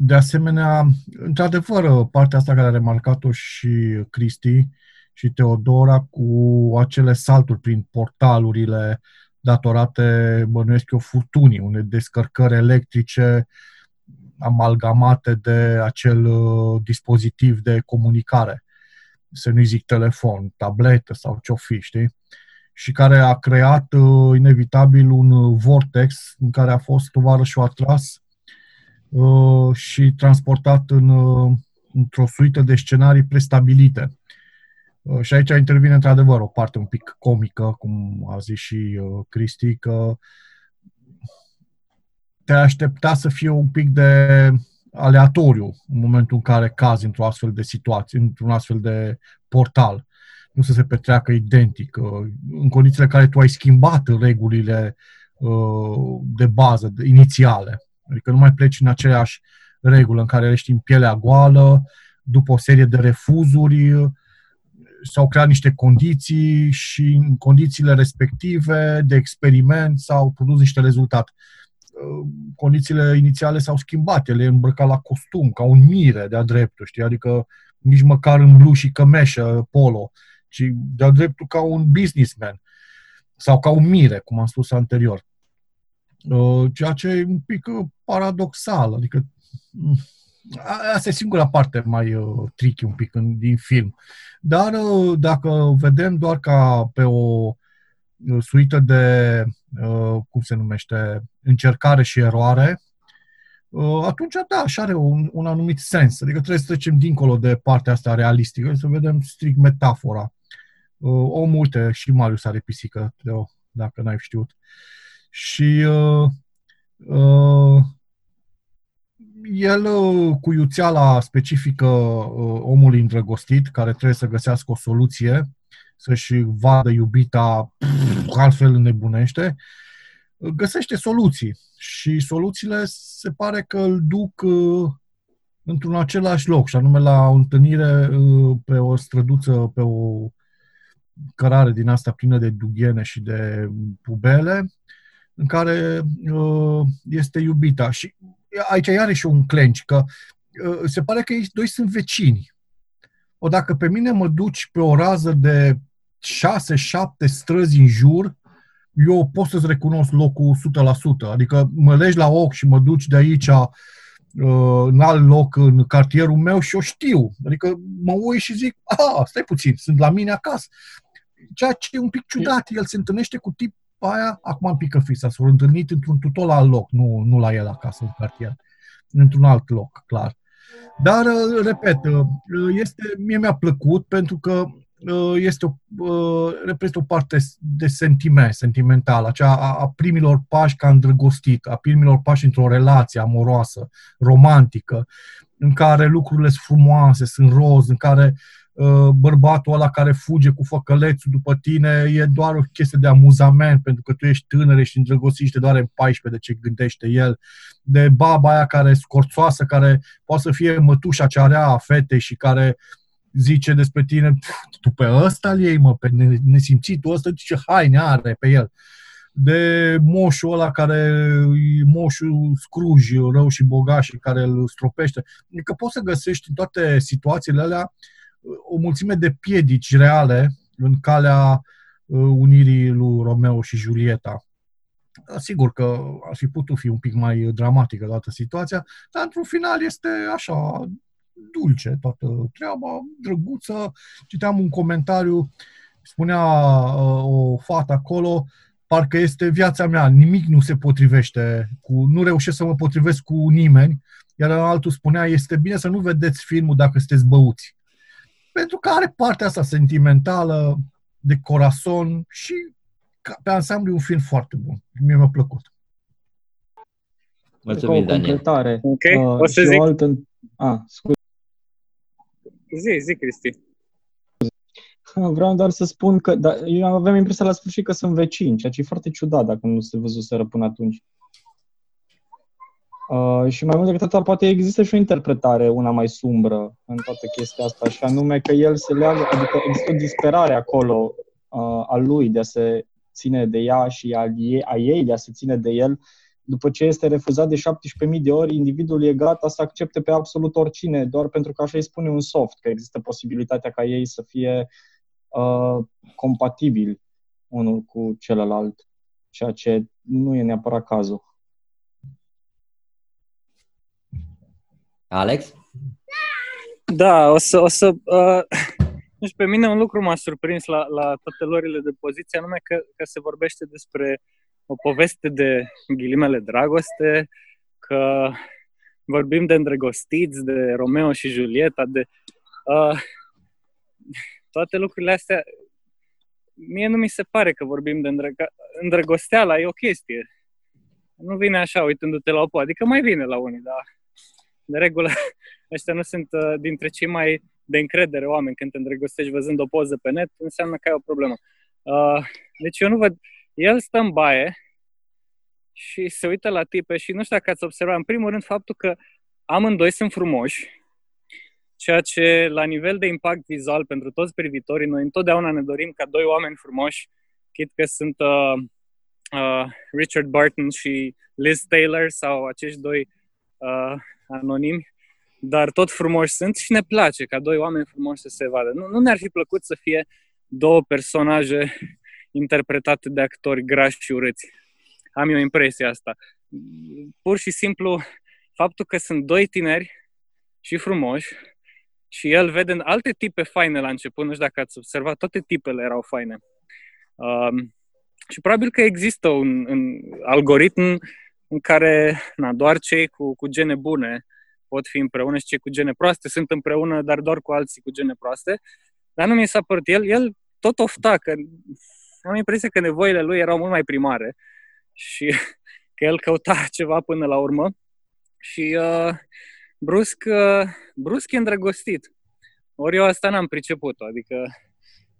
De asemenea, într-adevăr, partea asta care a remarcat-o și Cristi și Teodora cu acele salturi prin portalurile datorate, bănuiesc eu, furtunii, unei descărcări electrice amalgamate de acel uh, dispozitiv de comunicare, să nu zic telefon, tabletă sau ce-o fi, știi? Și care a creat uh, inevitabil un vortex în care a fost tovarășul atras uh, și transportat în, uh, într-o suită de scenarii prestabilite. Uh, și aici intervine într-adevăr o parte un pic comică, cum a zis și uh, Cristi, că te aștepta să fie un pic de aleatoriu în momentul în care cazi într-o astfel de situație, într-un astfel de portal. Nu să se petreacă identic. Uh, în condițiile în care tu ai schimbat regulile de bază, inițiale. Adică nu mai pleci în aceeași regulă în care ești în pielea goală, după o serie de refuzuri, s-au creat niște condiții și în condițiile respective de experiment s-au produs niște rezultate. Uh, condițiile inițiale s-au schimbat, ele îmbrăcat la costum, ca un mire de-a dreptul, știi? Adică nici măcar în blu și cămeșă polo, ci de-a dreptul ca un businessman sau ca un mire, cum am spus anterior. Uh, ceea ce e un pic uh, paradoxal, adică mm, Asta e singura parte mai uh, tricky un pic în, din film. Dar uh, dacă vedem doar ca pe o uh, suită de, uh, cum se numește, încercare și eroare, uh, atunci da, și are un, un anumit sens. Adică trebuie să trecem dincolo de partea asta realistică, să vedem strict metafora. Uh, omul, uite, și Marius are pisică, dacă n-ai știut. Și uh, uh, el uh, cu iuțeala specifică uh, omului îndrăgostit, care trebuie să găsească o soluție, să-și vadă iubita, pff, altfel înnebunește, uh, găsește soluții. Și soluțiile se pare că îl duc într-un același loc, și anume la o întâlnire pe o străduță, pe o cărare din asta plină de dughene și de pubele, în care este iubita. Și aici iarăși un clench, că uh, se pare că ei doi sunt vecini. O dacă pe mine mă duci pe o rază de 6-7 străzi în jur, eu pot să-ți recunosc locul 100%. Adică mă legi la ochi și mă duci de aici uh, în alt loc, în cartierul meu și eu știu. Adică mă uit și zic, a, stai puțin, sunt la mine acasă. Ceea ce e un pic ciudat, el se întâlnește cu tip aia, acum în pică fisa, s-au întâlnit într-un total alt loc, nu, nu la el acasă, în cartier, într-un alt loc, clar. Dar, uh, repet, uh, este, mie mi-a plăcut pentru că uh, este o, reprezintă o parte de sentiment, sentimental, aceea a, a primilor pași ca îndrăgostit, a primilor pași într-o relație amoroasă, romantică, în care lucrurile sunt frumoase, sunt roz, în care Uh, bărbatul ăla care fuge cu făcălețul după tine e doar o chestie de amuzament, pentru că tu ești tânăr, ești îndrăgostit și te doare în 14 de ce gândește el, de baba aia care e scorțoasă, care poate să fie mătușa ce are a fetei și care zice despre tine, tu pe ăsta îl iei, mă, pe nesimțitul ăsta, ce haine are pe el de moșul ăla care e moșul scruj, rău și bogat și care îl stropește. Adică poți să găsești în toate situațiile alea o mulțime de piedici reale în calea uh, unirii lui Romeo și Julieta. Sigur că ar fi putut fi un pic mai dramatică toată situația, dar într-un final este așa dulce toată treaba, drăguță. Citeam un comentariu, spunea uh, o fată acolo, parcă este viața mea, nimic nu se potrivește, cu, nu reușesc să mă potrivesc cu nimeni, iar altul spunea, este bine să nu vedeți filmul dacă sunteți băuți pentru că are partea asta sentimentală de corazon și pe ansamblu e un film foarte bun. Mie mi-a plăcut. Mulțumim, Daniel. Ok, uh, o să zic... Altă... Ah, scuze. Zi, zi, Cristi. Vreau doar să spun că da, eu aveam impresia la sfârșit că sunt vecini, ceea ce e foarte ciudat dacă nu se văzuseră până atunci. Uh, și mai mult decât atât, poate există și o interpretare, una mai sumbră în toată chestia asta, și anume că el se leagă, adică există o disperare acolo uh, a lui de a se ține de ea și a ei, a ei de a se ține de el după ce este refuzat de 17.000 de ori, individul e gata să accepte pe absolut oricine, doar pentru că așa îi spune un soft, că există posibilitatea ca ei să fie uh, compatibili unul cu celălalt, ceea ce nu e neapărat cazul. Alex? Da, o să... O să uh, nu știu, pe mine un lucru m-a surprins la, la toate lorile de poziție, anume că, că se vorbește despre o poveste de ghilimele dragoste, că vorbim de îndrăgostiți, de Romeo și Julieta, de uh, toate lucrurile astea. Mie nu mi se pare că vorbim de îndrăg- îndrăgosteala, e o chestie. Nu vine așa uitându-te la o po, adică mai vine la unii, dar de regulă ăștia nu sunt uh, dintre cei mai de încredere oameni când te îndrăgostești văzând o poză pe net, înseamnă că ai o problemă. Uh, deci eu nu văd, el stă în baie și se uită la tipe și nu știu dacă ați observat, în primul rând, faptul că amândoi sunt frumoși, ceea ce la nivel de impact vizual pentru toți privitorii, noi întotdeauna ne dorim ca doi oameni frumoși, chit că sunt uh, uh, Richard Barton și Liz Taylor sau acești doi uh, anonimi, dar tot frumoși sunt și ne place ca doi oameni frumoși să se vadă. Nu, nu ne-ar fi plăcut să fie două personaje interpretate de actori grași și urâți. Am eu impresia asta. Pur și simplu, faptul că sunt doi tineri și frumoși și el vede în alte tipe faine la început, nu știu dacă ați observat, toate tipele erau faine. Um, și probabil că există un, un algoritm în care na, doar cei cu, cu gene bune pot fi împreună și cei cu gene proaste sunt împreună, dar doar cu alții cu gene proaste. Dar nu mi s-a părut. El, el tot ofta, că am impresia că nevoile lui erau mult mai primare și că el căuta ceva până la urmă și uh, brusc, uh, brusc e îndrăgostit. Ori eu asta n-am priceput-o, adică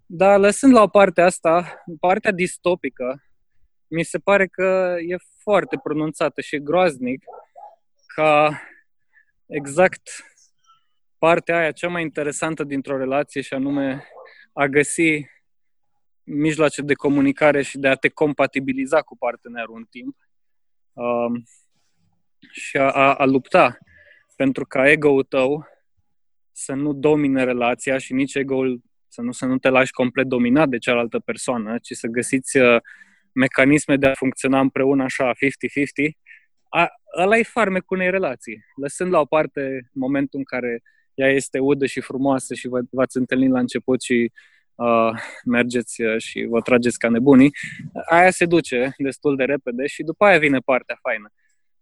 dar lăsând la o parte asta, partea distopică, mi se pare că e foarte pronunțată și groaznic ca exact partea aia cea mai interesantă dintr-o relație și anume a găsi mijloace de comunicare și de a te compatibiliza cu partenerul în timp um, și a, a, a lupta pentru ca ego-ul tău să nu domine relația și nici ego-ul să nu, să nu te lași complet dominat de cealaltă persoană, ci să găsiți uh, mecanisme de a funcționa împreună așa 50-50, a, ăla e farmecul unei relații. Lăsând la o parte momentul în care ea este udă și frumoasă și vă, v-ați întâlnit la început și uh, mergeți uh, și vă trageți ca nebunii, aia se duce destul de repede și după aia vine partea faină.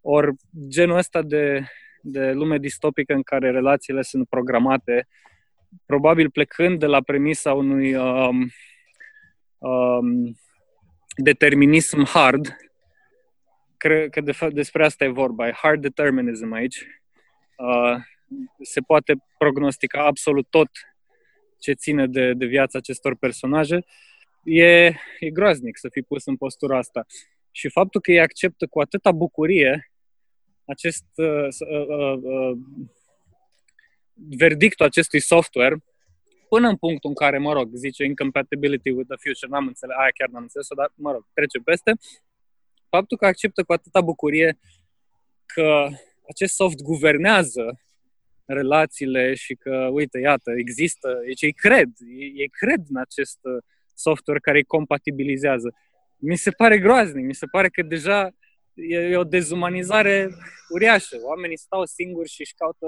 Ori genul ăsta de, de lume distopică în care relațiile sunt programate, probabil plecând de la premisa unui um, um, determinism hard, cred că de fapt despre asta e vorba, e hard determinism aici. Uh, se poate prognostica absolut tot ce ține de, de viața acestor personaje. E, e groaznic să fii pus în postura asta. Și faptul că ei acceptă cu atâta bucurie acest uh, uh, uh, verdictul acestui software până în punctul în care, mă rog, zice incompatibility with the future, n-am înțeles, aia chiar n-am înțeles dar, mă rog, trece peste. Faptul că acceptă cu atâta bucurie că acest soft guvernează relațiile și că, uite, iată, există, deci ei cred, ei, ei cred în acest software care îi compatibilizează. Mi se pare groaznic, mi se pare că deja e, e o dezumanizare uriașă. Oamenii stau singuri și își caută,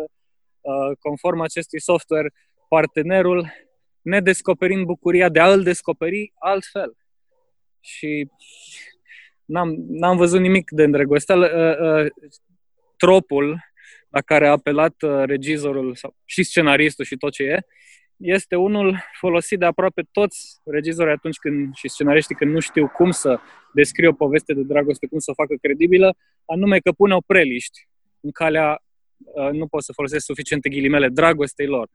uh, conform acestui software, partenerul nedescoperind bucuria de a îl descoperi altfel. Și n-am, n-am văzut nimic de îndrăgosteală. Uh, uh, tropul la care a apelat uh, regizorul sau, și scenaristul și tot ce e, este unul folosit de aproape toți regizorii atunci când și scenariștii când nu știu cum să descrie o poveste de dragoste, cum să o facă credibilă, anume că pune o preliști în calea, uh, nu pot să folosesc suficiente ghilimele, dragostei lor.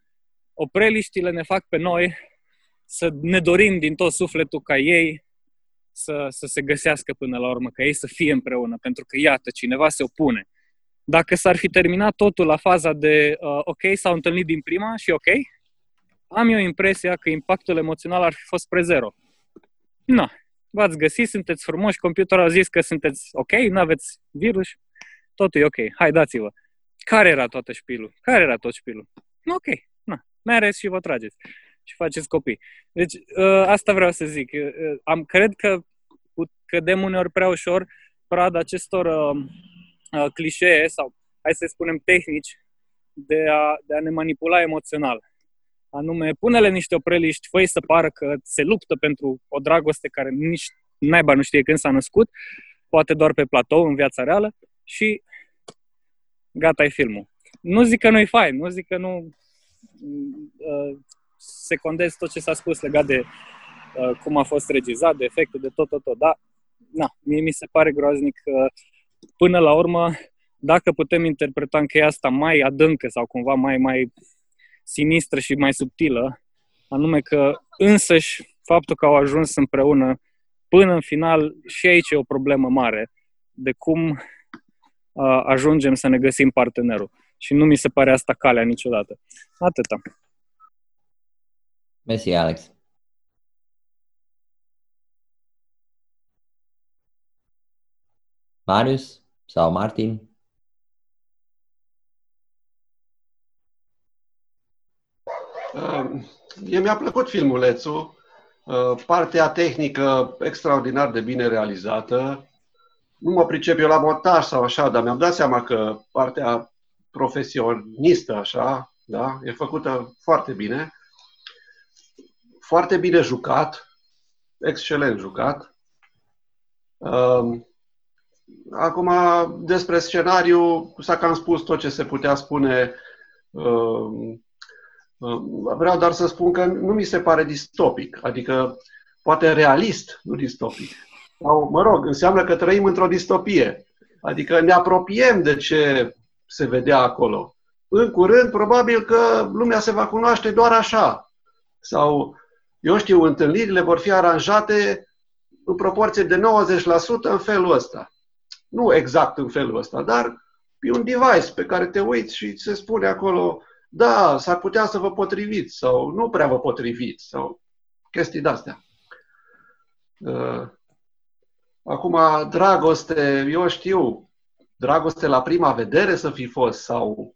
Opreliștile ne fac pe noi să ne dorim din tot sufletul ca ei să, să se găsească până la urmă, ca ei să fie împreună, pentru că, iată, cineva se opune. Dacă s-ar fi terminat totul la faza de uh, ok, s-au întâlnit din prima și ok, am eu impresia că impactul emoțional ar fi fost pre zero. Nu, v-ați găsit, sunteți frumoși, computerul a zis că sunteți ok, nu aveți virus, totul e ok, hai dați-vă. Care era toată șpilul? Care era tot șpilul? Ok, na, mereți și vă trageți și faceți copii. Deci, ă, asta vreau să zic. Ă, am, cred că cădem uneori prea ușor prada acestor uh, clișee sau, hai să spunem, tehnici de a, de a ne manipula emoțional. Anume, pune-le niște opreliști, fă să pară că se luptă pentru o dragoste care nici naiba nu știe când s-a născut, poate doar pe platou, în viața reală, și gata e filmul. Nu zic că nu-i fain, nu zic că nu uh, secondez tot ce s-a spus legat de uh, cum a fost regizat, de efecte, de tot, tot, tot, dar na, mie mi se pare groaznic că până la urmă, dacă putem interpreta încheia asta mai adâncă sau cumva mai, mai sinistră și mai subtilă, anume că însăși faptul că au ajuns împreună până în final și aici e o problemă mare de cum uh, ajungem să ne găsim partenerul. Și nu mi se pare asta calea niciodată. Atâta. Mersi, Alex. Marius sau Martin? Mie mi-a plăcut filmulețul, uh, partea tehnică extraordinar de bine realizată. Nu mă pricep eu la montaj sau așa, dar mi-am dat seama că partea profesionistă, așa, da, e făcută foarte bine. Foarte bine jucat, excelent jucat. Um, acum, despre scenariu, s-a cam spus tot ce se putea spune um, Vreau doar să spun că nu mi se pare distopic, adică poate realist, nu distopic. Sau, mă rog, înseamnă că trăim într-o distopie. Adică ne apropiem de ce se vedea acolo. În curând, probabil că lumea se va cunoaște doar așa. Sau, eu știu, întâlnirile vor fi aranjate în proporție de 90% în felul ăsta. Nu exact în felul ăsta, dar pe un device pe care te uiți și se spune acolo da, s-ar putea să vă potriviți sau nu prea vă potriviți sau chestii de-astea. Uh, acum, dragoste, eu știu, dragoste la prima vedere să fi fost sau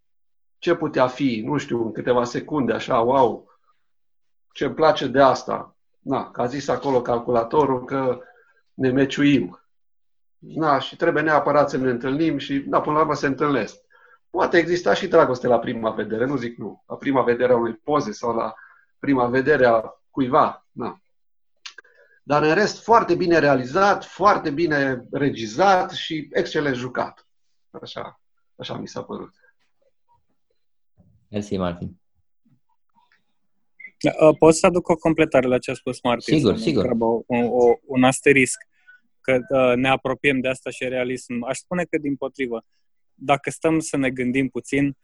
ce putea fi, nu știu, în câteva secunde, așa, wow, ce îmi place de asta. Na, că a zis acolo calculatorul că ne meciuim. Na, și trebuie neapărat să ne întâlnim și, da, până la urmă se întâlnesc. Poate exista și dragoste la prima vedere, nu zic nu. La prima vedere a unei poze sau la prima vedere a cuiva. Na. Dar în rest, foarte bine realizat, foarte bine regizat și excelent jucat. Așa, așa mi s-a părut. Mersi, Martin. Da, pot să aduc o completare la ce a spus Martin? Sigur, sigur. O, o, un asterisc că uh, ne apropiem de asta și realism. Aș spune că din potrivă dacă stăm să ne gândim puțin,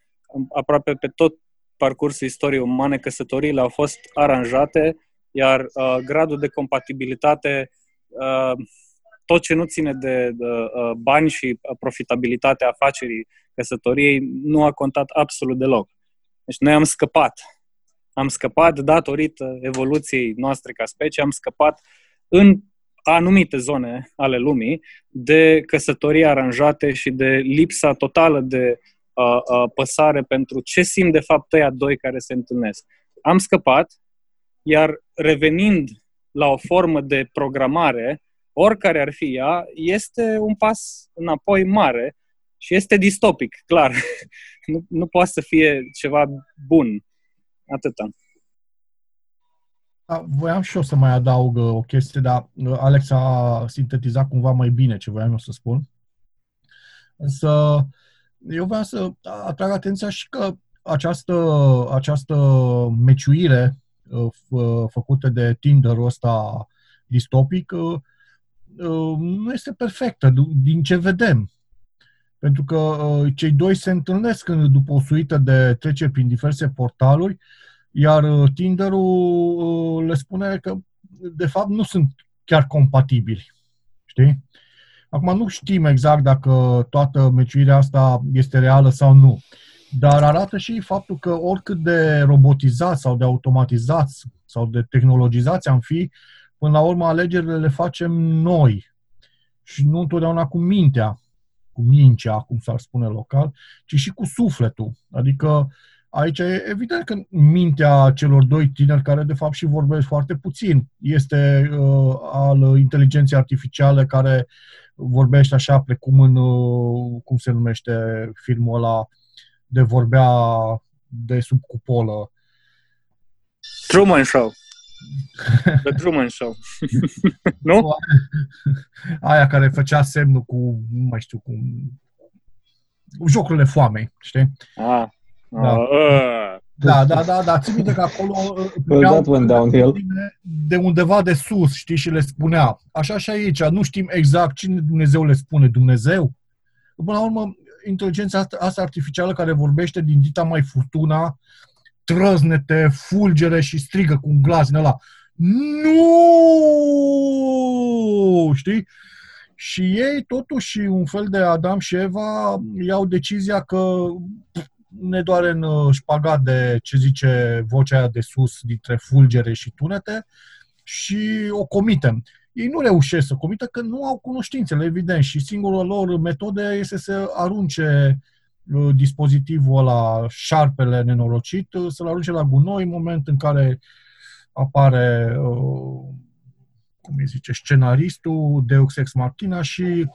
aproape pe tot parcursul istoriei umane, căsătoriile au fost aranjate, iar uh, gradul de compatibilitate, uh, tot ce nu ține de, de uh, bani și profitabilitatea afacerii căsătoriei, nu a contat absolut deloc. Deci noi am scăpat. Am scăpat datorită evoluției noastre ca specie, am scăpat în anumite zone ale lumii de căsătorii aranjate și de lipsa totală de uh, uh, păsare pentru ce simt de fapt ăia doi care se întâlnesc. Am scăpat, iar revenind la o formă de programare, oricare ar fi ea, este un pas înapoi mare și este distopic, clar. nu, nu poate să fie ceva bun. Atâta. Da, voiam și eu să mai adaug uh, o chestie, dar uh, Alex a sintetizat cumva mai bine ce voiam eu să spun. Însă eu vreau să atrag atenția și că această, această meciuire uh, făcută de Tinder-ul ăsta distopic nu este perfectă, din ce vedem. Pentru că cei doi se întâlnesc după o suită de treceri prin diverse portaluri iar uh, Tinder-ul uh, le spune că, de fapt, nu sunt chiar compatibili. Știi? Acum nu știm exact dacă toată meciuirea asta este reală sau nu. Dar arată și faptul că oricât de robotizați sau de automatizați sau de tehnologizați am fi, Până la urmă, alegerile le facem noi și nu întotdeauna cu mintea, cu mincea, cum s-ar spune local, ci și cu sufletul. Adică aici e evident că mintea celor doi tineri, care de fapt și vorbesc foarte puțin, este uh, al inteligenței artificiale care vorbește așa precum în, uh, cum se numește filmul ăla, de vorbea de sub cupolă. Truman Show. The Truman Show. nu? Aia care făcea semnul cu, nu mai știu cum, jocurile foamei, știi? Ah. Da. Uh. Da, da, da, da. Țin minte că acolo uh, Well, that went downhill. de undeva de sus, știi, și le spunea. Așa și aici, nu știm exact cine Dumnezeu le spune. Dumnezeu? Până la urmă, inteligența asta, asta artificială care vorbește din dita mai furtuna, trăznete, fulgere și strigă cu un glas din ăla. Nu! Știi? Și ei, totuși, un fel de Adam și Eva, iau decizia că ne doare în uh, șpagat de ce zice vocea aia de sus dintre fulgere și tunete și o comitem. Ei nu reușesc să comită că nu au cunoștințele, evident, și singura lor metodă este să arunce uh, dispozitivul ăla, șarpele nenorocit, uh, să-l arunce la gunoi în moment în care apare, cum îi zice, scenaristul Deus Ex Machina și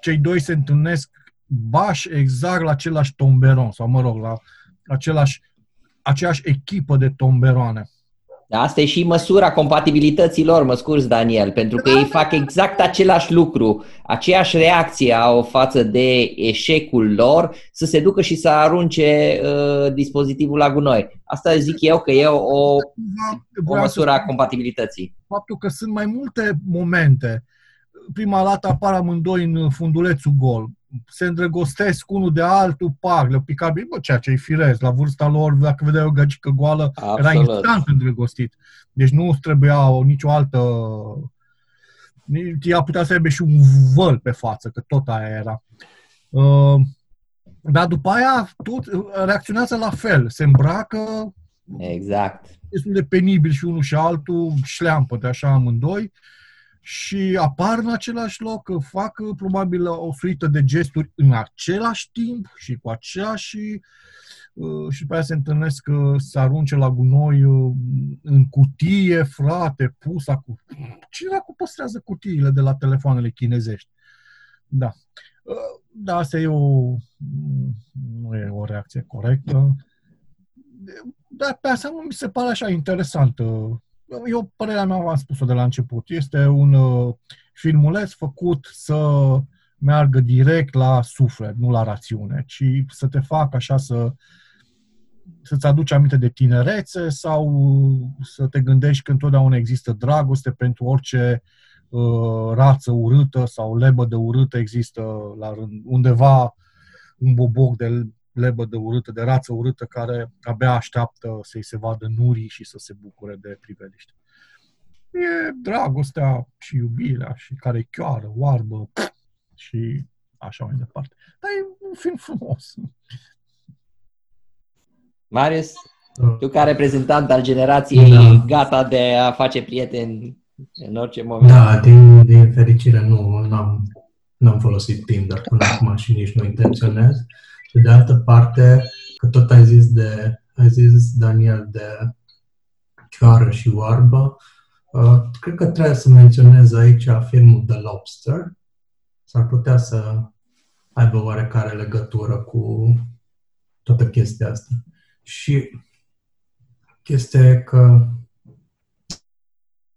cei doi se întâlnesc baș exact la același tomberon, sau mă rog, la același, aceeași echipă de tomberoane. Asta e și măsura compatibilității lor, mă scuzi, Daniel, pentru că ei fac exact același lucru, aceeași reacție au față de eșecul lor, să se ducă și să arunce uh, dispozitivul la gunoi. Asta zic eu că e o, o măsură a compatibilității. Faptul că sunt mai multe momente. Prima dată apar amândoi în fundulețul gol se îndrăgostesc unul de altul, pac, le pica bine, bă, ceea ce e firesc. La vârsta lor, dacă vedeai o gagică goală, Absolut. era instant îndrăgostit. Deci nu trebuia o, nicio altă... Ea putea să aibă și un văl pe față, că tot aia era. Uh, dar după aia tot reacționează la fel. Se îmbracă Exact. Destul de penibil și unul și altul, șleampă de așa amândoi și apar în același loc, fac probabil o suită de gesturi în același timp și cu aceeași uh, și pe aia se întâlnesc că se arunce la gunoi uh, în cutie, frate, pus acum. Cine acum păstrează cutiile de la telefoanele chinezești? Da. Uh, da, asta e o, nu e o reacție corectă. Dar pe asta nu mi se pare așa interesantă eu, părerea mea, v-am spus-o de la început, este un uh, filmuleț făcut să meargă direct la suflet, nu la rațiune, ci să te facă așa să să-ți aduci aminte de tinerețe sau să te gândești că întotdeauna există dragoste pentru orice uh, rață urâtă sau lebă de urâtă există la rând, undeva un boboc de lebădă urâtă, de rață urâtă, care abia așteaptă să-i se vadă nurii și să se bucure de priveliște. E dragostea și iubirea și care chioară, oarbă și așa mai departe. Dar e un film frumos. Marius, tu ca reprezentant al generației da. gata de a face prieteni în orice moment. Da, din, din fericire nu, n-am, n-am folosit Tinder până acum și nici nu intenționez. Pe de altă parte, că tot ai zis de, ai zis, Daniel, de chioară și oarbă, uh, cred că trebuie să menționez aici filmul The Lobster. S-ar putea să aibă oarecare legătură cu toată chestia asta. Și chestia e că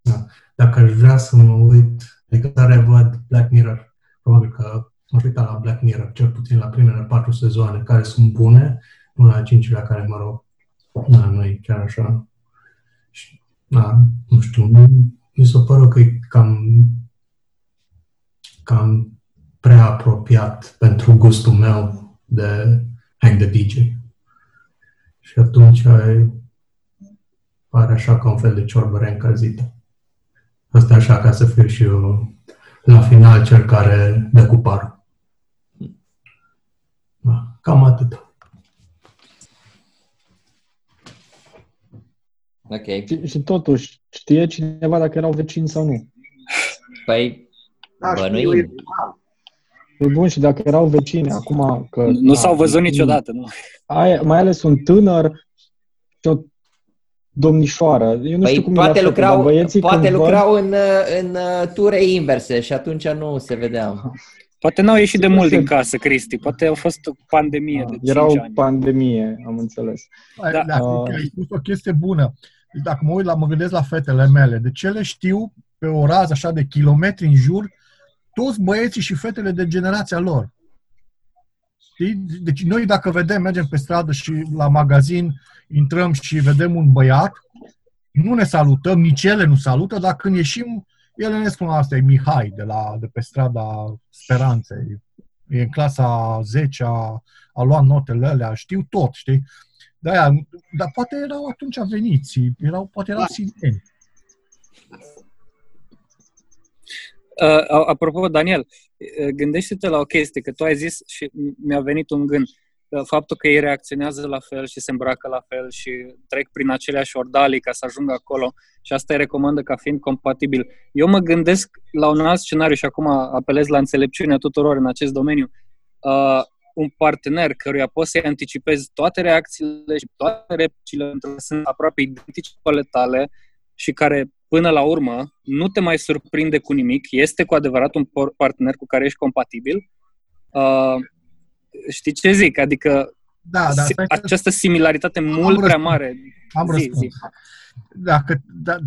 da, dacă aș vrea să mă uit, adică tare văd Black Mirror, probabil că m-aș uita la Black Mirror, cel puțin la primele patru sezoane, care sunt bune, nu la cincilea care, mă rog, da, nu e chiar așa. Și, da, nu știu, mi s-a părut că e cam, cam prea apropiat pentru gustul meu de Hang the DJ. Și atunci pare așa ca un fel de ciorbă reîncălzită. Asta așa ca să fiu și eu la final cel care dă cu parul. Da, cam atât. Ok. Și, și totuși, știe cineva dacă erau vecini sau nu? Păi, Da, știu, bănuim. e- E bun și dacă erau vecini, acum că... Nu s-au văzut niciodată, nu? Ai, mai ales un tânăr și o domnișoară. Eu nu Păi știu cum e la poate fete, dar lucrau, băieții poate când văd- lucrau în, uh, în uh, ture inverse și atunci nu se vedeau. Poate n-au ieșit de Sigur mult se- din casă, Cristi. Poate a fost o pandemie de 5 Era o ani. pandemie, am înțeles. Da. Da. Dacă Uh. ai spus o chestie bună. Deci Dacă mă uit la, mă gândesc la fetele mele, de ce le știu pe o rază așa de kilometri în jur, toți băieții și fetele de generația lor. Știi? Deci noi dacă vedem, mergem pe stradă și la magazin, intrăm și vedem un băiat, nu ne salutăm, nici ele nu salută, dar când ieșim, ele ne spun asta, e Mihai de, la, de pe strada Speranței. E în clasa 10 a, a luat notele alea, știu tot, știi? De-aia, dar poate erau atunci veniți, erau, poate erau sileni. Uh, a- apropo, Daniel, uh, gândește-te la o chestie, că tu ai zis și mi-a venit un gând. uh, Faptul că ei reacționează la fel și se îmbracă la fel și trec prin aceleași ordalii ca să ajungă acolo și asta îi recomandă ca fiind compatibil. Eu mă gândesc la un alt scenariu și acum apelez la înțelepciunea tuturor în acest domeniu. Uh, un partener căruia poți să-i anticipezi toate reacțiile și toate replicile pentru că sunt aproape identice cu ale tale și care până la urmă nu te mai surprinde cu nimic, este cu adevărat un por- partener cu care ești compatibil. Uh, știi ce zic? Adică Da, da, si- stai că- această similaritate mult prea răspuns. mare. Am zi, răspuns. zi. Dacă, da,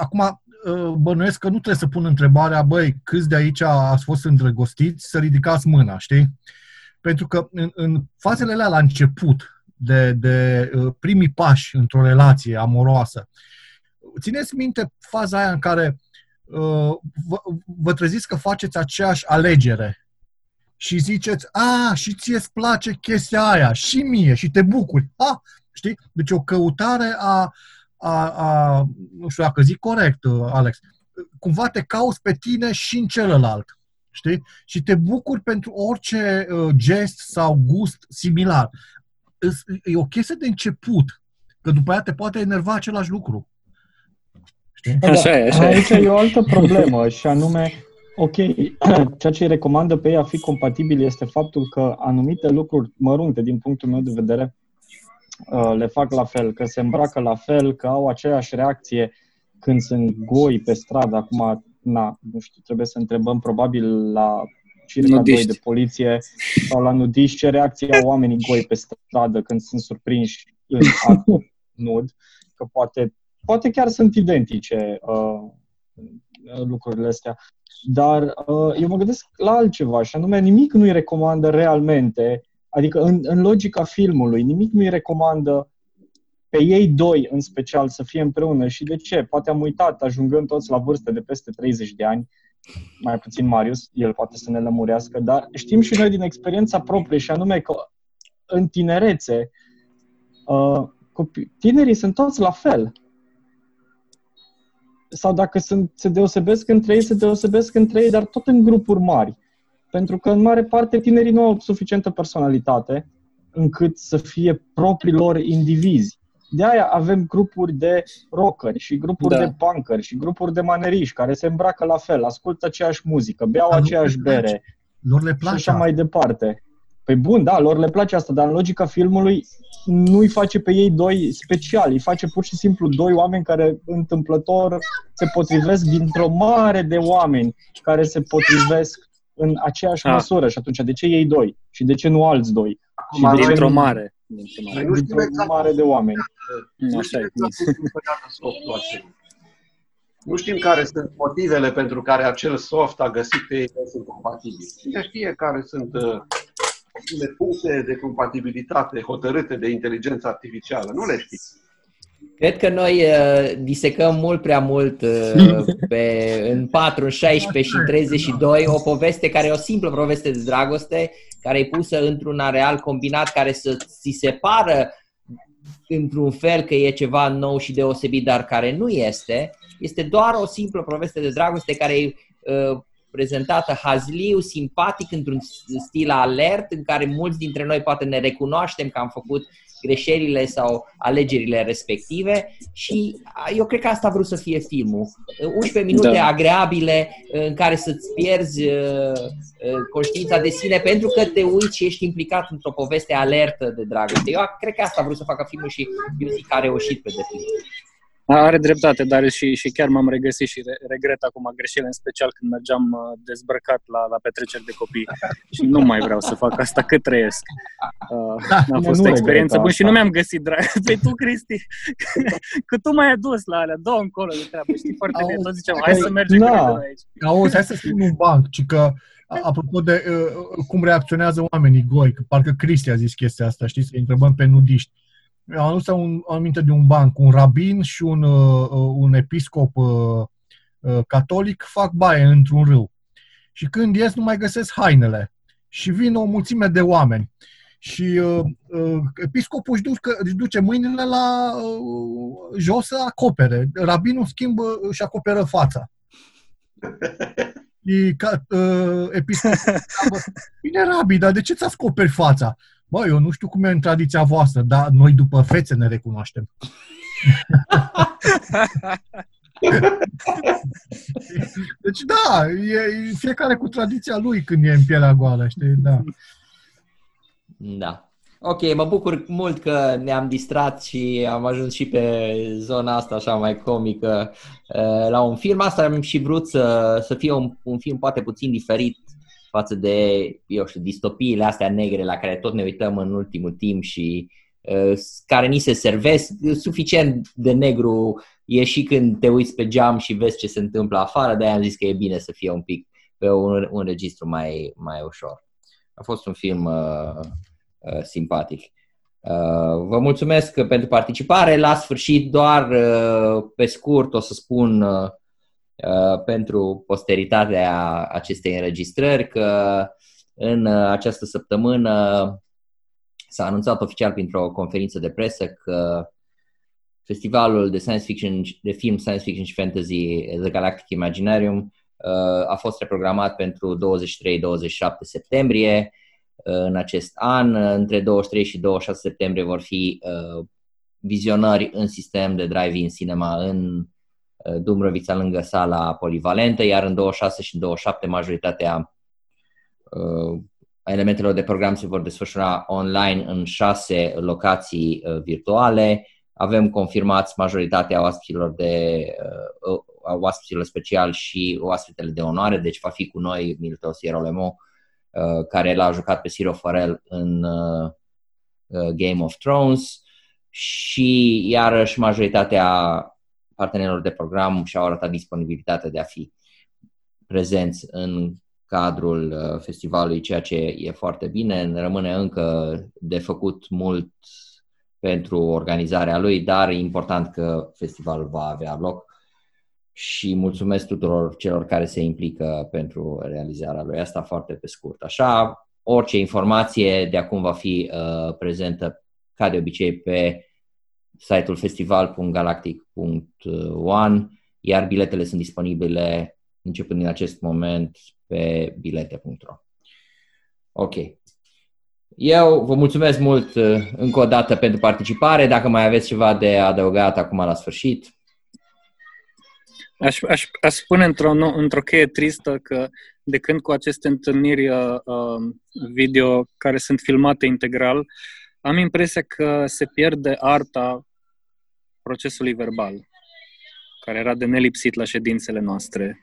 acum, uh, bănuiesc că nu trebuie să pun întrebarea, băi, câți de aici ați fost îndrăgostiți, să ridicați mâna, știi? Pentru că în, în fazele alea la început, de, de uh, primii pași într-o relație amoroasă, țineți minte faza aia în care uh, vă, vă treziți că faceți aceeași alegere și ziceți, a, și ție îți place chestia aia, și mie, și te bucuri. A, știi? Deci o căutare a, a, a nu știu dacă zic corect, uh, Alex, cumva te cauți pe tine și în celălalt. Știi? Și te bucuri pentru orice uh, gest sau gust similar. Îs- E o chestie de început, că după aia te poate enerva același lucru. Știi? Da, Așa e, așa e. Aici e o altă problemă și anume, ok, ceea ce îi recomandă pe ei a fi compatibil este faptul că anumite lucruri mărunte din punctul meu de vedere uh, le fac la fel, că se îmbracă la fel, că au aceeași reacție când sunt goi pe stradă. Acum, na, nu știu, trebuie să întrebăm probabil la circa 2 Nudiști. de poliție sau la nudiști ce reacție au oamenii goi pe stradă când sunt surprinși în act nud, că poate, poate chiar sunt identice uh, lucrurile astea. Dar uh, eu mă gândesc la altceva și anume nimic nu-i recomandă realmente, adică în, în logica filmului, nimic nu-i recomandă pe ei doi în special să fie împreună și de ce? Poate am uitat, ajungând toți la vârste de peste 30 de ani, mai puțin Marius, el poate să ne lămurească, dar știm și noi din experiența proprie și anume că în tinerețe uh, copii, tinerii sunt toți la fel. Sau dacă sunt, se deosebesc între ei, se deosebesc între ei, dar tot în grupuri mari. Pentru că, în mare parte, tinerii nu au suficientă personalitate încât să fie proprii lor indivizi. De aia avem grupuri de rockeri și grupuri Da. de punkeri și grupuri de maneriști care se îmbracă la fel, ascultă aceeași muzică, beau Dar nu aceeași le place. bere Lor le și place așa asta. mai departe. Păi bun, da, lor le place asta, dar în logica filmului nu îi face pe ei doi special, îi face pur și simplu doi oameni care întâmplător se potrivesc dintr-o mare de oameni care se potrivesc în aceeași Ah. măsură. Și atunci, de ce ei doi? Și de ce nu alți doi? Acum, Și de ce Dintr-o nu- mare. Dintr-o Noi mare. nu știm Dintr-o exact mare de oameni. Nu Așa știm e. exact cum funcționează softul acela. Nu știm care sunt motivele pentru care acel soft a găsit pe ei că sunt compatibili. Cine știe care sunt uh, acele puncte de compatibilitate hotărâte de inteligența artificială. Nu le știm. Cred că noi uh, disecăm mult prea mult uh, pe, în 4, în 16 și în 32 o poveste care e o simplă poveste de dragoste care e pusă într-un areal combinat care să ți se pară într-un fel că e ceva nou și deosebit, dar care nu este. Este doar o simplă poveste de dragoste care e uh, prezentată hazliu, simpatic, într-un stil alert, în care mulți dintre noi poate ne recunoaștem că am făcut greșelile sau alegerile respective și eu cred că asta a vrut să fie filmul. 11 minute da. agreabile în care să-ți pierzi uh, uh, conștiința de sine pentru că te uiți și ești implicat într-o poveste alertă de dragoste. Eu cred că asta a vrut să facă filmul și eu zic că a reușit pe deplin. Are dreptate, dar și, și chiar m-am regăsit și re, regret acum greșeli, în special când mergeam uh, dezbrăcat la, la petreceri de copii și nu mai vreau să fac asta cât trăiesc. Uh, da, a fost o experiență bună și nu mi-am găsit drag. Pe tu, Cristi, că tu m-ai adus la alea, două încolo de treabă, știi foarte bine, tot ziceam, hai să mergem da. aici. Auzi, hai să spun un banc, ci că apropo de uh, cum reacționează oamenii goi, că parcă Cristi a zis chestia asta, știi, să întrebăm pe nudiști am adus un, aminte de un banc, un rabin și un, uh, uh, un episcop uh, uh, catolic fac baie într-un râu. Și când ies, nu mai găsesc hainele. Și vin o mulțime de oameni. Și uh, uh, episcopul își duce, își duce mâinile la uh, jos să acopere. Rabinul schimbă și acoperă fața. Și ca, uh, episcopul bine, rabi, dar de ce ți acoperi fața? Bă, eu nu știu cum e în tradiția voastră, dar noi după fețe ne recunoaștem. deci da, e, fiecare cu tradiția lui când e în pielea goală, știi? Da. Da. Ok, mă bucur mult că ne-am distrat și am ajuns și pe zona asta așa mai comică uh, la un film. Asta am și vrut să, să fie un, un film poate puțin diferit față de, eu știu, distopiile astea negre la care tot ne uităm în ultimul timp și uh, care ni se servesc. Suficient de negru e și când te uiți pe geam și vezi ce se întâmplă afară, de-aia am zis că e bine să fie un pic pe un, un registru mai, mai ușor. A fost un film uh, uh, simpatic. Uh, vă mulțumesc pentru participare. La sfârșit, doar uh, pe scurt, o să spun uh, Uh, pentru posteritatea acestei înregistrări că în uh, această săptămână s-a anunțat oficial printr-o conferință de presă că festivalul de science fiction, de film science fiction și fantasy The Galactic Imaginarium uh, a fost reprogramat pentru 23-27 septembrie în acest an. Între 23 și 26 septembrie vor fi vizionări în sistem de drive-in cinema în Dumbrăvița lângă sala polivalentă, iar în 26 și 27 majoritatea uh, elementelor de program se vor desfășura online în șase locații uh, virtuale. Avem confirmați majoritatea oaspeților, de, uh, oaspeților special și oaspetele de onoare, deci va fi cu noi Milton Sierolemo, care l-a jucat pe Ciro Farel în Game of Thrones și iarăși majoritatea partenerilor de program și-au arătat disponibilitatea de a fi prezenți în cadrul uh, festivalului, ceea ce e foarte bine. Rămâne încă de făcut mult pentru organizarea lui, dar e important că festivalul va avea loc și mulțumesc tuturor celor care se implică pentru realizarea lui. Asta foarte pe scurt. Așa, orice informație de acum va fi uh, prezentă ca de obicei pe site-ul festival.galactic.one, iar biletele sunt disponibile începând din acest moment pe bilete.ro. Ok. Eu vă mulțumesc mult uh, încă o dată pentru participare. Dacă mai aveți ceva de adăugat acum la sfârșit. Aș, aș, aș spune într-o, într-o cheie tristă că de când cu aceste întâlniri uh, um, video care sunt filmate integral, am impresia că se pierde arta procesului verbal, care era de nelipsit la ședințele noastre.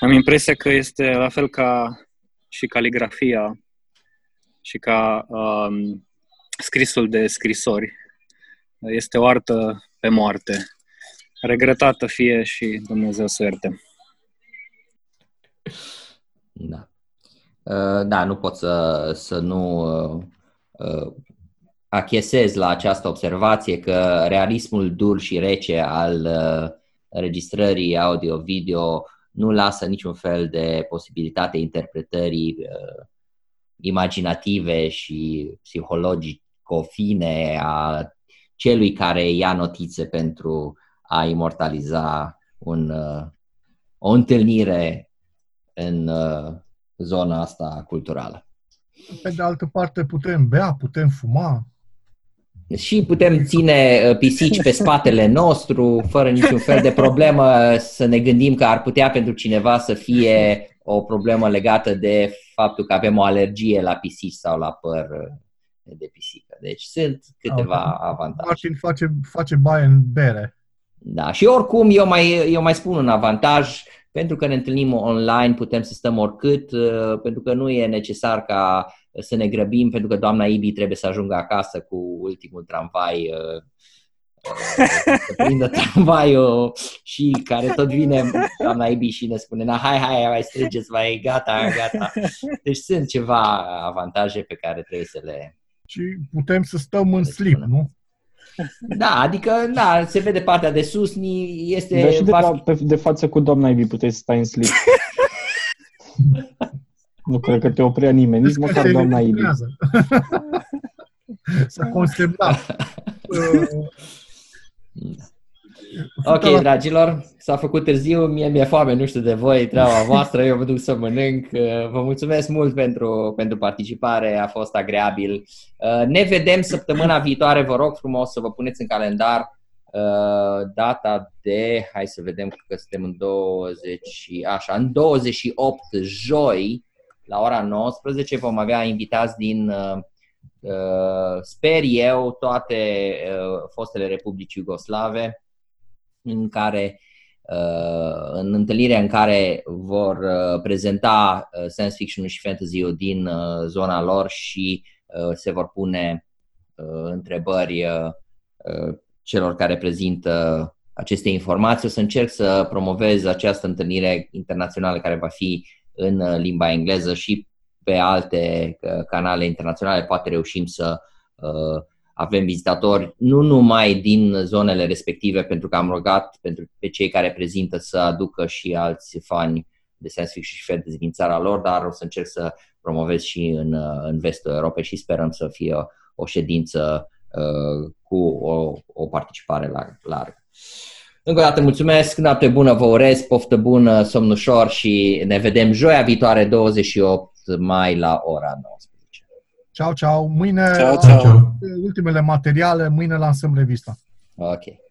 Am impresia că este la fel ca și caligrafia și ca um, scrisul de scrisori. Este o artă pe moarte. Regretată fie și Dumnezeu să ierte. Da. Uh, da, nu pot să, să nu uh, uh, achesez la această observație că realismul dur și rece al uh, înregistrării audio-video nu lasă niciun fel de posibilitate interpretării uh, imaginative și psihologico-fine a celui care ia notițe pentru a imortaliza un, uh, o întâlnire în uh, zona asta culturală. Pe de altă parte, putem bea, putem fuma. Și putem ține uh, pisici pe spatele nostru, fără niciun fel de problemă, să ne gândim că ar putea pentru cineva să fie o problemă legată de faptul că avem o alergie la pisici sau la păr uh, de pisică. Deci sunt câteva avantaje. Martin face, face baie în bere. Da, și oricum eu mai, eu mai spun un avantaj, pentru că ne întâlnim online, putem să stăm oricât, uh, pentru că nu e necesar ca să ne grăbim, pentru că doamna Ibi trebuie să ajungă acasă cu ultimul tramvai uh, să prindă tramvaiul și care tot vine doamna Ibi și ne spune na, hai, hai, mai strângeți, mai gata, gata. Deci sunt ceva avantaje pe care trebuie să le... Și putem să stăm în slip, nu? Da, adică, da, se vede partea de sus, este... Dar și de, fa- pe, de față cu doamna Ibi puteți să stai în slip. nu cred că te oprea nimeni, nici măcar doamna Ibi. S-a consemnat. Ok, dragilor, s-a făcut târziu, mie mi-e foame, nu știu de voi, treaba voastră, eu mă duc să mănânc. Vă mulțumesc mult pentru, pentru participare, a fost agreabil. Ne vedem săptămâna viitoare, vă rog frumos să vă puneți în calendar data de, hai să vedem că suntem în 20, așa, în 28 joi, la ora 19, vom avea invitați din sper eu, toate fostele republici iugoslave, în care în întâlnirea în care vor prezenta science fiction și fantasy din zona lor și se vor pune întrebări celor care prezintă aceste informații. O să încerc să promovez această întâlnire internațională care va fi în limba engleză și pe alte canale internaționale. Poate reușim să avem vizitatori nu numai din zonele respective, pentru că am rugat pentru pe cei care prezintă să aducă și alți fani de science fiction și fantasy din țara lor, dar o să încerc să promovez și în, în vestul Europei și sperăm să fie o ședință uh, cu o, o participare largă. larg. Încă o dată mulțumesc, noapte bună vă urez, poftă bună, somn ușor și ne vedem joia viitoare 28 mai la ora 19. Ciao, ciao. Mâine Ciao, ciao. ultimele materiale, mâine lansăm revista. Ok.